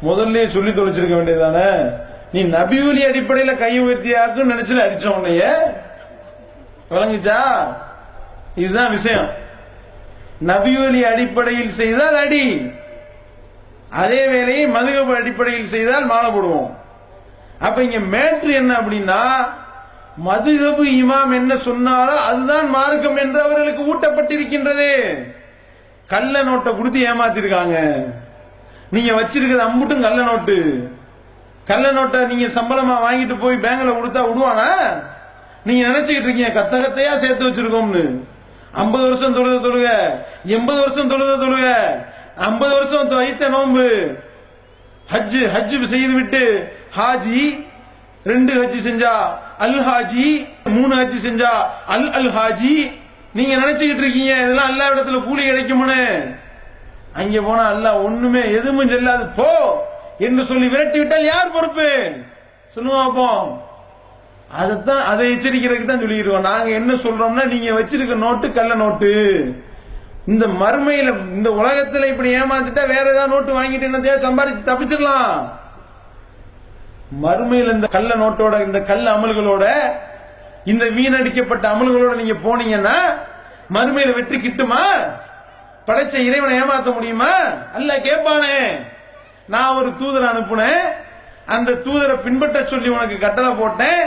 முதல்ல சொல்லி தொலைச்சிருக்க வேண்டியதானே நீ நபியூலி அடிப்படையில கையை உயர்த்தியாக்குன்னு நினைச்சுல அடிச்ச உன்னைய விளங்குச்சா? இதுதான் விஷயம். நபியூலி அடிப்படையில் செய்தால் அடி. அதே வேலையை மதுகப்பு அடிப்படையில் செய்தால் மாலை போடுவோம். அப்ப இங்க மேட்ரு என்ன அப்படின்னா மதுகபு இமாம் என்ன சொன்னாரோ அதுதான் மார்க்கம் என்று அவர்களுக்கு ஊட்டப்பட்டிருக்கின்றது. கள்ள நோட்டை கொடுத்து ஏமாத்திருக்காங்க. நீங்க வச்சிருக்கிறது அம்புட்டும் கள்ள நோட்டு. கள்ள நோட்டை நீங்க சம்பளமா வாங்கிட்டு போய் பேங்க்ல கொடுத்தா விடுவானா? நீங்க நினைச்சுக்கிட்டு இருக்கீங்க கத்த கத்தையா சேர்த்து வச்சிருக்கோம்னு. ஐம்பது வருஷம் தொழுத தொழுக. எண்பது வருஷம் தொழுத தொழுக. ஐம்பது வருஷம் வைத்த நோன்பு. ஹஜ்ஜு ஹஜ்ஜு செய்து விட்டு ஹாஜி ரெண்டு ஹஜ் செஞ்சா அல் ஹாஜி மூணு ஹஜ் செஞ்சா அல் அல் ஹாஜி நீங்க நினைச்சுக்கிட்டு இருக்கீங்க இதெல்லாம் எல்லா இடத்துல கூலி கிடைக்கும்னு. அங்க போனா அல்லாஹ் ஒண்ணுமே எதுவும் செல்லாது போ என்று சொல்லி விரட்டி விட்டால் யார் பொறுப்பு? சொல்லுவோம் பார்ப்போம். அதைத்தான் அதை எச்சரிக்கிறதுக்கு தான் சொல்லிடுவோம் நாங்க என்ன சொல்றோம்னா நீங்க வச்சிருக்க நோட்டு கள்ள நோட்டு. இந்த மறுமையில இந்த உலகத்துல இப்படி ஏமாத்திட்டா வேற ஏதாவது நோட்டு வாங்கிட்டு என்னத்தையா சம்பாதிச்சு தப்பிச்சிடலாம். மறுமையில் இந்த கள்ள நோட்டோட இந்த கல் அமல்களோட இந்த வீணடிக்கப்பட்ட அமல்களோட நீங்க போனீங்கன்னா மறுமையில வெற்றி கிட்டுமா? படைச்ச இறைவனை ஏமாத்த முடியுமா? அல்ல கேட்பானே நான் ஒரு தூதரை அனுப்புனேன். அந்த தூதரை பின்பற்ற சொல்லி உனக்கு கட்டளை போட்டேன்.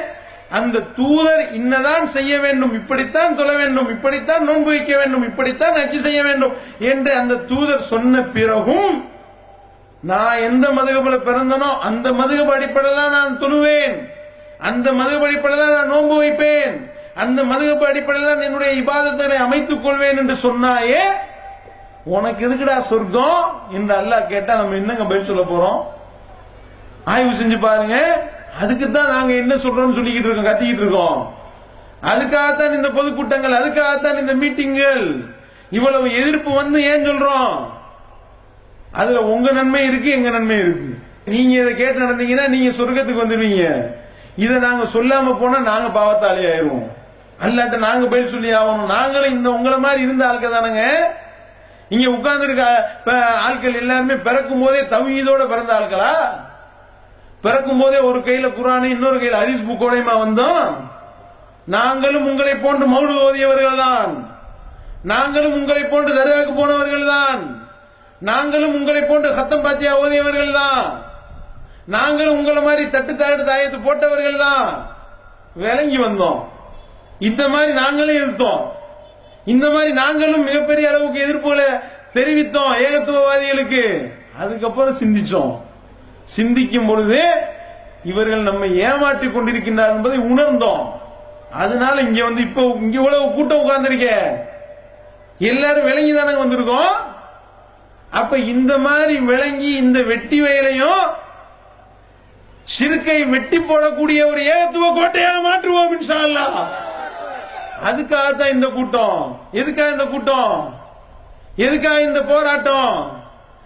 அந்த தூதர் இன்னதான் செய்ய வேண்டும் இப்படித்தான் தொழ வேண்டும் இப்படித்தான் நோன்பு வைக்க வேண்டும் இப்படித்தான் நச்சு செய்ய வேண்டும் என்று அந்த தூதர் சொன்ன பிறகும் நான் எந்த மதுகபுல பிறந்தனோ அந்த மதுகப அடிப்படையில் தான் நான் துணுவேன். அந்த மதுகப அடிப்படையில் தான் நான் நோன்பு வைப்பேன். அந்த மதுகப அடிப்படையில் தான் என்னுடைய இபாதத்தை அமைத்துக் கொள்வேன் என்று சொன்னாயே உனக்கு எதுக்குடா சொர்க்கம் என்று அல்லாஹ் கேட்டா நம்ம என்னங்க பதில் சொல்ல போறோம்? ஆய்வு செஞ்சு பாருங்க. அதுக்கு தான் நாங்க என்ன சொல்றோம்னு சொல்லிக்கிட்டு இருக்கோம் கத்திக்கிட்டு இருக்கோம். அதுக்காகத்தான் இந்த பொதுக்கூட்டங்கள் அதுக்காகத்தான் இந்த மீட்டிங்கள் இவ்வளவு எதிர்ப்பு வந்து ஏன் சொல்றோம்? அதுல உங்க நன்மை இருக்கு எங்க நன்மை இருக்கு. நீங்க இதை கேட்டு நடந்தீங்கன்னா நீங்க சொர்க்கத்துக்கு வந்துடுவீங்க. இதை நாங்க சொல்லாம போனா நாங்க பாவத்தாளி ஆயிருவோம். அல்லாட்ட நாங்க பதில் சொல்லி ஆகணும். நாங்களும் இந்த உங்களை மாதிரி இருந்த ஆட்கள் தானங்க. இங்க உட்கார்ந்து இருக்க ஆட்கள் எல்லாருமே பிறக்கும் போதே தவீதோட பிறந்த ஆட்களா பிறக்கும் போதே ஒரு கையில குரானு இன்னொரு கையில ஹரிஸ் புக்கோடையுமா வந்தோம்? நாங்களும் உங்களை போன்று மௌடு ஓதியவர்கள் தான் நாங்களும் உங்களை போன்று தர்காக்கு போனவர்கள் தான் நாங்களும் உங்களை போன்று சத்தம் பாத்தியா ஓதியவர்கள் தான். நாங்களும் உங்களை மாதிரி தட்டு தாடு தாயத்து போட்டவர்கள் தான். விளங்கி வந்தோம். இந்த மாதிரி நாங்களும் இருந்தோம். இந்த மாதிரி நாங்களும் மிகப்பெரிய அளவுக்கு எதிர்ப்புகளை தெரிவித்தோம் ஏகத்துவவாதிகளுக்கு. அதுக்கப்புறம் சிந்திச்சோம். சிந்திக்கும் பொழுது இவர்கள் நம்மை ஏமாற்றி கொண்டிருக்கின்றார் என்பதை உணர்ந்தோம். அதனால இங்க வந்து இப்போ இங்க இவ்வளவு கூட்டம் உட்கார்ந்துருக்க. எல்லாரும் விளங்கி தானே வந்திருக்கோம்? அப்ப இந்த மாதிரி விளங்கி இந்த வெட்டி வயலையும் சிறுக்கை வெட்டி போடக்கூடிய ஒரு ஏகத்துவ கோட்டையா மாற்றுவோம் இன்ஷா அல்லாஹ் அதுக்காகத்தான் இந்த கூட்டம். எதுக்காக இந்த கூட்டம்? எதுக்காக இந்த போராட்டம்?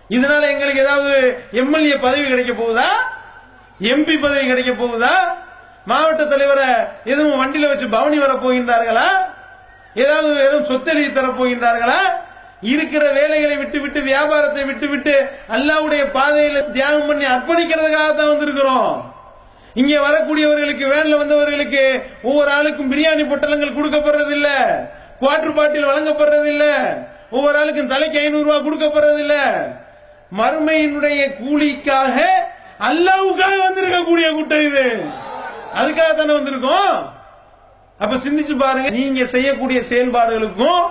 இதனால எங்களுக்கு ஏதாவது எம்எல்ஏ பதவி கிடைக்க போகுதா? எம்பி பதவி கிடைக்க போகுதா? மாவட்ட தலைவரை எதுவும் வண்டியில வச்சு பவனி வர போகின்றார்களா? ஏதாவது எதுவும் சொத்தெழுதி தர போகின்றார்களா? இருக்கிற வேலைகளை விட்டு விட்டு வியாபாரத்தை விட்டு விட்டு அல்லாவுடைய பாதையில தியாகம் பண்ணி அர்ப்பணிக்கிறதுக்காக தான் வந்திருக்கிறோம். இங்க வரக்கூடியவர்களுக்கு வேன்ல வந்தவர்களுக்கு ஒவ்வொரு ஆளுக்கும் பிரியாணி பொட்டலங்கள் கொடுக்கப்படுறது இல்ல குவாட்டர் பாட்டில் வழங்கப்படுறது இல்ல ஒவ்வொரு ஆளுக்கும் தலைக்கு ஐநூறு ரூபாய் கொடுக்கப்படுறது இல்ல மறுமையினுடைய கூலிக்காக அல்லாவுக்காக வந்திருக்கக்கூடிய கூட்டம் இது. அதுக்காக தானே வந்திருக்கோம்? அப்ப சிந்திச்சு பாருங்க நீங்க செய்யக்கூடிய செயல்பாடுகளுக்கும்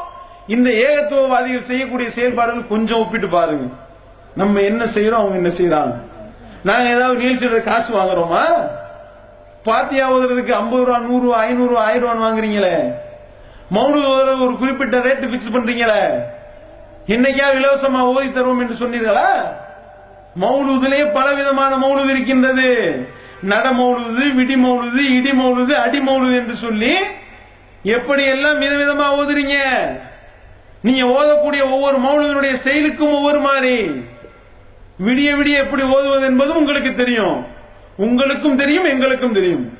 இந்த ஏகத்துவவாதிகள் செய்யக்கூடிய செயல்பாடுகள் கொஞ்சம் ஒப்பிட்டு பாருங்க. நம்ம என்ன செய்யறோம் அவங்க என்ன செய்யறாங்க நாங்க ஏதாவது நீழ்ச்சிடுற காசு வாங்குறோமா? பாத்தியா ஓதுறதுக்கு ஐம்பது ரூபா நூறு ரூபா ஐநூறு ரூபா ஆயிரம் ரூபான்னு வாங்குறீங்களே? மௌனு ஒரு குறிப்பிட்ட ரேட்டு பிக்ஸ் பண்றீங்களே? என்னைக்கா இலவசமா ஓதி தருவோம் என்று சொன்னீர்களா? மௌலூதிலே பல விதமான மௌலூது இருக்கின்றது. நட மௌலூது விடி மௌலூது இடி மௌலூது அடி மௌலூது என்று சொல்லி எப்படி எல்லாம் விதவிதமா ஓதுறீங்க? நீங்க ஓதக்கூடிய ஒவ்வொரு மௌனவனுடைய செயலுக்கும் ஒவ்வொரு மாதிரி. விடிய விடிய எப்படி ஓதுவது என்பதும் உங்களுக்கு தெரியும். உங்களுக்கும் தெரியும் எங்களுக்கும் தெரியும்.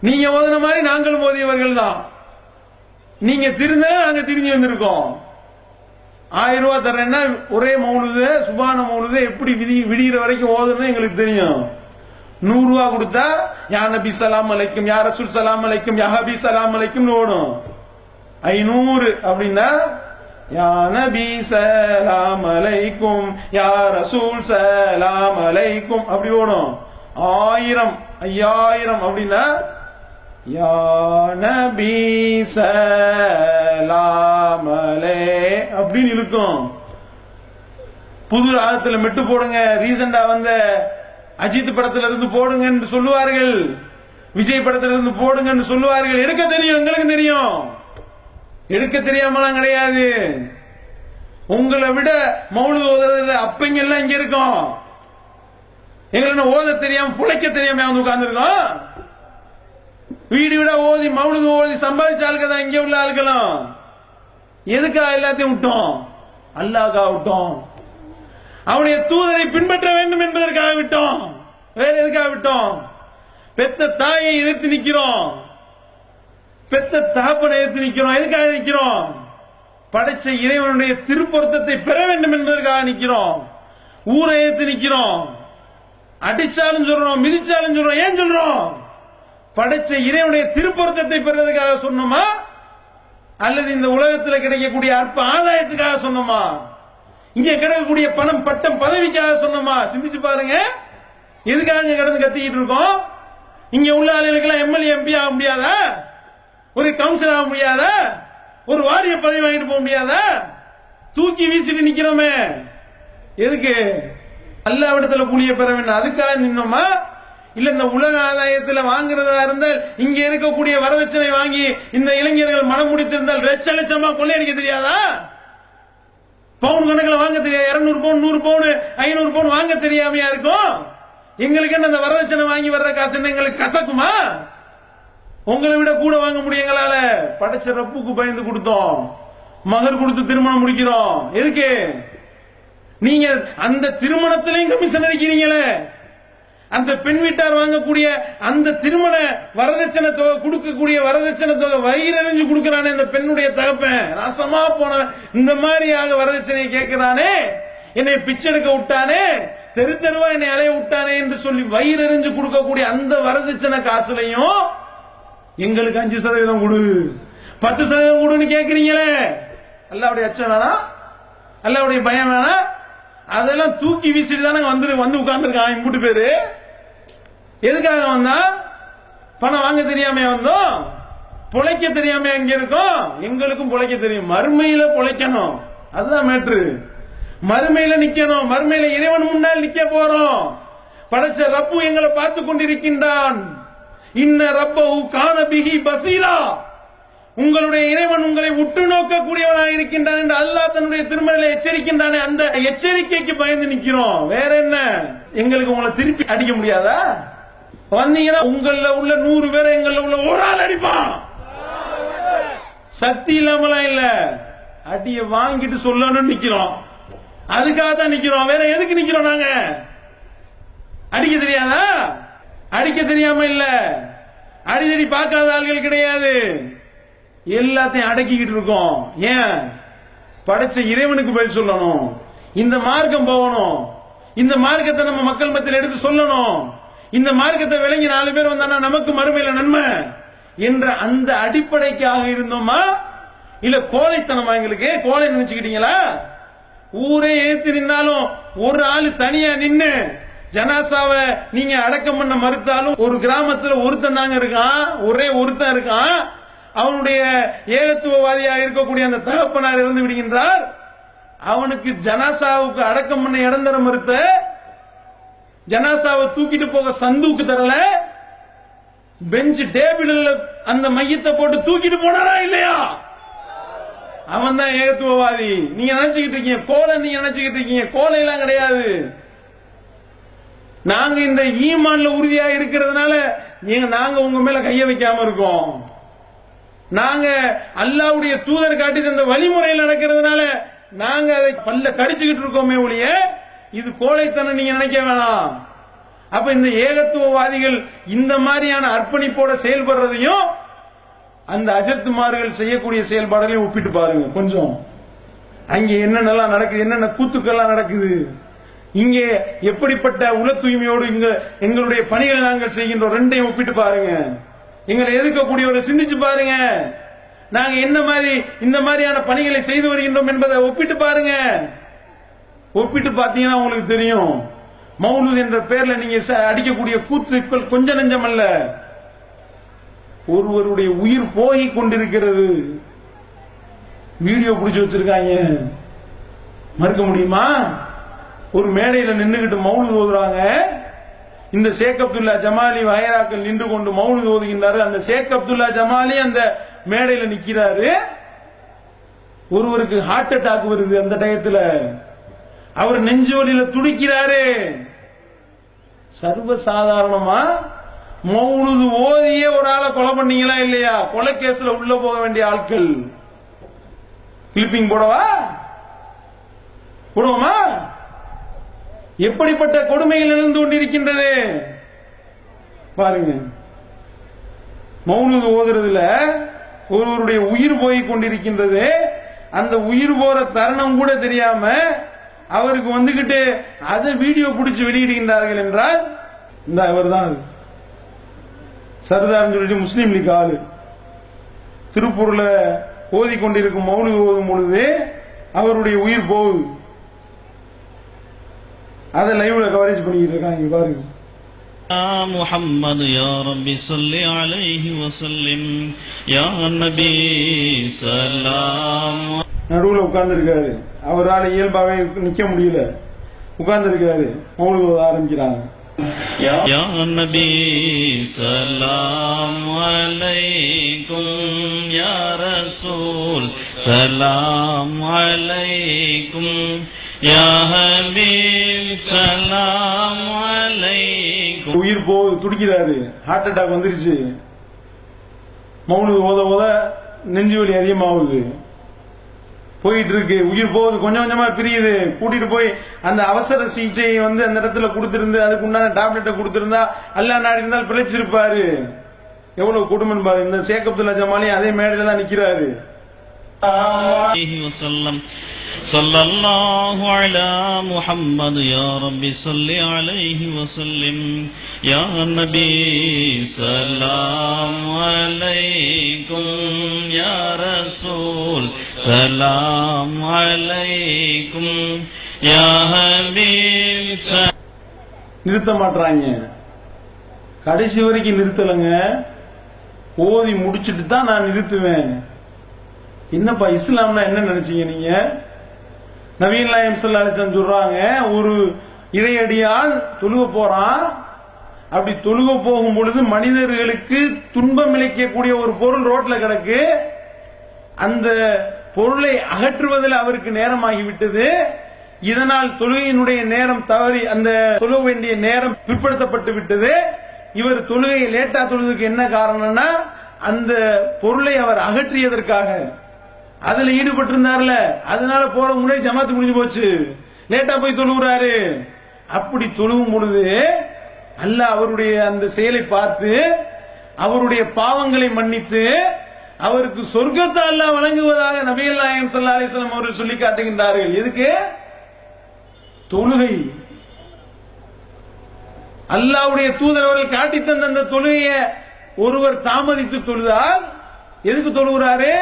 நீங்க ஓதுன மாதிரி நாங்களும் ஓதியவர்கள் தான். நீங்க திருந்த நாங்க திரும்பி வந்திருக்கோம். ஆயிரம் ரூபாய் தர்றேன்னா ஒரே மௌலுது சுபான மௌலுது எப்படி விதி விடிகிற வரைக்கும் ஓதுறது எங்களுக்கு தெரியும். நூறு ரூபா கொடுத்தா யா நபி சலாம் அலைக்கும் யா ரசூல் சலாம் அலைக்கும் யா ஹபி சலாம் அலைக்கும் ஓடும். ஐநூறு அப்படின்னா யா நபி சலாம் அலைக்கும் யா ரசூல் சலாம் அலைக்கும் அப்படி ஓடும். ஆயிரம் ஐயாயிரம் அப்படின்னா யா நபி சலாமலே அப்படின்னு இழுக்கும். புது ராகத்துல மெட்டு போடுங்க ரீசெண்டா வந்த அஜித் படத்துல இருந்து போடுங்கன்னு சொல்லுவார்கள். விஜய் படத்துல இருந்து போடுங்கன்னு சொல்லுவார்கள். எடுக்க தெரியும் எங்களுக்கு தெரியும். எடுக்க தெரியாமலாம் கிடையாது. உங்களை விட மௌலு ஓதுறதுல அப்பங்க எல்லாம் இங்க இருக்கும். எங்களை ஓத தெரியாம புழைக்க தெரியாம வந்து உட்கார்ந்துருக்கோம்? வீடு விட ஓதி மௌலுது ஓதி சம்பாதிச்ச ஆளுக்கு தான் இங்க உள்ள ஆளுக்கலாம் எதுக்காக எல்லாத்தையும் விட்டோம்? அல்லாக்கா விட்டோம். அவனுடைய தூதரை பின்பற்ற வேண்டும் என்பதற்காக விட்டோம். வேற எதுக்காக விட்டோம்? பெத்த தாயை எதிர்த்து நிக்கிறோம். பெத்த தகப்பனை எதிர்த்து நிற்கிறோம் எதுக்காக நிற்கிறோம் படைச்ச இறைவனுடைய திருப்பொருத்தத்தை பெற வேண்டும் என்பதற்காக நிற்கிறோம் ஊரை எதிர்த்து நிற்கிறோம் அடிச்சாலும் சொல்றோம் மிதிச்சாலும் சொல்றோம். ஏன் சொல்றோம்? படைச்ச இறைவனுடைய திருப்பொருத்தத்தை பெறுவதற்காக சொன்னோமா? அல்லது இந்த உலகத்தில் கிடைக்கக்கூடிய அற்ப ஆதாயத்துக்காக சொன்னோமா? இங்க கிடைக்கக்கூடிய பணம் பட்டம் பதவிக்காக சொன்னோமா? சிந்திச்சு பாருங்க. எதுக்காக இங்க கிடந்து கத்திக்கிட்டு இருக்கோம்? இங்க உள்ள ஆளுகளுக்கெல்லாம் எம்எல்ஏ எம்பி ஆக முடியாதா? ஒரு கவுன்சிலர் ஆக முடியாதா? ஒரு வாரிய பதவி வாங்கிட்டு போக முடியாதா? தூக்கி வீசிட்டு நிக்கிறோமே. எதுக்கு? அல்லாவிடத்துல கூலிய பெற வேண்டும். அதுக்காக நின்னோமா? இல்ல இந்த உலக ஆதாயத்துல வாங்குறதா இருந்தால் இங்க இருக்கக்கூடிய வரதட்சணை வாங்கி இந்த இளைஞர்கள் மனம் முடித்திருந்தால் லட்ச லட்சமா கொள்ளையடிக்க தெரியாதா? பவுன் கணக்கில் வாங்க தெரியாது. இருநூறு பவுன் நூறு பவுன் ஐநூறு பவுன் வாங்க தெரியாமையா இருக்கும்? எங்களுக்கு என்ன அந்த வரதட்சணை வாங்கி வர்ற காசு என்ன எங்களுக்கு கசக்குமா? உங்களை விட கூட வாங்க முடியும் எங்களால படைச்ச ரப்புக்கு பயந்து கொடுத்தோம். மகர் கொடுத்து திருமணம் முடிக்கிறோம். எதுக்கு? நீங்க அந்த திருமணத்திலையும் கமிஷன் அடிக்கிறீங்களே. அந்த பெண் வீட்டார் வாங்கக்கூடிய அந்த திருமண வரதட்சணை தொகை கொடுக்கக்கூடிய வரதட்சணை தொகை வயிறறிஞ்சு கொடுக்கிறானே அந்த பெண்ணுடைய தகப்பன். ரசமா போனவன். இந்த மாதிரியாக வரதட்சணையை கேட்கிறானே. என்னை பிச்செடுக்க விட்டானே. தெரு தெருவா என்னை அலைய விட்டானே என்று சொல்லி வயிறறிஞ்சு கொடுக்கக்கூடிய அந்த வரதட்சணை காசுலையும் எங்களுக்கு அஞ்சு சதவீதம் கொடு. பத்து சதவீதம் கொடுன்னு கேட்குறீங்களே அல்லாவுடைய அச்சம் வேணாம் அல்லாவுடைய பயம் வேணாம் அதெல்லாம் தூக்கி வீசிட்டு தானே வந்து வந்து உட்கார்ந்துருக்கான் இம்புட்டு பேரு. எதுக்காக வந்தா? பணம் வாங்க தெரியாம வந்தோம்? பொழைக்க தெரியாம எங்க இருக்கோம்? எங்களுக்கும் பொழைக்க தெரியும். மறுமையில பொழைக்கணும். அதுதான் மேட்ரு மறுமையில நிக்கணும். மறுமையில இறைவன் முன்னால் நிக்க போறோம். படைச்ச ரப்பு எங்களை பார்த்து கொண்டிருக்கின்றான். இன்ன ரப்பஹு கான பிஹி பசீரா. உங்களுடைய இறைவன் உங்களை உற்று நோக்கக்கூடியவனாக இருக்கின்றான் என்று அல்லாஹ் தன்னுடைய திருமணில எச்சரிக்கின்றானே. அந்த எச்சரிக்கைக்கு பயந்து நிக்கிறோம் வேற என்ன? எங்களுக்கு உங்களை திருப்பி அடிக்க முடியாதா? வந்தீங்கன்னா உங்கள உள்ள நூறு பேரை எங்கள உள்ள ஒரு ஆள் அடிப்பான். சக்தி இல்லாமலாம் இல்ல. அடிய வாங்கிட்டு சொல்லணும்னு நிக்கிறோம் அதுக்காக தான் நிக்கிறோம் வேற எதுக்கு நிக்கிறோம் நாங்க? அடிக்க தெரியாதா? அடிக்க தெரியாம இல்ல. அடிதடி பார்க்காத ஆள்கள் கிடையாது. எல்லாத்தையும் அடக்கிக்கிட்டு இருக்கோம். ஏன்? படைச்ச இறைவனுக்கு பதில் சொல்லணும். இந்த மார்க்கம் போகணும். இந்த மார்க்கத்தை நம்ம மக்கள் மத்தியில் எடுத்து சொல்லணும். இந்த மார்க்கத்தை விளங்கி நாலு பேர் வந்தானா நமக்கு மறுமையில நன்மை. என்ற அந்த அடிப்படைக்காக இருந்தோமா? இல்ல கோழைத்தனமா எங்களுக்கு? கோழை நினைச்சுக்கிட்டீங்களா? ஊரே எழுத்து நின்னாலும் ஒரு ஆள் தனியா நின்று ஜனாசாவை நீங்க அடக்கம் பண்ண மறுத்தாலும் ஒரு கிராமத்துல ஒருத்தன் தாங்க இருக்கான் ஒரே ஒருத்தன் இருக்கான். அவனுடைய ஏகத்துவவாதியா இருக்கக்கூடிய அந்த தகப்பனார் இருந்து விடுகின்றார். அவனுக்கு ஜனாசாவுக்கு அடக்கம் பண்ண இடம் தர மறுத்த ஜனாசாவை தூக்கிட்டு போக சந்துக்கு தரல. பெஞ்ச் டேபிள்ல அந்த மையத்தை போட்டு தூக்கிட்டு போனாரா இல்லையா? அவன் தான் ஏகத்துவவாதி. நீங்க நினைச்சுக்கிட்டு இருக்கீங்க கோலை நீங்க நினைச்சுக்கிட்டு இருக்கீங்க கோலை எல்லாம் கிடையாது. நாங்க இந்த ஈமான்ல உறுதியா இருக்கிறதுனால நீங்க நாங்க உங்க மேல கைய வைக்காம இருக்கோம். நாங்க அல்லாவுடைய தூதர் காட்டி தந்த வழிமுறையில் நடக்கிறதுனால நாங்க அதை பல்ல கடிச்சுக்கிட்டு இருக்கோமே ஒழிய இது கோழைத்தனம் நீங்க நினைக்க வேணாம். அப்ப இந்த ஏகத்துவவாதிகள் இந்த மாதிரியான அர்ப்பணிப்போட செயல்படுறதையும் அந்த அஜர்த்துமார்கள் செய்யக்கூடிய செயல்பாடுகளையும் ஒப்பிட்டு பாருங்க கொஞ்சம். அங்கே என்னென்னலாம் நடக்குது என்னென்ன கூத்துக்கள்லாம் நடக்குது? இங்கே எப்படிப்பட்ட உல தூய்மையோடு இங்க எங்களுடைய பணிகளை நாங்கள் செய்கின்றோம். ரெண்டையும் ஒப்பிட்டு பாருங்க. எங்களை எதிர்க்கக்கூடியவரை சிந்திச்சு பாருங்க. நாங்க என்ன மாதிரி இந்த மாதிரியான பணிகளை செய்து வருகின்றோம் என்பதை ஒப்பிட்டு பாருங்க. ஒப்பிட்டு பார்த்தீங்கன்னா உங்களுக்கு தெரியும். மௌலூத் என்ற பெயர்ல நீங்க ச- அடிக்கக்கூடிய கூத்துக்கள் கொஞ்ச நெஞ்சம் அல்ல. ஒருவருடைய உயிர் போய் கொண்டிருக்கிறது. வீடியோ பிடிச்சு வச்சிருக்காங்க. மறுக்க முடியுமா? ஒரு மேடையில நின்றுகிட்டு மௌனு ஓதுறாங்க. இந்த ஷேக் அப்துல்லா ஜமாலி வயராக்கள் நின்று கொண்டு மௌனு ஓதுகின்றாரு. அந்த ஷேக் அப்துல்லா ஜமாலி அந்த மேடையில நிக்கிறாரு. ஒருவருக்கு ஹார்ட் அட்டாக் வருது அந்த டயத்துல. அவர் நெஞ்சு வழியில துடிக்கிறாரு. சர்வ சாதாரணமா மௌலுது ஓதியே ஒரு ஆளை கொலை பண்ணீங்களா இல்லையா? கொலை கேஸ்ல உள்ள போக வேண்டிய ஆட்கள். கிளிப்பிங் போடவா? போடுவோமா? எப்படிப்பட்ட கொடுமையில் இருந்து கொண்டிருக்கின்றது பாருங்க. மௌனது ஓதுறதுல ஒருவருடைய உயிர் போய் கொண்டிருக்கின்றது. அந்த உயிர் போற தருணம் கூட தெரியாம அவருக்கு வந்துகிட்டு அதை வீடியோ பிடிச்சு வெளியிடுகின்றார்கள் என்றால் இந்த இவர் தான் சர்தார்னு சொல்லிட்டு முஸ்லீம் லீக் ஆளு. திருப்பூர்ல ஓதி கொண்டிருக்கும் மௌலி ஓதும் பொழுது அவருடைய உயிர் போகுது. அதை லைவ்ல கவரேஜ் பண்ணிக்கிட்டு இருக்காங்க இங்க பாருங்க يا محمد يا رب صل عليه وسلم يا نبي سلام நடுவுல உட்கார்ந்து இருக்காரு அவரால் இயல்பாவே நிக்க முடியல உட்கார்ந்து இருக்காரு மௌலி ஓத ஆரம்பிக்கிறாங்க يا نبي سلام عليكم يا رسول سلام عليكم உயிர் போ துடிக்கிறாரு. ஹார்ட் அட்டாக் வந்துருச்சு. மௌனுக்கு ஓத ஓத நெஞ்சு வலி அதிகமாகுது. போயிட்டு இருக்கு உயிர் போகுது. கொஞ்சம் கொஞ்சமா பிரியுது. கூட்டிட்டு போய் அந்த அவசர சிகிச்சையை வந்து அந்த இடத்துல கொடுத்திருந்து அதுக்கு உண்டான டேப்லெட்டை கொடுத்திருந்தா அல்லா நாடி இருந்தால் பிழைச்சிருப்பாரு. எவ்வளவு குடும்பம் பாரு. இந்த சேக் அப்துல்லா ஜமாலி அதே மேடையில தான் நிக்கிறாரு. صلى الله على محمد يا رب صل عليه وسلم يا نبي سلام عليكم يا رسول سلام عليكم يا حبيب سلام நிறுத்த மாட்றாங்க கடைசி வரைக்கும் நிறுத்தலைங்க ஓதி முடிச்சிட்டு தான் நான் நிறுத்துவேன் என்னப்பா இஸ்லாம்னா என்ன நினைச்சீங்க நீங்க நவீன் நாயம் சல்லாலிசன் சொல்றாங்க ஒரு இறையடியான் தொழுக போறான். அப்படி தொழுக போகும் பொழுது மனிதர்களுக்கு துன்பம் இழைக்கக்கூடிய ஒரு பொருள் ரோட்ல கிடக்கு. அந்த பொருளை அகற்றுவதில் அவருக்கு நேரமாகிவிட்டது. இதனால் தொழுகையினுடைய நேரம் தவறி அந்த தொழுக வேண்டிய நேரம் பிற்படுத்தப்பட்டு விட்டது. இவர் தொழுகையை லேட்டா தொழுதுக்கு என்ன காரணம்னா அந்த பொருளை அவர் அகற்றியதற்காக அதுல ஈடுபட்டிருந்தார்ல அதனால போற முன்னாடி ஜமாத்து முடிஞ்சு போச்சு. லேட்டா போய் தொழுகிறாரு அப்படி தொழுவும் பொழுது அல்லாஹ் அவருடைய அந்த செயலை பார்த்து அவருடைய பாவங்களை மன்னித்து அவருக்கு சொர்க்கத்தை வழங்குவதாக நபிகள் நாயகம் சல்லா அலிஸ்லாம் அவர்கள் சொல்லி காட்டுகின்றார்கள். எதுக்கு? தொழுகை. அல்லாவுடைய தூதர் அவர்கள் காட்டி தந்த அந்த தொழுகையை ஒருவர் தாமதித்து தொழுதால் எதுக்கு தொழுகிறாரு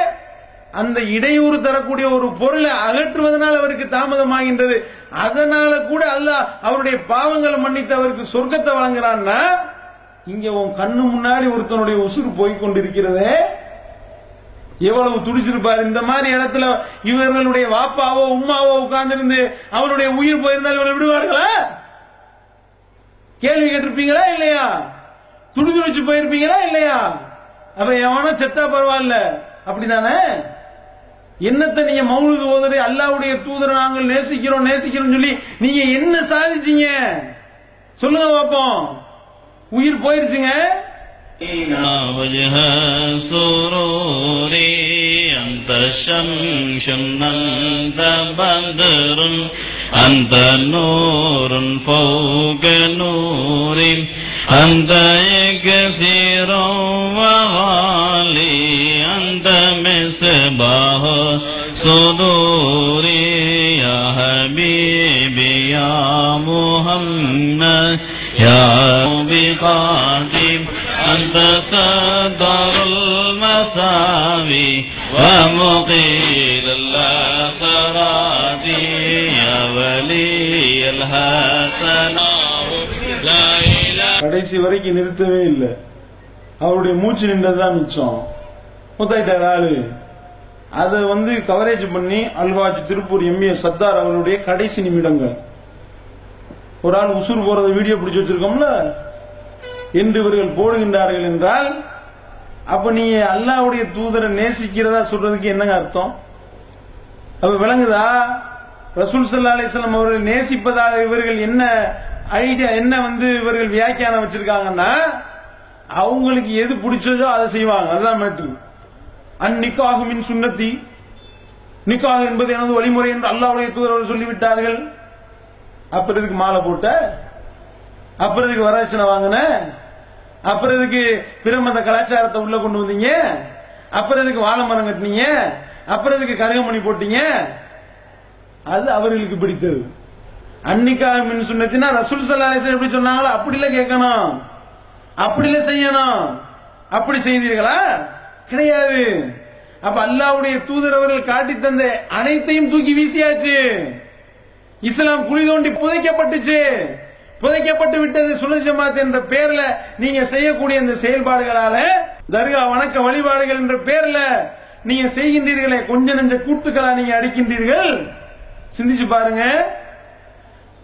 அந்த இடையூறு தரக்கூடிய ஒரு பொருளை அகற்றுவதனால் அவருக்கு தாமதமாகின்றது. அதனால கூட அல்லாஹ் அவருடைய பாவங்களை மன்னித்து அவருக்கு சொர்க்கத்தை வழங்குறான்னா இங்க உன் கண்ணு முன்னாடி ஒருத்தனுடைய உசுறு போய் கொண்டிருக்கிறதே. எவ்வளவு துடிச்சிருப்பாரு. இந்த மாதிரி இடத்துல இவர்களுடைய வாப்பாவோ உம்மாவோ உட்கார்ந்திருந்து அவருடைய உயிர் போயிருந்தால் இவரை விடுவார்களா? கேள்வி கேட்டிருப்பீங்களா இல்லையா? துடி துடிச்சு போயிருப்பீங்களா இல்லையா? அப்ப எவனோ செத்தா பரவாயில்ல. அப்படிதானே என்னத்தை நீங்க மௌலுது ஓதுறது அல்லாவுடைய தூதரை நாங்கள் நேசிக்கிறோம் நேசிக்கிறோம் சொல்லி நீங்க என்ன சாதிச்சீங்க சொல்லுங்க பாப்போம் உயிர் போயிருச்சுங்க وجه سروري أنت شمس أنت بدر أنت نور فوق نوري أنت كثير صدوري يا حبيبي يا محمد يا بقادم أنت صدر المساوي ومقيل الأسرات يا ولي الحسنات لا إله கடைசி வரைக்கும் நிறுத்தவே இல்லை அவருடைய மூச்சு நின்றதுதான் மிச்சம் முத்தாயிட்டார் ஆளு அதை வந்து கவரேஜ் பண்ணி அல்வாஜ் திருப்பூர் எம்ஏ சத்தார் அவருடைய கடைசி நிமிடங்கள். ஒரு ஆள் உசுர் போறத வீடியோ பிடிச்சி வச்சிருக்கோம்ல? என்று இவர்கள் போடுகின்றார்கள் என்றால் அப்ப நீ அல்லாவுடைய தூதரை நேசிக்கிறதா சொல்றதுக்கு என்னங்க அர்த்தம்? அப்ப விளங்குதா? ரசூல் சல்லா அலிஸ்லாம் அவர்கள் நேசிப்பதாக இவர்கள் என்ன ஐடியா என்ன வந்து இவர்கள் வியாக்கியானம் வச்சிருக்காங்கன்னா அவங்களுக்கு எது பிடிச்சதோ அதை செய்வாங்க. அதுதான் மேட்ரு அன் நிக்காகு மின் சுன்னத்தி. நிக்காக என்பது எனது வழிமுறை என்று அல்லாவுடைய தூதர் அவர்கள் சொல்லிவிட்டார்கள். அப்புறம் இதுக்கு மாலை போட்ட அப்புறம் இதுக்கு வரதட்சணை வாங்கின அப்புறம் இதுக்கு பிரமத கலாச்சாரத்தை உள்ள கொண்டு வந்தீங்க அப்புறம் இதுக்கு வாழை மரம் கட்டினீங்க அப்புறம் இதுக்கு கருகமணி போட்டீங்க. அது அவர்களுக்கு பிடித்தது. அன்னிக்காக மின் சுண்ணத்தினா ரசூல் சல்லாசன் எப்படி சொன்னாங்களோ அப்படில கேட்கணும். அப்படில செய்யணும். அப்படி செய்தீர்களா? கிடையாது. அப்ப அல்லாவுடைய தூதர் அவர்கள் காட்டி தந்த அனைத்தையும் தூக்கி வீசியாச்சு. இஸ்லாம் குழி தோண்டி புதைக்கப்பட்டுச்சு. புதைக்கப்பட்டு விட்டது சுனத் ஜமாத் என்ற பெயர்ல நீங்க செய்யக்கூடிய இந்த செயல்பாடுகளால தர்கா வணக்க வழிபாடுகள் என்ற பெயர்ல நீங்க செய்கின்றீர்களே கொஞ்ச நெஞ்ச கூட்டுக்களா நீங்க அடிக்கின்றீர்கள்? சிந்திச்சு பாருங்க.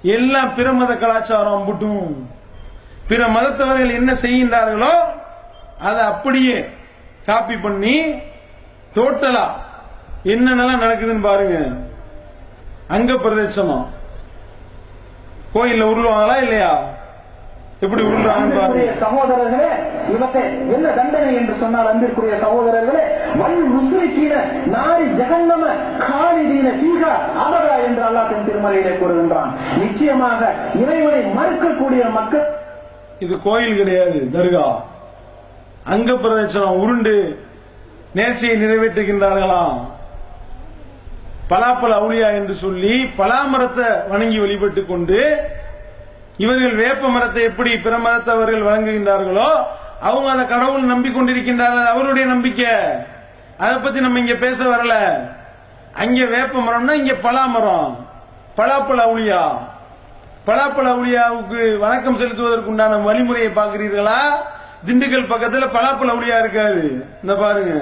எல்லாம் பிற மத கலாச்சாரம் புட்டும் பிற மதத்தவர்கள் என்ன செய்கின்றார்களோ அதை அப்படியே காப்பி பண்ணி டோட்டலா என்னென்னலாம் நடக்குதுன்னு பாருங்க. அங்க பிரதேசனம் கோயில்ல உருளுவாங்களா இல்லையா? எப்படி அன்பிற்குரிய சகோதரர்களே இவற்றை என்ன தண்டனை என்று சொன்னால் அன்பிற்குரிய சகோதரர்களே வல் முஸ்லிக்கீன நாரி ஜெகன்னம காலிதீன ஃபீகா அபதா என்று அல்லாஹ் தன் திருமலையிலே கூறுகின்றான். நிச்சயமாக இறைவனை மறுக்கக்கூடிய மக்கள் இது கோயில் கிடையாது தர்கா. அங்க பிரதட்சணம் உருண்டு நேர்ச்சியை நிறைவேற்றுகின்றார்களாம் பலாப்பழ அவுளியா என்று சொல்லி பலாமரத்தை வணங்கி வழிபட்டு கொண்டு இவர்கள் வேப்ப மரத்தை எப்படி பிற அவர்கள் வழங்குகின்றார்களோ அவங்க அந்த கடவுள் நம்பிக்கொண்டிருக்கின்றார்கள். அவருடைய நம்பிக்கை. அதை பத்தி நம்ம இங்க பேச வரல. அங்க வேப்ப மரம்னா இங்க பலாமரம். பலாப்பழ அவுளியா. பலாப்பழ அவுளியாவுக்கு வணக்கம் செலுத்துவதற்கு உண்டான வழிமுறையை பார்க்கிறீர்களா? திண்டுக்கல் பக்கத்துல பலாப்பழ அவுளியா இருக்காரு. இந்த பாருங்க.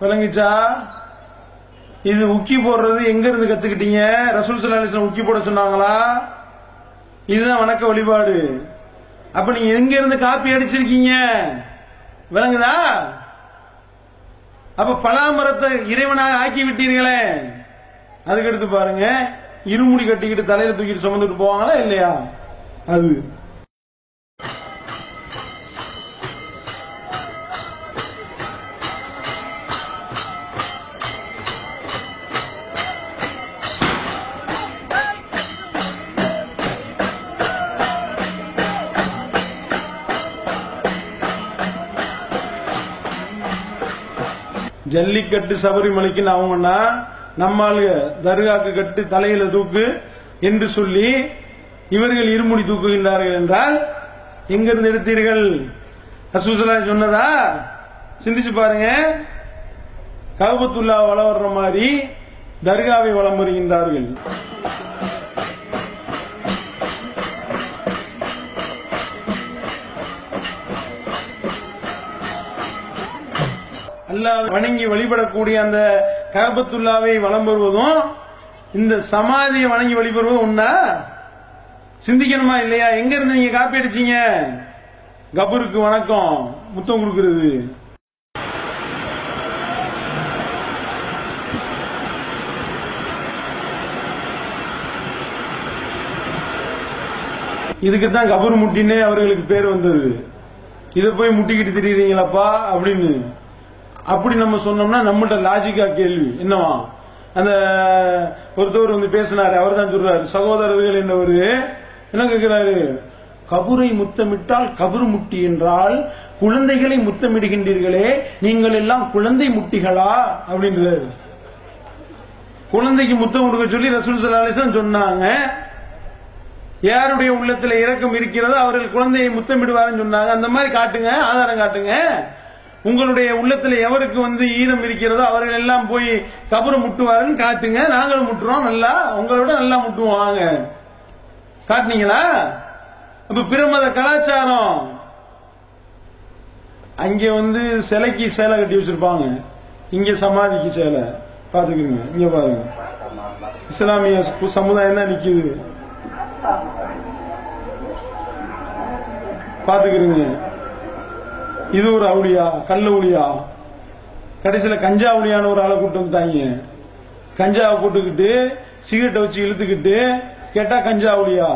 விளங்கிச்சா? இது உக்கி போடுறது எங்க இருந்து கத்துக்கிட்டீங்க? ரசூல் சல்லா உக்கி போட சொன்னாங்களா? இதுதான் வணக்க வழிபாடு. அப்ப நீங்க எங்க இருந்து காப்பி அடிச்சிருக்கீங்க? விளங்குதா? அப்ப பலாமரத்தை இறைவனாக ஆக்கி விட்டீர்களே. அதுக்கு எடுத்து பாருங்க. இருமுடி கட்டிக்கிட்டு தலையில தூக்கிட்டு சுமந்துட்டு போவாங்களா இல்லையா? அது. ஜல்லிக்கட்டு சபரிமலைக்கு அவங்கன்னா நம்மால் தர்காக்கு கட்டு தலையில தூக்கு என்று சொல்லி இவர்கள் இருமுடி தூக்குகின்றார்கள் என்றால் எங்கிருந்து எடுத்தீர்கள்? அசூசலா சொன்னதா? சிந்திச்சு பாருங்க. கவுபத்துல்லா வள வர்ற மாதிரி தர்காவை வலம் வருகின்றார்கள் அல்லாஹ் வணங்கி வழிபடக்கூடிய அந்த கபத்துல்லாவை வலம் வருவதும் இந்த சமாதியை வணங்கி வழிபடுவதும் ஒண்ணா சிந்திக்கணுமா இல்லையா? எங்க இருந்து நீங்க காப்பி அடிச்சீங்க? கபருக்கு வணக்கம். முத்தம் கொடுக்கிறது. இதுக்கு தான் கபூர் முட்டின்னு அவர்களுக்கு பேர் வந்தது. இதை போய் முட்டிக்கிட்டு திரியிறீங்களப்பா? அப்படின்னு. அப்படி நம்ம சொன்னோம்னா நம்மள்ட்ட லாஜிக்கா கேள்வி. என்னவா? அந்த ஒருத்தவர் வந்து பேசினாரு அவர் தான் சொல்றாரு சகோதரர்கள் என்னவரு? என்ன கேட்கிறாரு? கபுரை முத்தமிட்டால் கபுரு முட்டி என்றால் குழந்தைகளை முத்தமிடுகின்றீர்களே நீங்கள் எல்லாம் குழந்தை முட்டிகளா? அப்படின்றாரு. குழந்தைக்கு முத்தம் கொடுக்க சொல்லி ரசூல் ஸல்லல்லாஹு சொன்னாங்க. யாருடைய உள்ளத்துல இறக்கம் இருக்கிறதோ அவர்கள் குழந்தையை முத்தமிடுவாருன்னு சொன்னாங்க. அந்த மாதிரி காட்டுங்க ஆதாரம் காட்டுங்க. உங்களுடைய உள்ளத்துல எவருக்கு வந்து ஈரம் இருக்கிறதோ அவர்கள் எல்லாம் போய் கபரு முட்டுவாருன்னு காட்டுங்க. நாங்களும் முட்டுறோம். நல்லா உங்களோட நல்லா முட்டுவோம். வாங்க. காட்டுனீங்களா? இப்ப பிரமத கலாச்சாரம். அங்க வந்து சிலைக்கு சேலை கட்டி வச்சிருப்பாங்க. இங்க சமாதிக்கு சேலை. பாத்துக்கிறீங்க இங்க பாருங்க. இஸ்லாமிய சமுதாயம் தான் நிக்குது. பாத்துக்கிறீங்க இது ஒரு அவுளியா கல் உளியா கடைசியில கஞ்சா உளியான ஒரு ஆளை கூட்டு வந்துட்டாங்க. கஞ்சாவை போட்டுக்கிட்டு சிகரெட்டை வச்சு இழுத்துக்கிட்டு கேட்டா கஞ்சா உளியா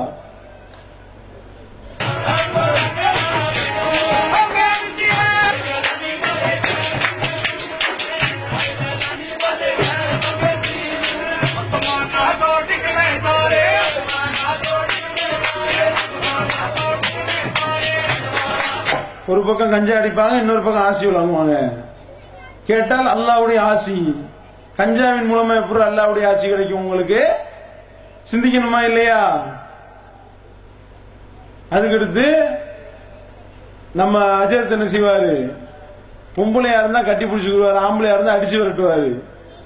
ஒரு பக்கம் கஞ்சா அடிப்பாங்க இன்னொரு பக்கம் ஆசி வாங்குவாங்க கேட்டால் அல்லாவுடைய ஆசி. கஞ்சாவின் மூலமா எப்படி அல்லாவுடைய ஆசி கிடைக்கும் உங்களுக்கு? சிந்திக்கணுமா இல்லையா? அதுக்கடுத்து நம்ம அஜயத் என்ன செய்வாரு? பொம்பளையா இருந்தா கட்டி பிடிச்சுக்குவாரு ஆம்பளையா இருந்தா அடிச்சு விரட்டுவாரு.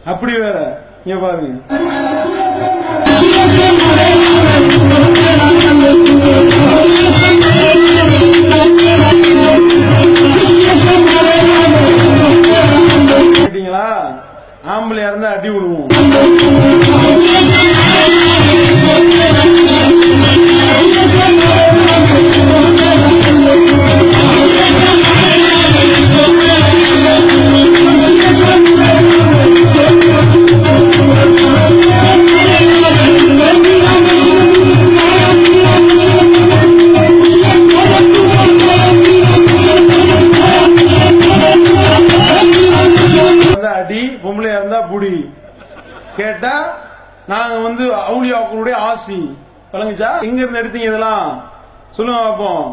அப்படி வேற. இங்க பாருங்க. ஆம்பளையா இருந்தா அடி வந்து அவுளியாக்களுடைய ஆசி. வழங்குச்சா எங்க இருந்து எடுத்தீங்க இதெல்லாம். சொல்லுங்க பார்ப்போம்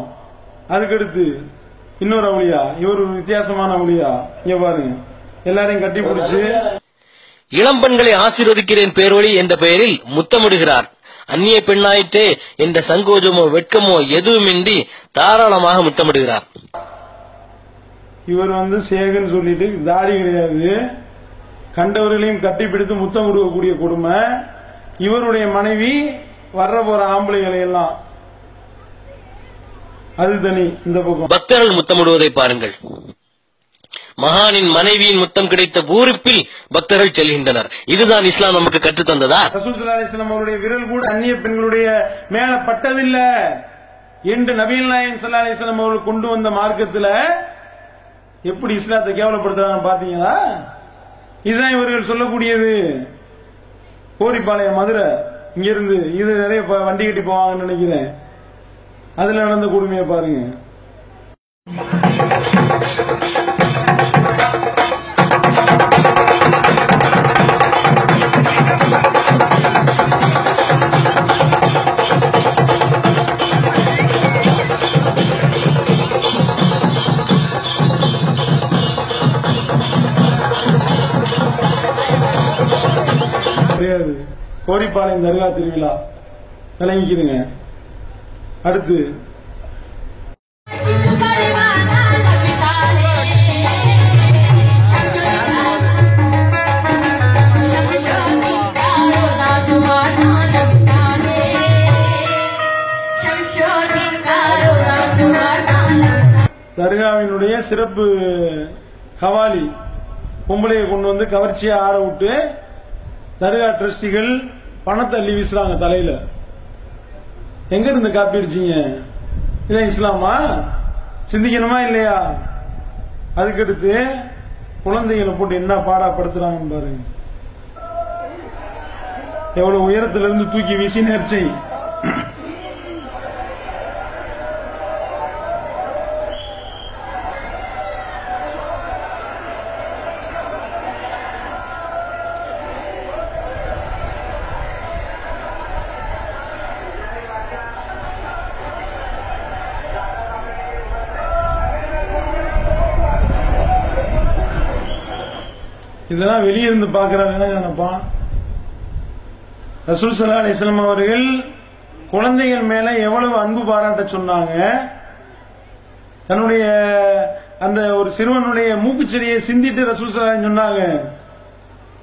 அதுக்கு அடுத்து இன்னொரு அவுளியா? இவர் வித்தியாசமான அவுளியா? இங்க பாருங்க. எல்லாரையும் கட்டி பிடிச்சு. இளம் பெண்களை ஆசீர்வதிக்கிறேன் பேரொழி என்ற பெயரில் முத்தமிடுகிறார். அந்நிய பெண்ணாயிற்றே என்ற சங்கோஜமோ வெட்கமோ எதுவுமின்றி தாராளமாக முத்தமிடுகிறார். இவர் வந்து சேகன்னு சொல்லிட்டு தாடி கிடையாது. கண்டவர்களையும் கட்டிப்பிடித்து முத்தம் கொடுக்கக்கூடிய கொடுமை. இவருடைய மனைவி வர்ற போற ஆம்பளைகளை எல்லாம் அது தனி இந்த பக்கம். பக்தர்கள் முத்தமிடுவதை பாருங்கள். மகானின் மனைவியின் முத்தம் கிடைத்த பூரிப்பில் பக்தர்கள் செல்கின்றனர். இதுதான் இஸ்லாம் நமக்கு கற்றுத் தந்ததா? ரசூல் வஸல்லம் அவருடைய விரல் கூட அந்நிய பெண்களுடைய மேல பட்டதில்ல என்று நபிகள் நாயகம் ஸல்லல்லாஹு அலைஹி வஸல்லம் அவர்கள் கொண்டு வந்த மார்க்கத்துல எப்படி இஸ்லாத்தை கேவலப்படுத்துறாங்க பாத்தீங்களா இதுதான் இவர்கள் சொல்லக்கூடியது. கோரிப்பாளையம் மதுரை. இங்கிருந்து இது நிறைய வண்டி கட்டி போவாங்கன்னு நினைக்கிறேன். அதுல நடந்த கொடுமையை பாருங்க. கோரிப்பாளையம் தர்கா திருவிழா விளங்கிக்குதுங்க. அடுத்து. தர்காவினுடைய சிறப்பு ஹவாலி பொம்பளையை கொண்டு வந்து கவர்ச்சியை ஆட விட்டு நிறையா ட்ரஸ்டிகள் பணத்தை அள்ளி வீசுறாங்க தலையில. எங்க இருந்து காப்பி அடிச்சீங்க இல்லை இஸ்லாமா? சிந்திக்கணுமா இல்லையா? அதுக்கடுத்து குழந்தைகளை போட்டு என்ன பாடாப்படுத்துறாங்கன்னு பாருங்க. எவ்வளவு உயரத்துல இருந்து தூக்கி வீசி நேர்ச்சை இதெல்லாம் வெளியே இருந்து பாக்குறவன் என்ன நினைப்பான்? ரசூல் சல்லா அலிஸ்லாம் அவர்கள் குழந்தைகள் மேல எவ்வளவு அன்பு பாராட்ட சொன்னாங்க? தன்னுடைய அந்த ஒரு சிறுவனுடைய மூக்குச்செடியை சிந்திட்டு ரசூல் சல்லா சொன்னாங்க.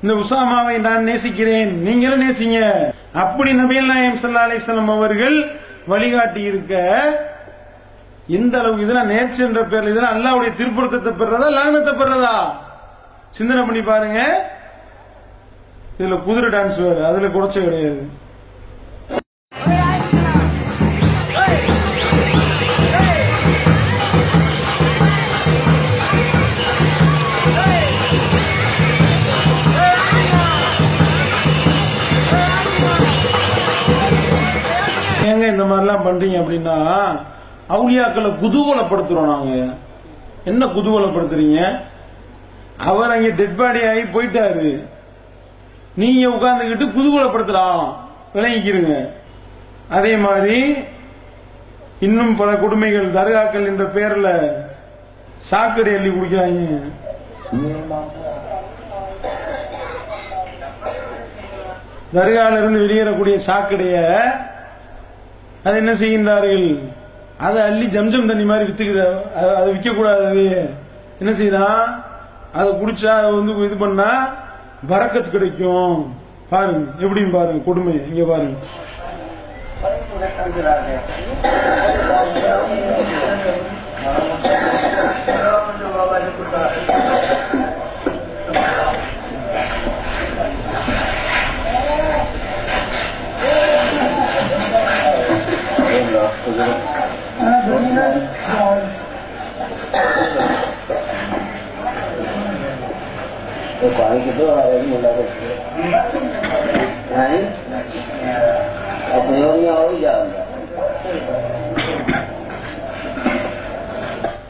இந்த உசாமாவை நான் நேசிக்கிறேன். நீங்களும் நேசிங்க? அப்படி நபீல் நாயம் சல்லா அலிஸ்லாம் அவர்கள் வழிகாட்டி இருக்க எந்த அளவுக்கு இதெல்லாம் நேர்ச்சி என்ற பேர்ல இதெல்லாம் அல்லாவுடைய திருப்பொருத்தத்தை பெறதா லாகனத்தை பெறதா சிந்தனை பண்ணி பாருங்க. இதுல குதிரை டான்ஸ் வேறு. அதுல குறைச்ச கிடையாது. ஏங்க இந்த மாதிரிலாம் பண்றீங்க அப்படின்னா அவுளியாக்களை குதூகலப்படுத்துறோம் நாங்க. என்ன குதூகலப்படுத்துறீங்க? அவர் அங்க டெட் பாடி ஆகி போயிட்டாரு. நீங்க உட்கார்ந்துகிட்டு குதூகலப்படுத்தலாம் விளங்கிக்கிறீங்க அதே மாதிரி இன்னும் பல கொடுமைகள் தர்காக்கள் என்ற பெயர்ல சாக்கடை அள்ளி குடிக்கிறாங்க. தர்கால இருந்து வெளியேறக்கூடிய சாக்கடைய அது என்ன செய்கின்றார்கள்? அதை அள்ளி ஜம்ஜம் தண்ணி மாதிரி வித்துக்கிற அதை விற்க கூடாது என்ன செய்யறான்? அதை குடிச்சா வந்து இது பண்ணா பறக்கத்து கிடைக்கும். பாருங்க எப்படின்னு பாருங்க கொடுமை இங்க பாருங்க. पानी कितना आ रहा है मुला को नहीं अपने और नहीं और ही जाएगा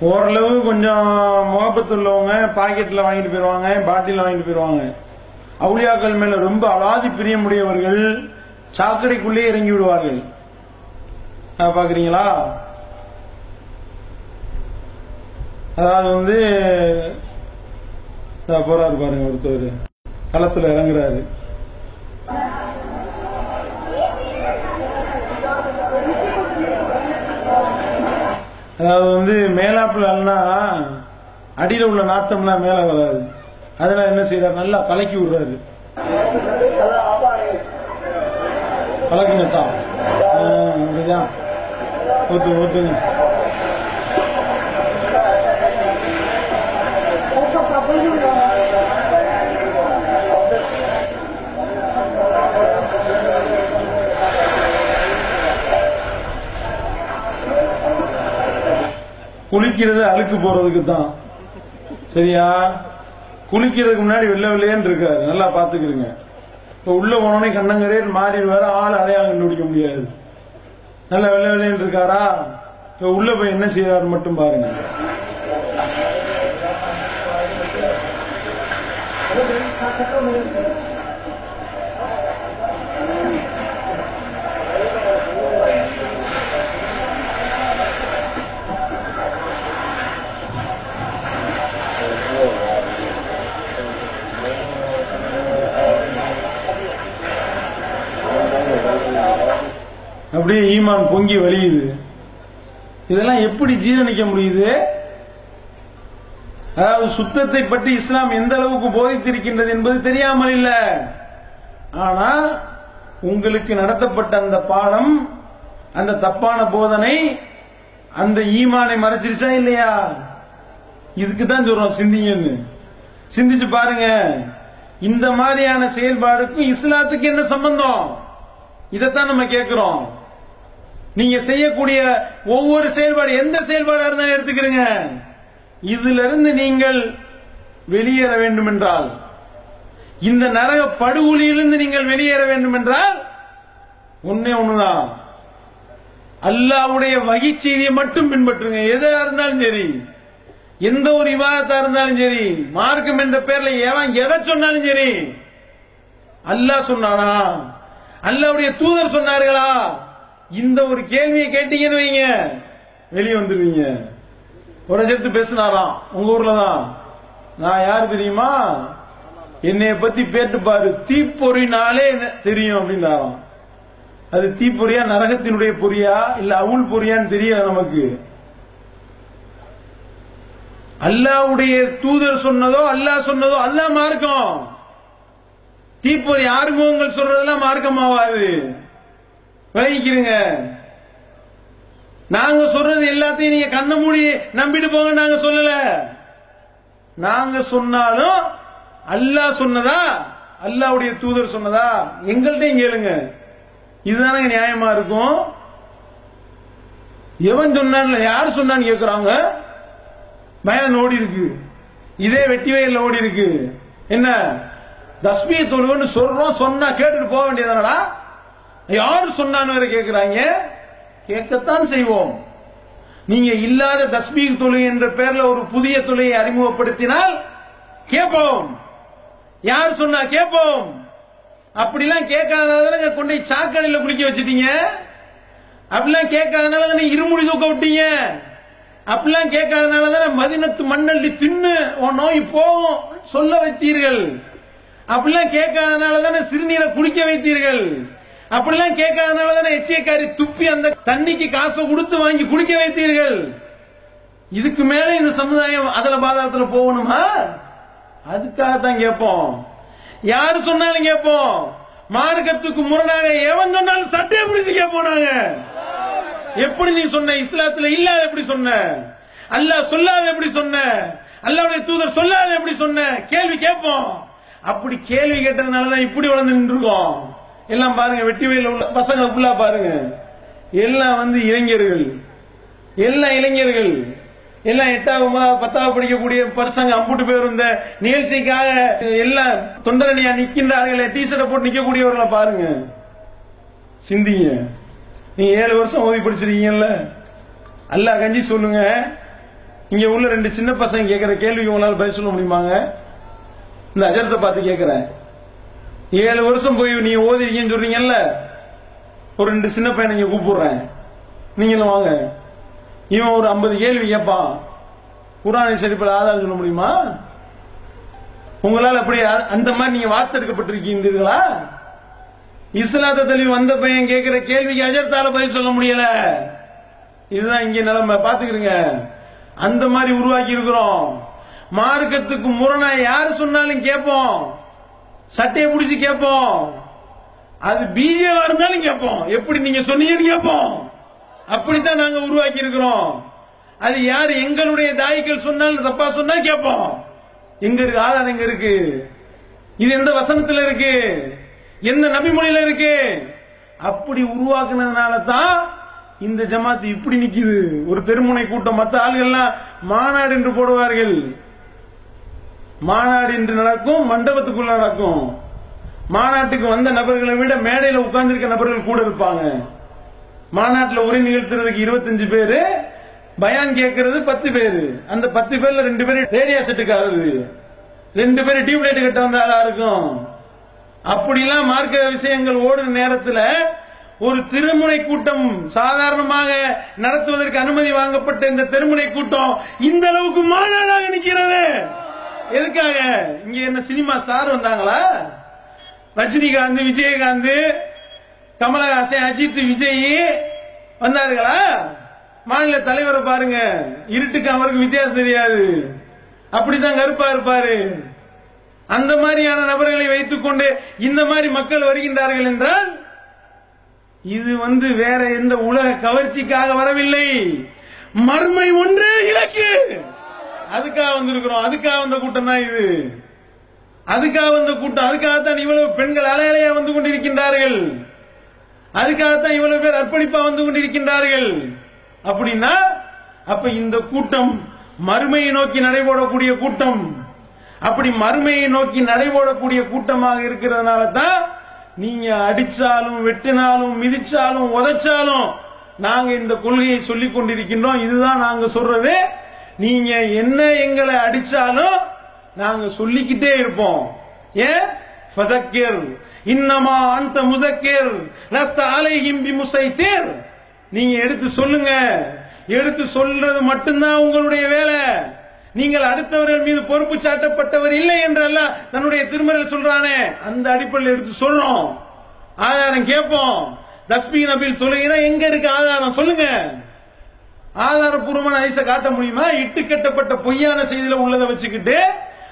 ஓரளவு கொஞ்சம் முகப்பத்து உள்ளவங்க பாக்கெட்ல வாங்கிட்டு போயிருவாங்க பாட்டில வாங்கிட்டு போயிருவாங்க அவுளியாக்கள் மேல ரொம்ப அலாதி பிரியமுடையவர்கள் சாக்கடைக்குள்ளே இறங்கி விடுவார்கள் அத பாக்குறீங்களா அதாவது வந்து இதா போறாரு பாருங்க ஒருத்தர் களத்துல இறங்குறாரு. அதாவது வந்து மேலாப்புல அல்னா அடியில உள்ள நாத்தம்லாம் மேல வராது. அதனால என்ன செய்யறாரு நல்லா கலக்கி விடுறாரு. கலக்குங்க தான் அப்படிதான். ஊத்து ஊத்துங்க குளிக்கிறது அழுக்கு போறதுக்கு தான் சரியா? குளிக்கிறதுக்கு முன்னாடி வெள்ள வெள்ளையன்னு இருக்காரு. நல்லா பாத்துக்கிறீங்க இப்ப உள்ள போனோடனே கண்ணங்கரேன்னு மாறிடுவாரு. ஆள் அடையாளம் கண்டுபிடிக்க முடியாது. நல்லா வெள்ளை வெள்ளையன்னு இருக்காரா? இப்ப உள்ள போய் என்ன செய்யறாரு மட்டும் பாருங்க. அப்படியே ஈமான் பொங்கி வழியுது. இதெல்லாம் எப்படி ஜீரணிக்க முடியுது? அதாவது சுத்தத்தை பற்றி இஸ்லாம் எந்த அளவுக்கு போதித்திருக்கின்றது என்பது தெரியாமல் இல்லை. ஆனால் உங்களுக்கு நடத்தப்பட்ட அந்த பாடம் அந்த தப்பான போதனை அந்த ஈமானை மறைச்சிருச்சா இல்லையா? இதுக்கு தான் சொல்றோம் சிந்திங்கன்னு. சிந்திச்சு பாருங்க. இந்த மாதிரியான செயல்பாடுக்கும் இஸ்லாத்துக்கு என்ன சம்பந்தம்? இதைத்தான் நம்ம கேட்கிறோம். நீங்க செய்யக்கூடிய ஒவ்வொரு செயல்பாடு எந்த செயல்பாடா இருந்தாலும் எடுத்துக்கிறீங்க. இதுல இருந்து நீங்கள் வெளியேற வேண்டும் என்றால் இந்த நரக படுகொலியிலிருந்து நீங்கள் வெளியேற வேண்டும் என்றால் ஒன்னே ஒண்ணுதான். அல்லாவுடைய வகை செய்தியை மட்டும் பின்பற்றுங்க. எதா இருந்தாலும் சரி எந்த ஒரு விவாதத்தா இருந்தாலும் சரி மார்க்கம் என்ற பேர்ல எவன் எதை சொன்னாலும் சரி அல்லாஹ் சொன்னானா? அல்லாவுடைய தூதர் சொன்னார்களா? இந்த ஒரு கேள்வியை கேட்டீங்கன்னு வைங்க. வெளியே வந்துடுவீங்க. ஒரு சேர்த்து பேசினாராம். உங்க ஊர்ல தான். நான் யாரு தெரியுமா? என்னைய பத்தி பேட்டு பாரு. தீப்பொறினாலே என்ன தெரியும் அப்படின்னாராம். அது தீப்பொறியா நரகத்தினுடைய பொறியா இல்ல அவுள் பொறியான்னு தெரியல நமக்கு. அல்லாவுடைய தூதர் சொன்னதோ அல்லாஹ் சொன்னதோ அல்லாஹ் மார்க்கம். தீப்பொறி ஆறுமுகங்கள் சொல்றதெல்லாம் மார்க்கமாவாது. விளங்கிக்கிறீங்க நாங்க சொல்றது எல்லாத்தையும் நீங்க கண்ண மூடி நம்பிட்டு போங்க நாங்க சொல்லல. நாங்க சொன்னாலும் அல்லாஹ் சொன்னதா? அல்லாவுடைய தூதர் சொன்னதா? எங்கள்கிட்டயும் கேளுங்க. இதுதானங்க நியாயமா இருக்கும்? எவன் சொன்னான்ல யார் சொன்னான்னு கேட்கிறாங்க மயன் ஓடி இருக்கு. இதே வெட்டி வயல்ல ஓடி இருக்கு. என்ன? தஸ்மிய தொழுவன்னு சொல்றோம் சொன்னா கேட்டுட்டு போக வேண்டியதானடா யாரு சொன்னான்னு வேற கேக்குறாங்க? கேட்கத்தான் செய்வோம். நீங்க இல்லாத தஸ்மீக் தொழுகை என்ற பெயர்ல ஒரு புதிய தொழுகையை அறிமுகப்படுத்தினால் கேட்போம் யார் சொன்னா கேட்போம் அப்படிலாம் கேட்காதனால தானே கொண்டு போய் சாக்கடையில குளிக்க வச்சிட்டீங்க? அப்படிலாம் கேட்காதனால தானே இருமுடி தூக்க விட்டீங்க? அப்படிலாம் கேட்காதனால தானே மதினத்து மண்ணள்ளி தின்னு உன் நோய் போகும் சொல்ல வைத்தீர்கள். அப்படிலாம் கேட்காதனால தானே சிறுநீரை குடிக்க வைத்தீர்கள். அப்படிலாம் கேட்காதனால தானே எச்சைக்காரி துப்பி அந்த தண்ணிக்கு காசை கொடுத்து வாங்கி குடிக்க வைத்தீர்கள். இதுக்கு மேல இந்த சமுதாயம் அதுல பாதாளத்துல போகணுமா? அதுக்காக தான் கேட்போம். யாரு சொன்னாலும் கேட்போம். மார்க்கத்துக்கு முரணாக எவன் சொன்னாலும் சட்டையை பிடிச்சு கேட்போம் நாங்க. எப்படி நீ சொன்ன? இஸ்லாத்துல இல்லாத எப்படி சொன்ன? அல்லாஹ் சொல்லாத எப்படி சொன்ன? அல்லாவுடைய தூதர் சொல்லாத எப்படி சொன்ன? கேள்வி கேட்போம். அப்படி கேள்வி கேட்டதுனால தான் இப்படி வளர்ந்து நின்றுருக்கோம். எல்லாம் பாருங்க வெட்டி வயல்ல உள்ள பசங்க ஃபுல்லா பாருங்க. எல்லாம் வந்து இளைஞர்கள். எல்லாம் இளைஞர்கள். எல்லாம் எட்டாவது ஒன்பதாவது பத்தாவது படிக்கக்கூடிய பசங்க அம்புட்டு பேர் இந்த நிகழ்ச்சிக்காக எல்லாம் தொண்டரணியா நிற்கின்றார்கள் டிஷர்ட்டை போட்டு நிற்கக்கூடியவர்களை பாருங்க. சிந்திங்க. நீ ஏழு வருஷம் ஓதி படிச்சிருக்கீங்கல்ல? அல்லா கஞ்சி சொல்லுங்க. இங்க உள்ள ரெண்டு சின்ன பசங்க கேட்கிற கேள்விக்கு உங்களால் பதில் சொல்ல முடியுமாங்க? இந்த அஜரத்தை பார்த்து கேட்கிறேன் ஏழு வருஷம் போய் நீ ஓதிருக்கீங்கன்னு சொல்றீங்கல்ல? ஒரு ரெண்டு சின்ன பையனை இங்க கூப்பிடுறேன். நீங்களும் வாங்க. இவன் ஒரு ஐம்பது கேள்வி கேட்பான். குரானை செடிப்பில் ஆதாரம் சொல்ல முடியுமா? உங்களால் அப்படி அந்த மாதிரி நீங்க வார்த்தெடுக்கப்பட்டிருக்கீங்களா இஸ்லாத்த தெளிவு வந்த பையன் கேட்கிற கேள்விக்கு அஜர்த்தால பதில் சொல்ல முடியல. இதுதான் இங்க நிலைமை. பாத்துக்கிறீங்க அந்த மாதிரி உருவாக்கி இருக்கிறோம். மார்க்கத்துக்கு முரணா யாரு சொன்னாலும் கேட்போம். சட்டையை பிடிச்சி கேட்போம் அது பிஜேவா இருந்தாலும் கேட்போம் எப்படி நீங்க சொன்னீங்கன்னு கேட்போம் அப்படித்தான் நாங்க உருவாக்கி இருக்கிறோம். அது யார் எங்களுடைய தாய்கள் சொன்னாலும் தப்பா சொன்னா கேட்போம் எங்க இருக்கு? ஆதாரம் எங்க இருக்கு? இது எந்த வசனத்துல இருக்கு? எந்த நபிமொழியில இருக்கு? அப்படி உருவாக்குனதுனால தான் இந்த ஜமாத்து இப்படி நிக்குது. ஒரு தெருமுனை கூட்டம் மற்ற ஆளுகள்லாம் மாநாடு என்று போடுவார்கள். மாநாடு என்று நடக்கும் மண்டபத்துக்குள்ள நடக்கும். மாநாட்டுக்கு வந்த நபர்களை விட மேடையில உட்கார்ந்திருக்க நபர்கள் கூட இருப்பாங்க. மாநாட்டில் உரை நிகழ்த்துறதுக்கு இருபத்தஞ்சு பேரு பயான் கேட்கறது பத்து பேரு. அந்த பத்து பேர்ல ரெண்டு பேரு ரேடியோ செட்டுக்காரரு. ரெண்டு பேரு டியூப்லைட் கிட்ட வந்த ஆளா இருக்கும். அப்படிலாம் மார்க்க விஷயங்கள் ஓடுற நேரத்துல ஒரு திருமுனை கூட்டம் சாதாரணமாக நடத்துவதற்கு அனுமதி வாங்கப்பட்ட இந்த திருமுனை கூட்டம் இந்த அளவுக்கு மாநாடாக நிற்கிறது. எதுக்காக? இங்க என்ன சினிமா ஸ்டார் வந்தாங்களா? ரஜினிகாந்த் விஜயகாந்த் கமலஹாசன் அஜித் விஜய் வந்தார்களா? மாநில தலைவரை பாருங்க. இருட்டுக்கு அவருக்கு வித்தியாசம் தெரியாது. அப்படித்தான் கருப்பா இருப்பாரு. அந்த மாதிரியான நபர்களை வைத்துக்கொண்டு இந்த மாதிரி மக்கள் வருகின்றார்கள் என்றால் இது வந்து வேற எந்த உலக கவர்ச்சிக்காக வரவில்லை. மர்மை ஒன்றே இலக்கு. அதுக்காக வந்திருக்கிறோம். அதுக்காக வந்த கூட்டம் தான் இது. அதுக்காக வந்த கூட்டம். அதுக்காகத்தான் இவ்வளவு பெண்கள் அலையலையா வந்து கொண்டிருக்கின்றார்கள். அதுக்காகத்தான் இவ்வளவு பேர் அர்ப்பணிப்பா வந்து கொண்டிருக்கின்றார்கள். அப்படின்னா அப்ப இந்த கூட்டம் மறுமையை நோக்கி நடைபோடக்கூடிய கூட்டம். அப்படி மறுமையை நோக்கி நடைபோடக்கூடிய கூட்டமாக இருக்கிறதுனால தான் நீங்க அடிச்சாலும் வெட்டினாலும் மிதிச்சாலும் உதைச்சாலும் நாங்க இந்த கொள்கையை சொல்லிக் கொண்டிருக்கின்றோம். இதுதான் நாங்க சொல்றது. நீங்க என்ன எங்களை அடிச்சாலும் நாங்க சொல்லிக்கிட்டே இருப்போம். ஏன் ஃபதக்கிர். இன்னமா அந்த முதக்கிர். லஸ்த அலைஹிம் பிமுசைத்திர். நீங்க எடுத்து சொல்லுங்க. எடுத்து சொல்றது மட்டும்தான் உங்களுடைய வேலை. நீங்கள் அடுத்தவர்கள் மீது பொறுப்பு சாட்டப்பட்டவர் இல்லை என்றல்ல தன்னுடைய திருமறையில் சொல்றானே. அந்த அடிப்படையில் எடுத்து சொல்றோம். ஆதாரம் கேட்போம். தஸ்மி நபில் தொழுகினா எங்க இருக்கு ஆதாரம்? சொல்லுங்க. ஆதாரபூர்வமான ஐச காட்ட முடியுமா? இட்டு கட்டப்பட்ட பொய்யான செய்தியில உள்ளதை வச்சுக்கிட்டு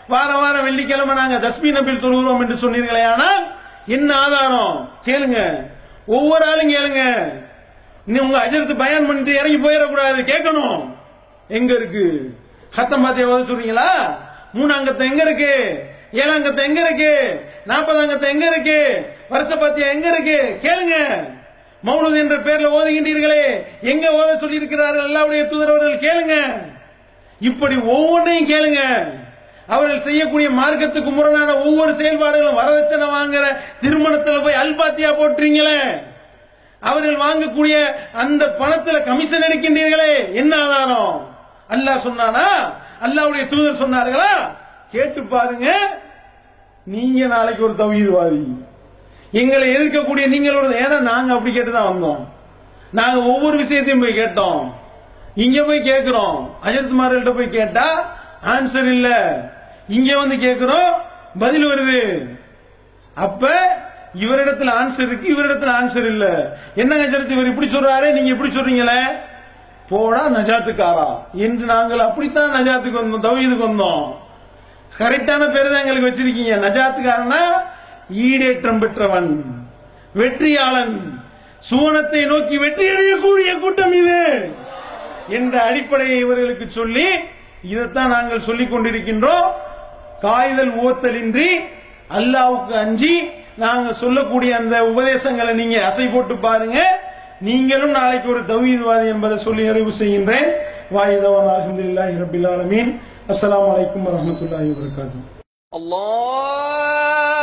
வார வாரம் வெள்ளிக்கிழமை நாங்க தஸ்மி நபில் தொழுகிறோம் என்று சொன்னீர்களே ஆனால் என்ன ஆதாரம்? கேளுங்க. ஒவ்வொரு ஆளும் கேளுங்க. நீ உங்க அஜரத்து பயன் பண்ணிட்டு இறங்கி போயிடக்கூடாது. கேட்கணும். எங்க இருக்கு? சத்தம் பார்த்து எவ்வளவு சொல்றீங்களா? மூணாங்கத்தை எங்க இருக்கு? ஏழாங்கத்தை எங்க இருக்கு? நாற்பதாங்கத்தை எங்க இருக்கு? வருஷ பாத்தியா எங்க இருக்கு? கேளுங்க. மௌனது என்ற பெயரில் ஓதுகின்றீர்களே. எங்க ஓத சொல்லி இருக்கிறார்கள் தூதர் தூதரவர்கள் கேளுங்க. இப்படி ஒவ்வொன்றையும் கேளுங்க. அவர்கள் செய்யக்கூடிய மார்க்கத்துக்கு முரணான ஒவ்வொரு செயல்பாடுகளும் வரதட்சணை வாங்குற திருமணத்தில் போய் அல்பாத்தியா போட்டுறீங்களே. அவர்கள் வாங்கக்கூடிய அந்த பணத்துல கமிஷன் எடுக்கின்றீர்களே. என்ன ஆதாரம்? அல்லாஹ் சொன்னானா? அல்லாவுடைய தூதர் சொன்னார்களா? கேட்டு பாருங்க. நீங்க நாளைக்கு ஒரு தௌஹீத்வாதி எங்களை எதிர்க்கக்கூடிய நீங்கள் ஒரு ஏன்னா நாங்க அப்படி கேட்டு தான் வந்தோம். நாங்க ஒவ்வொரு விஷயத்தையும் போய் கேட்டோம். இங்க போய் கேட்கிறோம் அஜித்குமார்கிட்ட போய் கேட்டா ஆன்சர் இல்ல. இங்க வந்து கேட்கிறோம் பதில் வருது. அப்ப இவரிடத்துல ஆன்சர் இருக்கு இவரிடத்துல ஆன்சர் இல்ல. என்னங்க அஜரத் இவர் இப்படி சொல்றாரு நீங்க இப்படி சொல்றீங்களே? போடா நஜாத்துக்காரா. என்று நாங்கள் அப்படித்தான் நஜாத்துக்கு வந்தோம் தௌஹீதுக்கு வந்தோம். கரெக்டான பேர் தான் எங்களுக்கு வச்சிருக்கீங்க. நஜாத்துக்காரனா ஈடேற்றம் பெற்றவன் வெற்றியாளன். சுவனத்தை நோக்கி வெற்றி அடையக்கூடிய கூட்டம் இது என்ற அடிப்படையை இவர்களுக்கு சொல்லி இதைத்தான் நாங்கள் சொல்லிக் கொண்டிருக்கின்றோம். காய்தல் ஓத்தலின்றி அல்லாவுக்கு அஞ்சி நாங்கள் சொல்லக்கூடிய அந்த உபதேசங்களை நீங்க அசை போட்டு பாருங்க. நீங்களும் நாளைக்கு ஒரு தௌஹீத்வாதி என்பதை சொல்லி நிறைவு செய்கின்றேன். வாயுதவன் அலமதுல்லாஹி ரபில் ஆலமீன். அஸ்லாம் வலைக்கம் வரமத்துல்லாஹி வரகாத்து அல்லாஹ்!